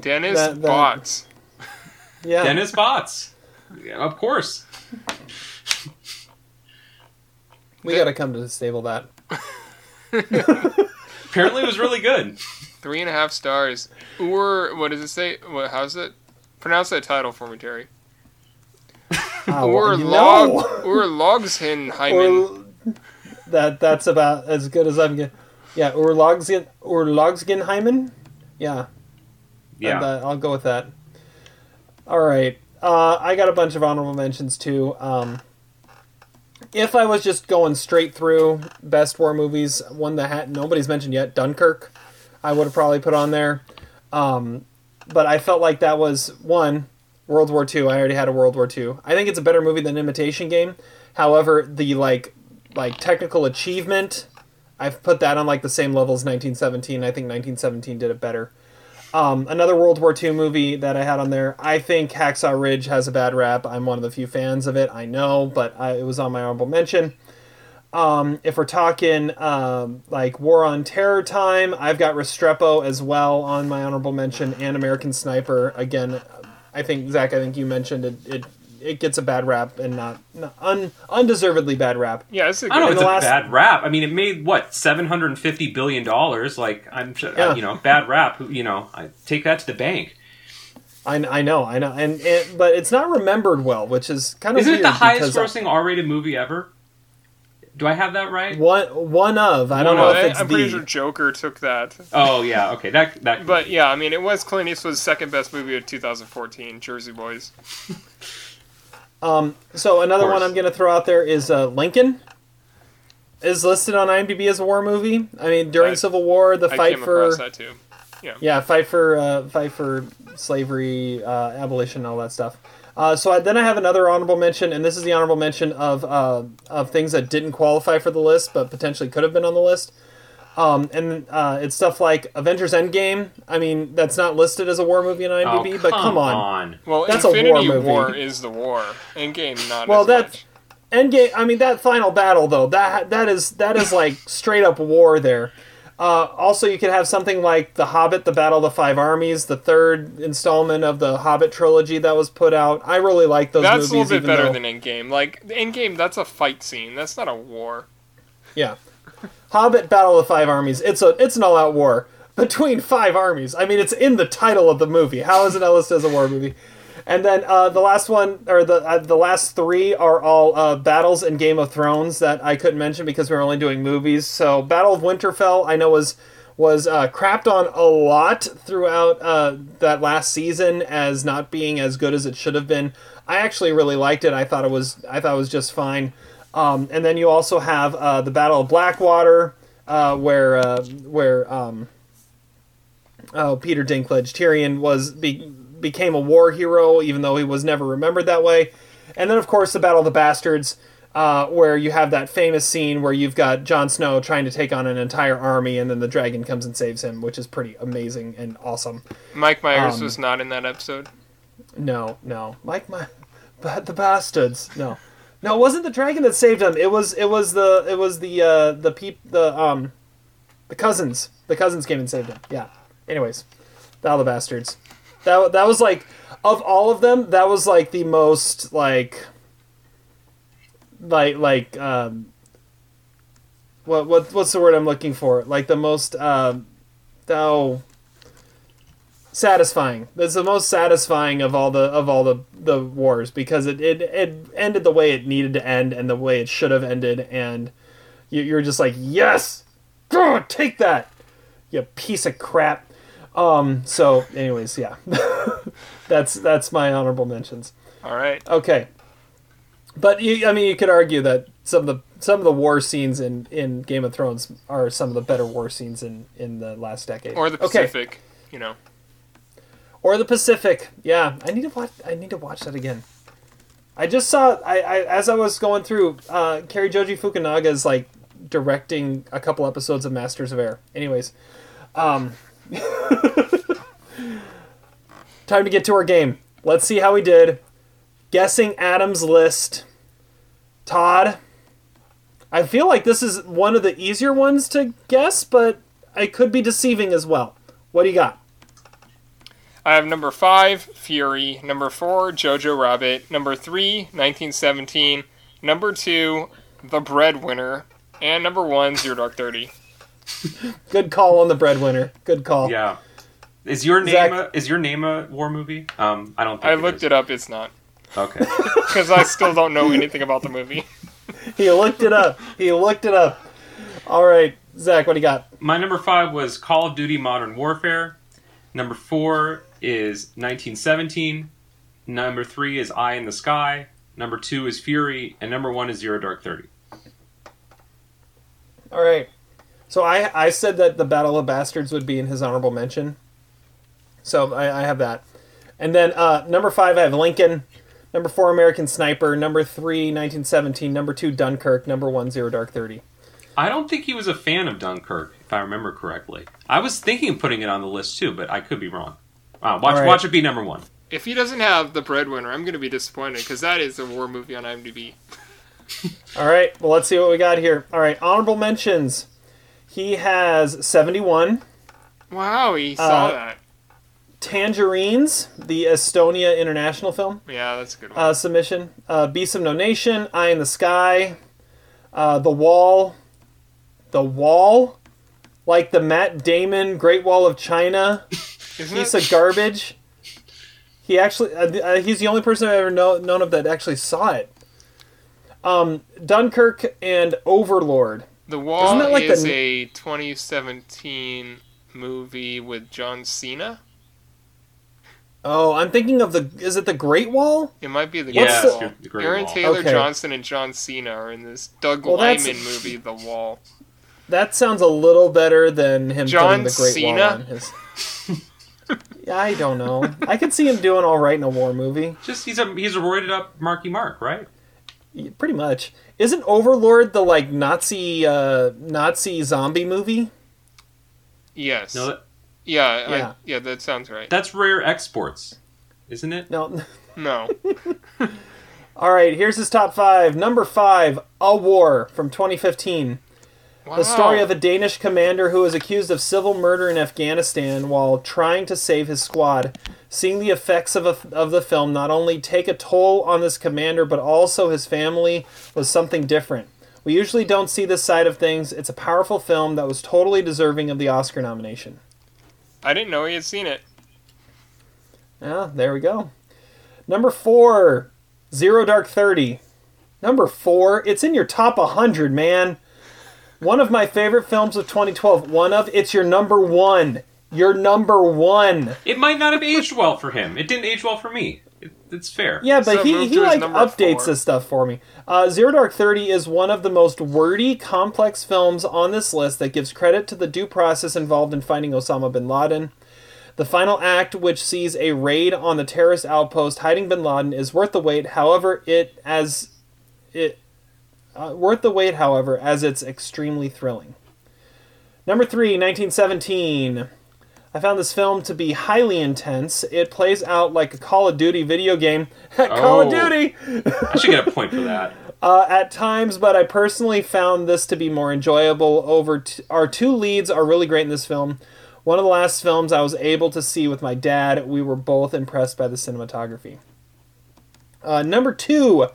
Dennis That- that- Bots. Yeah. Dennis Bots, Yeah, of course. We got to come to disable that. Apparently, it was really good. Three and a half stars. Or what does it say? What? How's it? Pronounce that title for me, Terry. Ah, Ur well, you log. know. Ur logshin hymen. Or that that's about as good as I'm getting. Yeah, Urlogsgen Urlogsgenheimen. Yeah. Yeah. And, uh, I'll go with that. All right. Uh, I got a bunch of honorable mentions too. Um, if I was just going straight through best war movies, one that had, nobody's mentioned yet, Dunkirk, I would have probably put on there. Um, but I felt like that was one World War II. I already had a World War II. I think it's a better movie than Imitation Game. However, the like like technical achievement, I've put that on like the same level as 1917. I think 1917 did it better. Um, another World War II movie that I had on there. I think Hacksaw Ridge has a bad rap. I'm one of the few fans of it. I know, but I, it was on my honorable mention. Um, if we're talking um, like War on Terror time, I've got Restrepo as well on my honorable mention, and American Sniper. Again, I think Zach, I think you mentioned it. It, it gets a bad rap and not, not un, undeservedly bad rap. Yeah, it's a I don't know. It's a last- bad rap. I mean, it made what 750 billion dollars. Like I'm, sure- Yeah. you know, bad rap. You know, I take that to the bank. I, I know, I know, and it, but it's not remembered well, which is kind of Isn't it the highest because, uh, grossing R-rated movie ever? Do I have that right? One one of. I don't One know of. if I, it's I'm pretty sure Joker took that. Oh yeah, okay. That that. But yeah, I mean, it was Clint Eastwood's second best movie of 2014, Jersey Boys. Um, so another one. I'm going to throw out there is uh, Lincoln. Is listed on IMDb as a war movie. I mean, during I- Civil War, the I fight came for across that too. Yeah. yeah, fight for uh, fight for slavery, uh, abolition, all that stuff. Uh, so I, then I have another honorable mention, and this is the honorable mention of uh, of things that didn't qualify for the list, but potentially could have been on the list. Um, and uh, it's stuff like Avengers Endgame. I mean, that's not listed as a war movie on IMDb, Oh, but come come on, on. Well, that's Infinity a war movie. War is the war. Endgame not. well, as that much. Endgame. I mean, that final battle though. That that is that is like straight up war there. Uh, also, you could have something like The Hobbit: The Battle of the Five Armies, the third installment of the Hobbit trilogy that was put out. I really like those That's movies. a little bit even better though- than Endgame. Like Endgame, that's a fight scene. That's not a war. Yeah. Hobbit Battle of the Five Armies. It's a it's an all out war between five armies. I mean, it's in the title of the movie. How is it Ellis as a war movie? And then uh, the last one, or the uh, the last three, are all uh, battles in Game of Thrones that I couldn't mention because we were only doing movies. So Battle of Winterfell, I know was was uh, crapped on a lot throughout uh, that last season as not being as good as it should have been. I actually really liked it. I thought it was I thought it was just fine. Um, and then you also have uh, the Battle of Blackwater, uh, where uh, where um, oh Peter Dinklage Tyrion was be, became a war hero, even though he was never remembered that way. And then of course the Battle of the Bastards, uh, where you have that famous scene where you've got Jon Snow trying to take on an entire army, and then the dragon comes and saves him, which is pretty amazing and awesome. Mike Myers Um, was not in that episode. No, no, Mike, my, but the bastards. No, no, it wasn't the dragon that saved him. It was, it was the, it was the, uh, the peep, the, um, the cousins. The cousins came and saved him. Yeah. Anyways, of the Bastards. That that was like, of all of them, that was like the most like, like like um. What what what's the word I'm looking for? Like the most um, oh satisfying. That's the most satisfying of all the of all the the wars because it it, it ended the way it needed to end and the way it should have ended and you, you're just like yes, Grr, take that, you piece of crap. Um. So, anyways, yeah, that's that's my honorable mentions. All right. Okay. But you, I mean, you could argue that some of the some of the war scenes in, in Game of Thrones are some of the better war scenes in, in the last decade. Or the Okay. Pacific. You know. Or the Pacific. Yeah, I need to watch. I need to watch that again. I just saw. I, I as I was going through. Uh, Cary Joji Fukunaga is like directing a couple episodes of Masters of Air. Anyways, um, time to get to our game. Let's see how we did. Guessing Adam's list. Todd. I feel like this is one of the easier ones to guess, but I could be deceiving as well. What do you got? I have number five, Fury. Number four, Jojo Rabbit. Number three, 1917. Number two, The Breadwinner. And number one, Zero Dark Thirty. Good call on the breadwinner. Good call. Yeah. Is your name Zach- a, is your name a war movie? Um, I don't. think I it looked is. it up. It's not. Okay. Because I still don't know anything about the movie. He looked it up. He looked it up. All right, Zach, what do you got? My number five was Call of Duty Modern Warfare. Number four is 1917. Number three is Eye in the Sky. Number two is Fury, and number one is Zero Dark Thirty. All right. So I I said that the Battle of Bastards would be in his honorable mention. So I, I have that. And then uh, number five, I have Lincoln. Number four, American Sniper. Number three, 1917. Number two, Dunkirk. Number one, Zero Dark Thirty. I don't think he was a fan of Dunkirk, if I remember correctly. I was thinking of putting it on the list too, but I could be wrong. Uh, watch, All right. watch it be number one. If he doesn't have The Breadwinner, I'm going to be disappointed because that is a war movie on IMDb. All right. Well, let's see what we got here. All right, honorable mentions. He has 71. Wow, he saw Uh, that. Tangerines, the Estonia international film. Yeah, that's a good one. uh, submission. Uh, Beast of No Nation, Eye in the Sky, uh, The Wall, The Wall, like the Matt Damon Great Wall of China Isn't piece it- of garbage. He actually, uh, uh, he's the only person I've ever know, known of that actually saw it. Um, Dunkirk and Overlord. The Wall Isn't that like is the- a 2017 movie with John Cena. Oh, I'm thinking of the. Is it the Great Wall? It might be the What's Great Wall. the Great Aaron Wall. Taylor Okay. Johnson and John Cena are in this Doug Well, that's- movie, The Wall. That sounds a little better than him John putting the Great Cena? Wall on his. Yeah, I don't know. I could see him doing all right in a war movie. Just he's a he's a roided up Marky Mark, right? Yeah, Pretty much. Isn't Overlord the like Nazi uh, Nazi zombie movie? Yes. No, that, yeah, Yeah. I, yeah, that sounds right. that's rare exports, isn't it? No. No. All right, here's his top five. Number five, A War from 2015. Wow. The story of a Danish commander who was accused of civil murder in Afghanistan while trying to save his squad. Seeing the effects of, a, of the film not only take a toll on this commander, but also his family was something different. We usually don't see this side of things. It's a powerful film that was totally deserving of the Oscar nomination. I didn't know he had seen it. Yeah, there we go. Number four, Zero Dark Thirty. Number four, it's in your top 100, man. One of my favorite films of 2012. One of, it's your number one. Your number one. It might not have aged well for him. It didn't age well for me. It, it's fair. Yeah, but So he, move he to his like number updates four. this stuff for me. Uh, Zero Dark Thirty is one of the most wordy, complex films on this list that gives credit to the due process involved in finding Osama bin Laden. The final act, which sees a raid on the terrorist outpost hiding bin Laden, is worth the wait. However, it as it uh, worth the wait. However, as it's extremely thrilling. Number three, 1917. I found this film to be highly intense. It plays out like a Call of Duty video game. Call of Oh. Duty! I should get a point for that. Uh, at times, but I personally found this to be more enjoyable. Over t- our two leads are really great in this film. One of the last films I was able to see with my dad. We were both impressed by the cinematography. Uh, number two,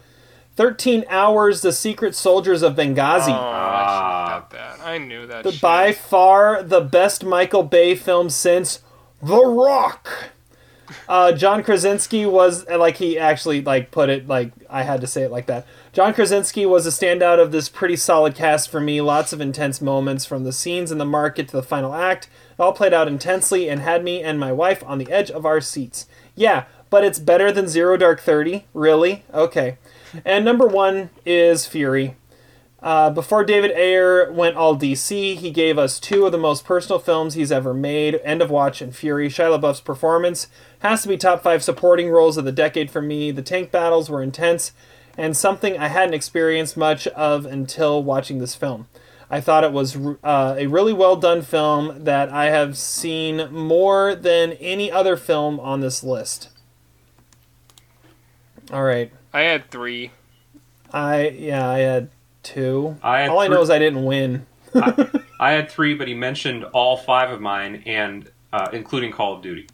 13 Hours, The Secret Soldiers of Benghazi. Oh, I should have got that. I knew that. The- shit. by far the best Michael Bay film since The Rock. Uh, John Krasinski was like he actually like put it like I had to say it like that. John Krasinski was a standout of this pretty solid cast for me. Lots of intense moments from the scenes in the market to the final act. It all played out intensely and had me and my wife on the edge of our seats. Yeah, but it's better than Zero Dark Thirty. Really? Okay. And number one is Fury. Uh, before David Ayer went all DC, he gave us two of the most personal films he's ever made End of Watch and Fury. Shia LaBeouf's performance has to be top five supporting roles of the decade for me. The tank battles were intense and something I hadn't experienced much of until watching this film. I thought it was uh, a really well done film that I have seen more than any other film on this list. All right. I had three. I, yeah, I had two. I had All I know is I didn't win. I, I had three, but he mentioned all five of mine, and uh, including Call of Duty.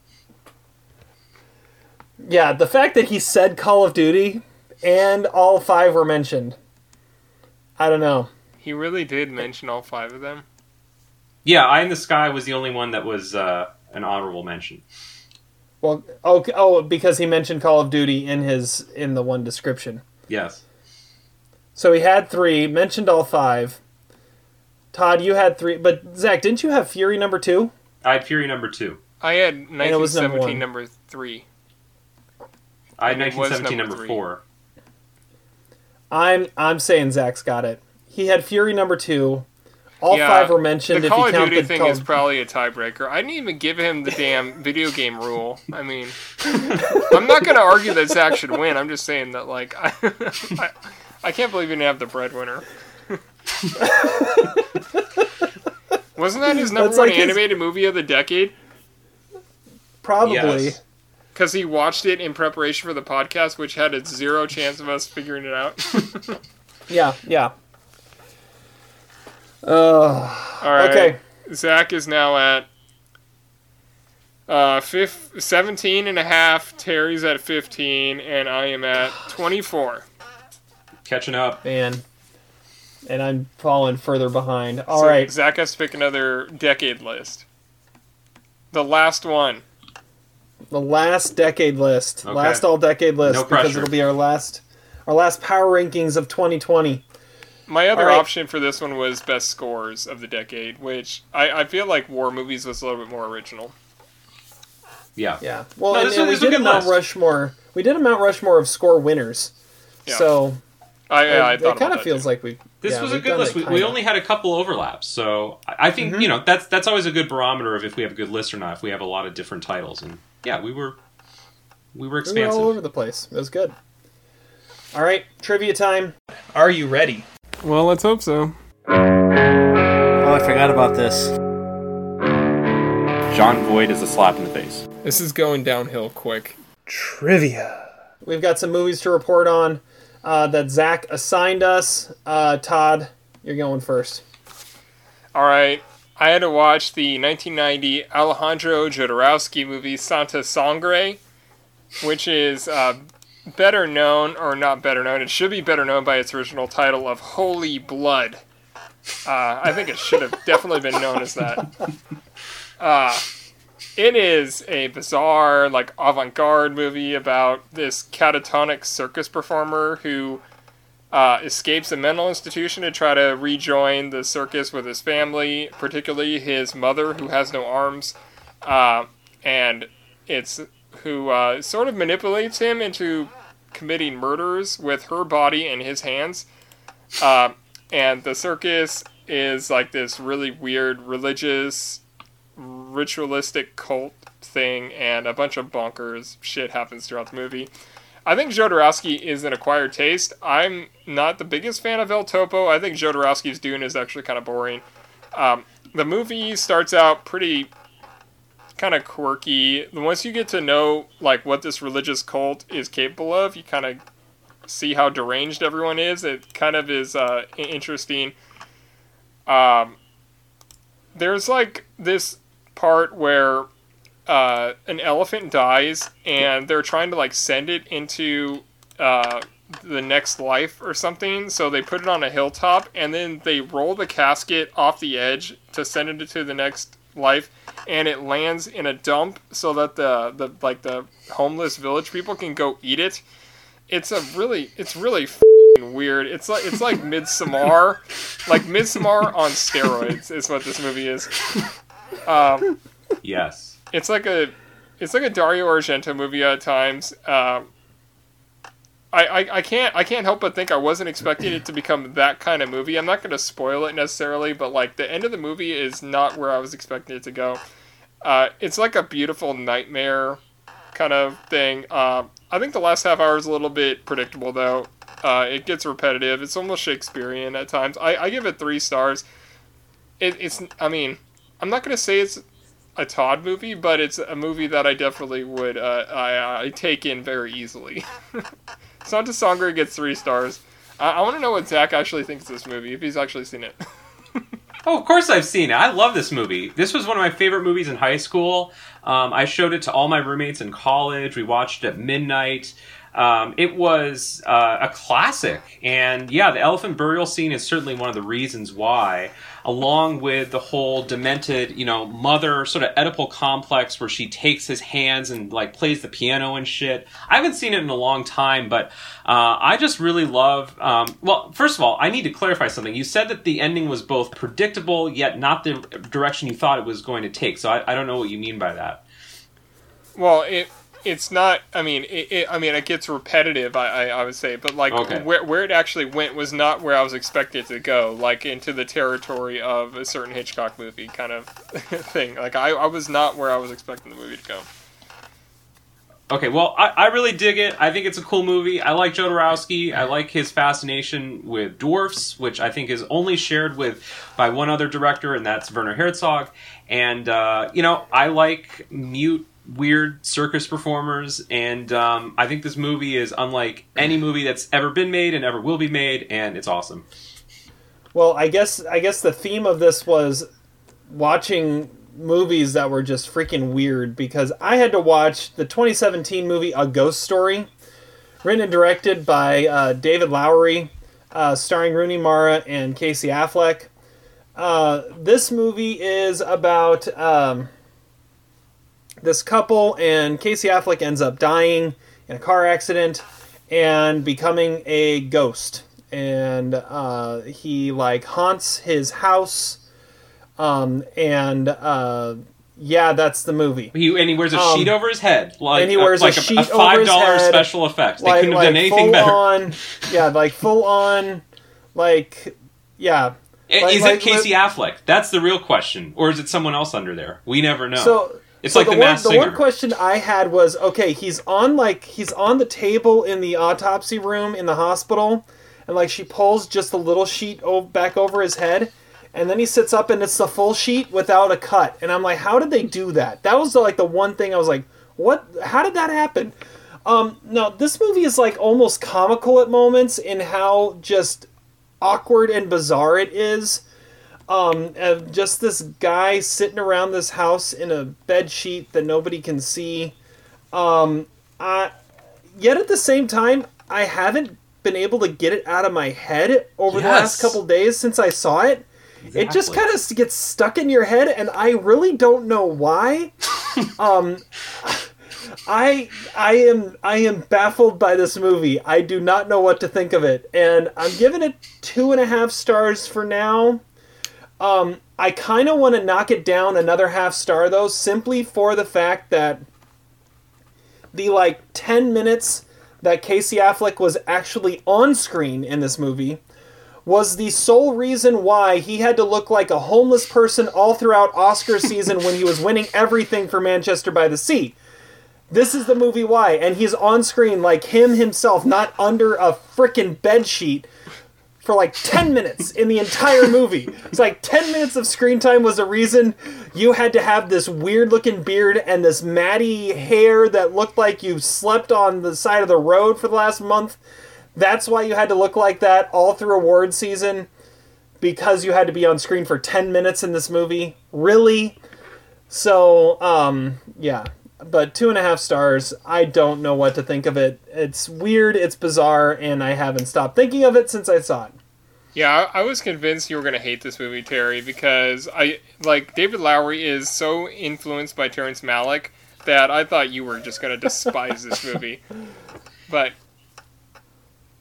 Yeah, the fact that he said Call of Duty and all five were mentioned. I don't know. He really did mention all five of them. Yeah, Eye in the Sky was the only one that was uh, an honorable mention. Well, oh, oh, because he mentioned Call of Duty in his in the one description. Yes. So he had three, mentioned all five. Todd, you had three, but Zach, didn't you have Fury number two? I had Fury number two. I had it was number 1917 number, three. I had And 1917 number number, four. I'm I'm saying Zach's got it. He had Fury number two. All Yeah, five were mentioned. The if Call you of count Duty the thing Call is probably a tiebreaker. I didn't even give him the damn video game rule. I mean, I'm not going to argue that Zach should win. I'm just saying that, like, I, I, I can't believe you didn't have the breadwinner. Wasn't that his number That's one like his- animated movie of the decade? probably. Yes. Because he watched it in preparation for the podcast, which had a zero chance of us figuring it out. Yeah, yeah. Uh, All right. Okay. Zach is now at uh, fif- 17 and a half. Terry's at 15, and I am at 24. Catching up. man. And I'm falling further behind. All So right. Zach has to pick another decade list. The last one. The last decade list. Okay. Last all decade list No because pressure. it'll be our last our last power rankings of 2020. My other All right. option for this one was best scores of the decade, which I, I feel like war movies was a little bit more original. Yeah. Yeah. Well, No, and, this and was- we this was a did a Mount list. Rushmore. We did a Mount Rushmore of score winners. Yeah. So I, yeah, I it, thought about kind of feels too. like we. This yeah, was a good list. We, we only had a couple overlaps, so I I think Mhm. you know that's that's always a good barometer of if we have a good list or not. If we have a lot of different titles, and yeah, we were we were We were expansive. all over the place. It was good. All right, trivia time. Are you ready? Well, let's hope so. Oh, I forgot about this. Jon Voight is a slap in the face. This is going downhill quick. Trivia. We've got some movies to report on uh, that Zach assigned us. Uh, Todd, you're going first. All right. I had to watch the 1990 Alejandro Jodorowsky movie Santa Sangre, which is uh, better known, or not better known, it should be better known by its original title of Holy Blood. Uh, I think it should have definitely been known as that. Uh, it is a bizarre, like avant garde movie about this catatonic circus performer who uh, escapes a mental institution to try to rejoin the circus with his family, particularly his mother, who has no arms, uh, and it's who uh, sort of manipulates him into committing murders with her body in his hands. Uh, and the circus is like this really weird religious, ritualistic cult thing, and a bunch of bonkers shit happens throughout the movie. I think Jodorowsky is an acquired taste. I'm not the biggest fan of El Topo. I think Jodorowsky's Dune is actually kind of boring. Um, the movie starts out pretty kind of quirky. Once you get to know like what this religious cult is capable of, you kind of see how deranged everyone is. It kind of is uh, interesting. Um, there's like this part where uh, an elephant dies and they're trying to like send it into uh, the next life or something. So they put it on a hilltop and then they roll the casket off the edge to send it to the next life, and it lands in a dump so that the the like the homeless village people can go eat it. It's a really it's really f***ing weird. It's like it's like Midsommar, like Midsommar on steroids is what this movie is. Um, Yes. it's like a it's like a Dario Argento movie at times. Um, I, I, I can't I can't help but think I wasn't expecting it to become that kind of movie. I'm not going to spoil it necessarily, but like the end of the movie is not where I was expecting it to go. Uh, it's like a beautiful nightmare kind of thing. Um, I think the last half hour is a little bit predictable though. Uh, it gets repetitive. It's almost Shakespearean at times. I, I give it three stars. It, it's I mean I'm not going to say it's a Todd movie, but it's a movie that I definitely would uh, I, I take in very easily. Santa Sangre gets three stars. I, I want to know what Zach actually thinks of this movie, if he's actually seen it. Oh, of course I've seen it. I love this movie. This was one of my favorite movies in high school. Um, I showed it to all my roommates in college. We watched it at midnight. Um, it was uh, a classic, and yeah, the elephant burial scene is certainly one of the reasons why, along with the whole demented, you know, mother sort of Oedipal complex where she takes his hands and like plays the piano and shit. I haven't seen it in a long time, but uh, I just really love. Um, well, first of all, I need to clarify something. You said that the ending was both predictable yet not the direction you thought it was going to take. So I, I don't know what you mean by that. Well, it it's not. I mean, it, it I mean, it gets repetitive. I, I, I would say, but like Okay. where where it actually went was not where I was expected to go. Like into the territory of a certain Hitchcock movie kind of thing. Like I, I was not where I was expecting the movie to go. Okay, well, I, I really dig it. I think it's a cool movie. I like Jodorowsky. I like his fascination with dwarfs, which I think is only shared with by one other director, and that's Werner Herzog. And uh, you know, I like mute, weird circus performers, and um, I think this movie is unlike any movie that's ever been made and ever will be made, and it's awesome. Well, I guess I guess the theme of this was watching movies that were just freaking weird because I had to watch the 2017 movie A Ghost Story, written and directed by uh, David Lowery, uh, starring Rooney Mara and Casey Affleck. Uh, this movie is about um, this couple, and Casey Affleck ends up dying in a car accident, and becoming a ghost. And uh, he like haunts his house. Um, and uh, yeah, that's the movie. He and he wears a Um, sheet over his head, like and he wears like a sheet over five dollar special effect. They like- couldn't have done anything better. On, yeah, like full on, like yeah. Like- is like- it Casey Affleck? That's the real question, or is it someone else under there? We never know. So it's so like the, one, the one question I had was okay, he's on like he's on the table in the autopsy room in the hospital, and like she pulls just a little sheet o- back over his head, and then he sits up and it's the full sheet without a cut, and I'm like, how did they do that? That was like the one thing I was like, what? How did that happen? Um, no, this movie is like almost comical at moments in how just awkward and bizarre it is um, just this guy sitting around this house in a bed sheet that nobody can see. Um, I, yet at the same time, I haven't been able to get it out of my head over the last couple days since I saw it. It just kind of gets stuck in your head, and I really don't know why. um, I I am I am baffled by this movie. I do not know what to think of it, and I'm giving it two and a half stars for now. Um, I kind of want to knock it down another half star though, simply for the fact that the like ten minutes that Casey Affleck was actually on screen in this movie was the sole reason why he had to look like a homeless person all throughout Oscar season when he was winning everything for Manchester by the Sea. This is the movie why, and he's on screen like him himself, not under a frickin' bed sheet for like 10 minutes in the entire movie. It's like 10 minutes of screen time was the reason you had to have this weird looking beard and this matty hair that looked like you slept on the side of the road for the last month. That's why you had to look like that all through award season because you had to be on screen for 10 minutes in this movie. Really? So, um, yeah. But two and a half stars. I don't know what to think of it. It's weird, it's bizarre, and I haven't stopped thinking of it since I saw it. Yeah, I, I was convinced you were going to hate this movie, Terry, because I like David Lowery is so influenced by Terrence Malick that I thought you were just going to despise this movie. But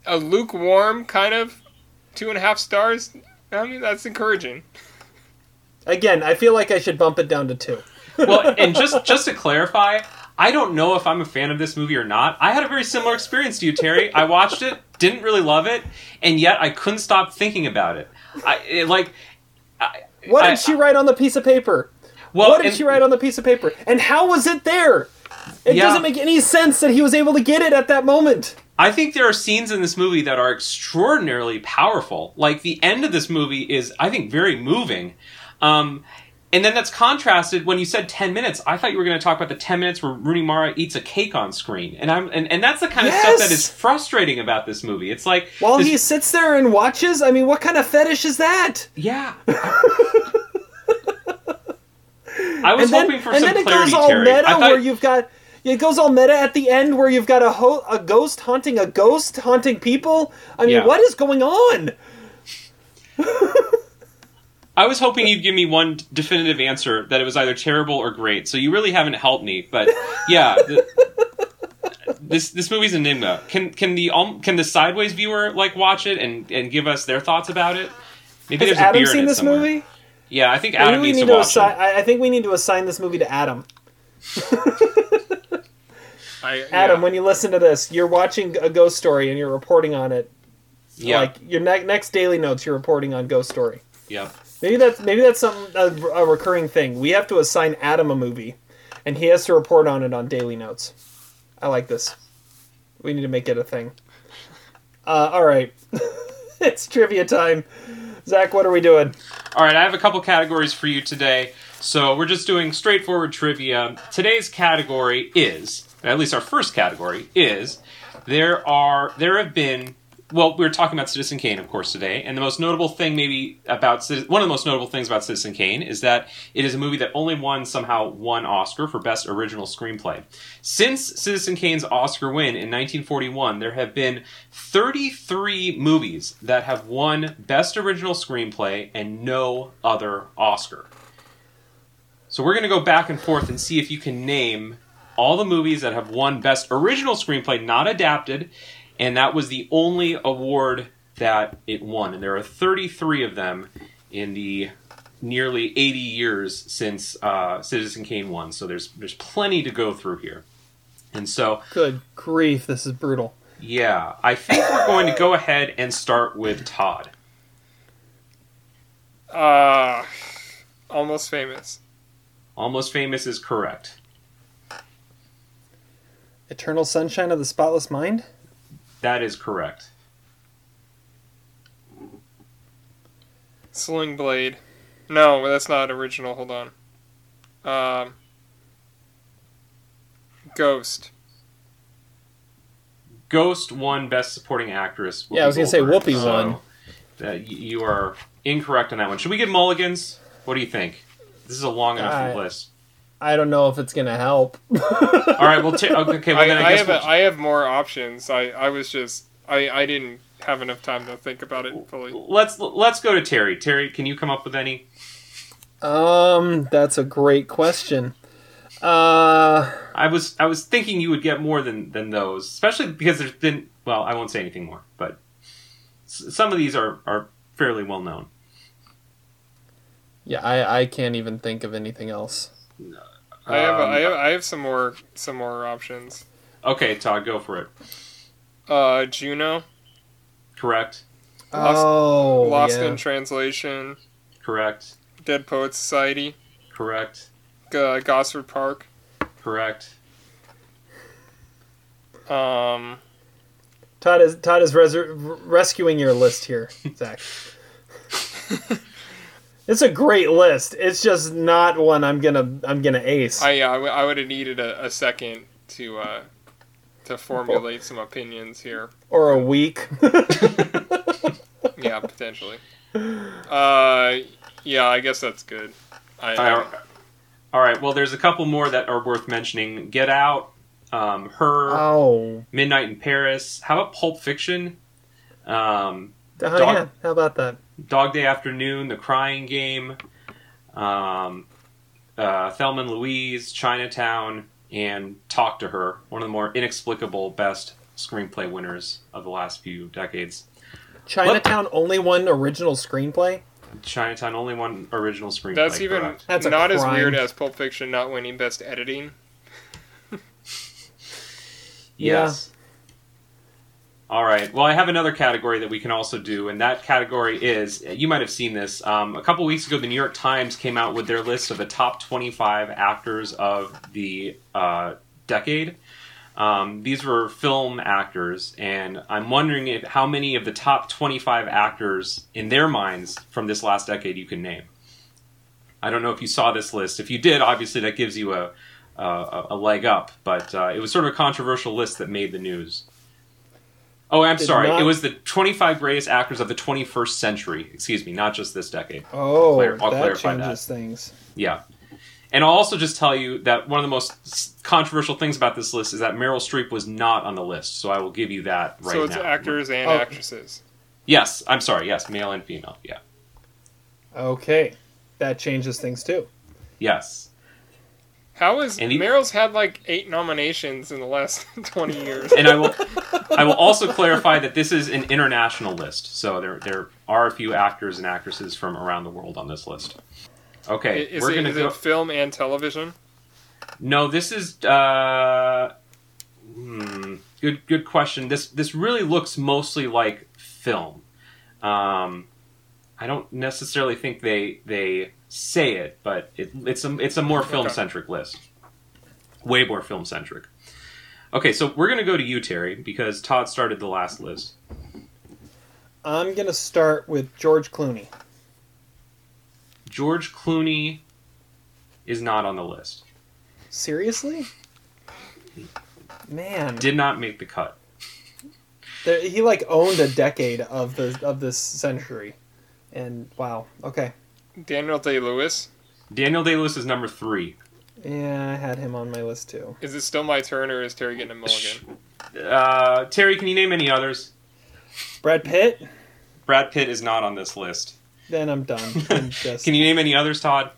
a lukewarm kind of two and a half stars. I mean, that's encouraging. Again, I feel like I should bump it down to two. Well, and just just to clarify, I don't know if I'm a fan of this movie or not. I had a very similar experience to you, Terry. I watched it, didn't really love it, and yet I couldn't stop thinking about it. I it, like. I, What did I- she write on the piece of paper? Well, what did and- she write on the piece of paper? And how was it there? It Yeah. doesn't make any sense that he was able to get it at that moment. I think there are scenes in this movie that are extraordinarily powerful. Like the end of this movie is, I think, very moving. Um, and then that's contrasted when you said ten minutes. I thought you were going to talk about the ten minutes where Rooney Mara eats a cake on screen, and I'm and, and that's the kind of stuff that is frustrating about this movie. It's like While this- he sits there and watches, I mean, what kind of fetish is that? Yeah. I was and then, hoping for and some then it clarity, goes all Terry. meta thought- where you've got it goes all meta at the end where you've got a ho- a ghost haunting a ghost haunting people. I mean, Yeah. what is going on? I was hoping you'd give me one definitive answer that it was either terrible or great. So you really haven't helped me. But yeah, the, this this movie's an enigma. Can can the um, can the sideways viewer like watch it and, and give us their thoughts about it? Maybe Has there's a Adam beer in seen it this somewhere. movie? Yeah, I think Maybe Adam we needs need to to watch assign. it. I I think we need to assign this movie to Adam. I, Adam, when you listen to this, you're watching a ghost story and you're reporting on it. Yeah. Like your ne- next daily notes, you're reporting on Ghost Story. Yeah. Maybe that's maybe that's some a, a recurring thing. We have to assign Adam a movie, and he has to report on it on daily notes. I like this. We need to make it a thing. Uh, all right, it's trivia time. Zach, what are we doing? All right, I have a couple categories for you today. So we're just doing straightforward trivia. Today's category is, at least our first category is, there are there have been. Well, we were talking about Citizen Kane, of course, today, and the most notable thing, maybe about one of the most notable things about Citizen Kane is that it is a movie that only won somehow one Oscar for Best Original Screenplay. Since Citizen Kane's Oscar win in 1941, there have been 33 movies that have won Best Original Screenplay and no other Oscar. So we're going to go back and forth and see if you can name all the movies that have won Best Original Screenplay, not adapted, and that was the only award that it won. And there are 33 of them in the nearly 80 years since uh, Citizen Kane won. So there's there's plenty to go through here. And so, Good grief, this is brutal. yeah, I think we're going to go ahead and start with Todd. Uh, almost famous. Almost Famous is correct. Eternal Sunshine of the Spotless Mind? That is correct. Sling Blade. No, that's not original. Hold on. Um, Ghost. Ghost won Best Supporting Actress. Yeah, I was gonna say Goldberg, Whoopi so, won. uh, you are incorrect on that one. Should we get mulligans? What do you think? This is a long enough I- list. I don't know if it's gonna help. All right, well, ta- okay. Well, I, then I, I guess have we'll- a, I have more options. I, I was just I, I didn't have enough time to think about it fully. let's let's go to Terry. Terry, can you come up with any? Um, that's a great question. Uh, I was I was thinking you would get more than than those, especially because there's been well, I won't say anything more, but s- some of these are are fairly well known. yeah, I I can't even think of anything else. I have, Um, I have I have some more some more options. Okay, Todd, go for it. Uh, Juno. Correct. Lost, Oh, Lost yeah. in Translation. Correct. Dead Poets Society. Correct. G- Gosford Park. Correct. Um, Todd is Todd is res- rescuing your list here, Zach. it's a great list. It's just not one I'm gonna I'm gonna ace. I yeah, I, w- I would have needed a, a second to uh, to formulate some opinions here. or a week. Yeah, potentially. Uh, yeah, I guess that's good. I, All right. All right. Well, there's a couple more that are worth mentioning. Get Out, um, Her, oh, Midnight in Paris. How about Pulp Fiction? Um, oh Dog, yeah. How about that? Dog Day Afternoon, The Crying Game, um, uh, Thelma and Louise, Chinatown, and Talk to Her. One of the more inexplicable best screenplay winners of the last few decades. Chinatown only won original screenplay. Chinatown only won original screenplay. That's even correct. That's not as weird as Pulp Fiction not winning Best Editing. Yes. All right. Well, I have another category that we can also do, and that category is you might have seen this. Um, a couple weeks ago, the New York Times came out with their list of the top 25 actors of the uh, decade. Um, these were film actors, and I'm wondering if how many of the top 25 actors in their minds from this last decade you can name. I don't know if you saw this list. If you did, obviously that gives you a a, a leg up. But uh, it was sort of a controversial list that made the news. Oh, I'm sorry. not- It was the 25 greatest actors of the 21st century. Excuse me, not just this decade. Oh, Clar- I'll that clarify changes things. Yeah. And I'll also just tell you that one of the most controversial things about this list is that Meryl Streep was not on the list. So I will give you that right now. so it's now. actors and Oh. actresses. Yes, I'm sorry. Yes, male and female. Yeah. Okay, that changes things too. Yes. How is he- Meryl's had like eight nominations in the last twenty years? and I will I will also clarify that this is an international list, so there there are a few actors and actresses from around the world on this list. Okay, is we're it, gonna is go. it film and television? No, this is uh, hmm, good good question. This this really looks mostly like film. Um, I don't necessarily think they they say it, but it, it's a it's a more film centric list. Way more film centric. Okay, so we're gonna go to you, Terry, because Todd started the last list. I'm gonna start with George Clooney. George Clooney is not on the list. Seriously? Man, Did not make the cut. There- he like owned a decade of the of this century, and wow. Okay, Daniel Day Lewis. Daniel Day Lewis is number three. Yeah, I had him on my list too. Is it still my turn or is Terry getting a mulligan? Uh, Terry, can you name any others? Brad Pitt. Brad Pitt is not on this list. Then I'm done. I'm just Can you name any others, Todd?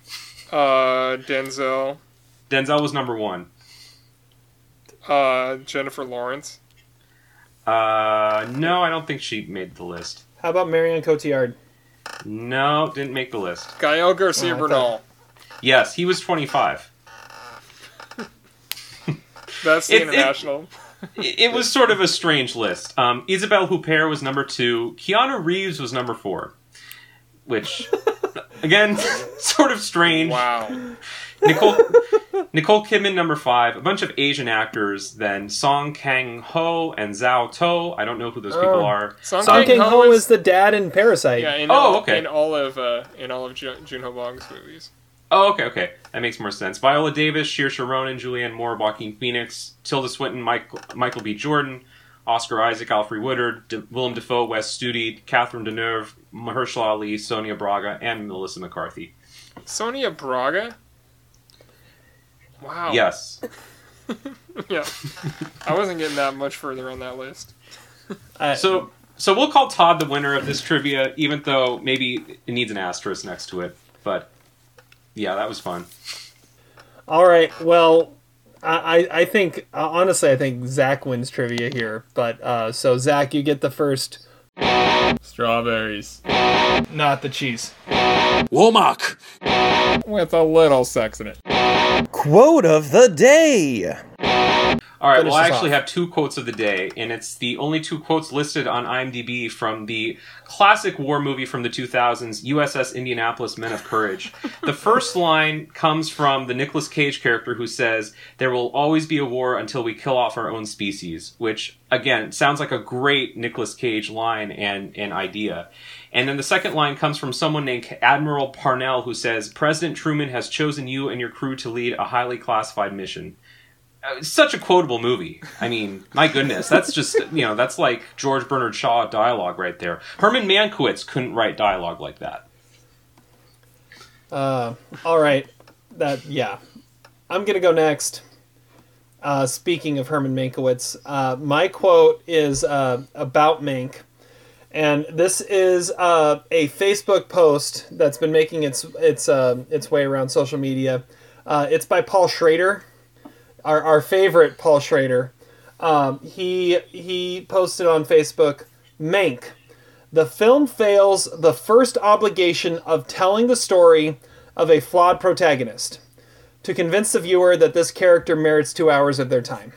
Uh, Denzel. Denzel was number one. Uh, Jennifer Lawrence. Uh, no, I don't think she made the list. How about Marion Cotillard? No, didn't make the list. Gael Garcia Oh, I Bernal. Yes, he was 25. That's the It- it- international. it it was sort of a strange list. Um, Isabelle Huppert was number two. Keanu Reeves was number four, which, again, sort of strange. Wow. Nicole Nicole Kidman number five. A bunch of Asian actors. Then Song Kang Ho and Zhao Tao. I don't know who those people Oh. are. Song Song Kang Kang Ho Ho is- is the dad in Parasite. Yeah, in Oh, all, okay. in all of uh, in all of Jun- Junho Bong's movies. Oh, okay, okay. That makes more sense. Viola Davis, Saoirse Ronan, Julianne Moore, Joaquin Phoenix, Tilda Swinton, Michael, Michael B. Jordan, Oscar Isaac, Alfre Woodard, De- Willem Dafoe, Wes Studi, Catherine Deneuve, Mahershala Ali, Sonia Braga, and Melissa McCarthy. Sonia Braga. Wow. Yes. yeah. I wasn't getting that much further on that list. so, so we'll call Todd the winner of this trivia, even though maybe it needs an asterisk next to it. But yeah, that was fun. All right. Well, I I I think uh, honestly I think Zach wins trivia here. But uh, so Zach, you get the first. Strawberries. Not the cheese. Womack. With a little sex in it. Quote of the day. All right. Finish well, I actually off. have two quotes of the day, and it's the only two quotes listed on IMDb from the classic war movie from the 2000s, USS Indianapolis: Men of Courage. the first line comes from the Nicolas Cage character who says, "There will always be a war until we kill off our own species," which again sounds like a great Nicolas Cage line and and idea. And then the second line comes from someone named Admiral Parnell who says, President Truman has chosen you and your crew to lead a highly classified mission. Uh, such a quotable movie. I mean, my goodness, that's just, you know, that's like George Bernard Shaw dialogue right there. Herman Mankiewicz couldn't write dialogue like that. Uh, all right. That yeah. I'm gonna go next. Uh, speaking of Herman Mankiewicz, uh, my quote is uh, about Mank, and this is uh, a Facebook post that's been making its its its way around social media. It's by Paul Schrader, our, our favorite Paul Schrader. Um, he he posted on Facebook, Mank. The film fails the first obligation of telling the story of a flawed protagonist to convince the viewer that this character merits two hours of their time.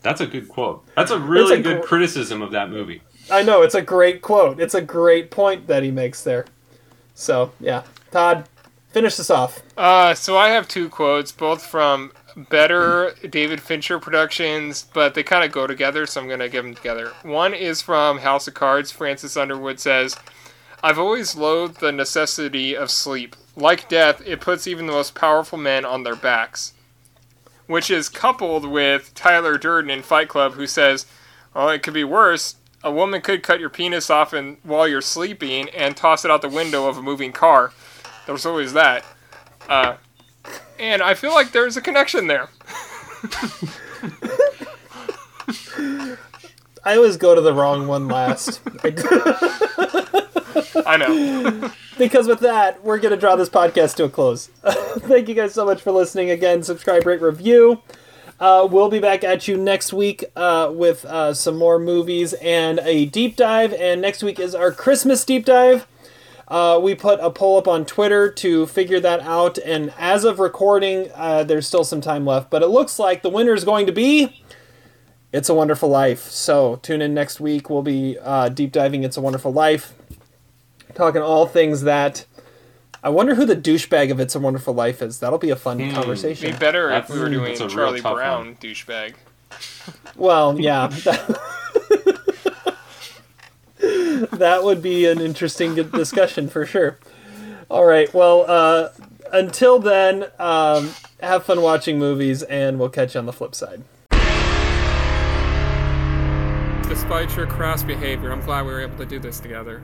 That's a good quote. That's a really a good gr- criticism of that movie. I know it's a great quote. It's a great point that he makes there. So yeah, Todd, finish this off. Uh, so I have two quotes, both from better David Fincher productions, but they kind of go together, so I'm going to give them together. One is from House of Cards. Francis Underwood says, I've always loathed the necessity of sleep. Like death, it puts even the most powerful men on their backs. Which is coupled with Tyler Durden in Fight Club, who says, Oh, it could be worse. A woman could cut your penis off and, while you're sleeping and toss it out the window of a moving car. There's always that. Uh, and I feel like there's a connection there. I always go to the wrong one last. I know. because with that, we're going to draw this podcast to a close. Thank you guys so much for listening. Again, subscribe, rate, review. Uh, we'll be back at you next week uh, with uh, some more movies and a deep dive. And next week is our Christmas deep dive. Uh, we put a poll up on Twitter to figure that out. And as of recording, uh, there's still some time left. But it looks like the winner is going to be It's a Wonderful Life. So tune in next week. We'll be uh, deep diving It's a Wonderful Life talking all things that I wonder who the douchebag of It's a Wonderful Life is. That'll be a fun It'd conversation. be better if we were doing a Charlie Brown one. douchebag. Well, yeah. that would be an interesting discussion for sure. All right. Well, uh, until then, um, have fun watching movies, and we'll catch you on the flip side. Despite your crass behavior, I'm glad we were able to do this together.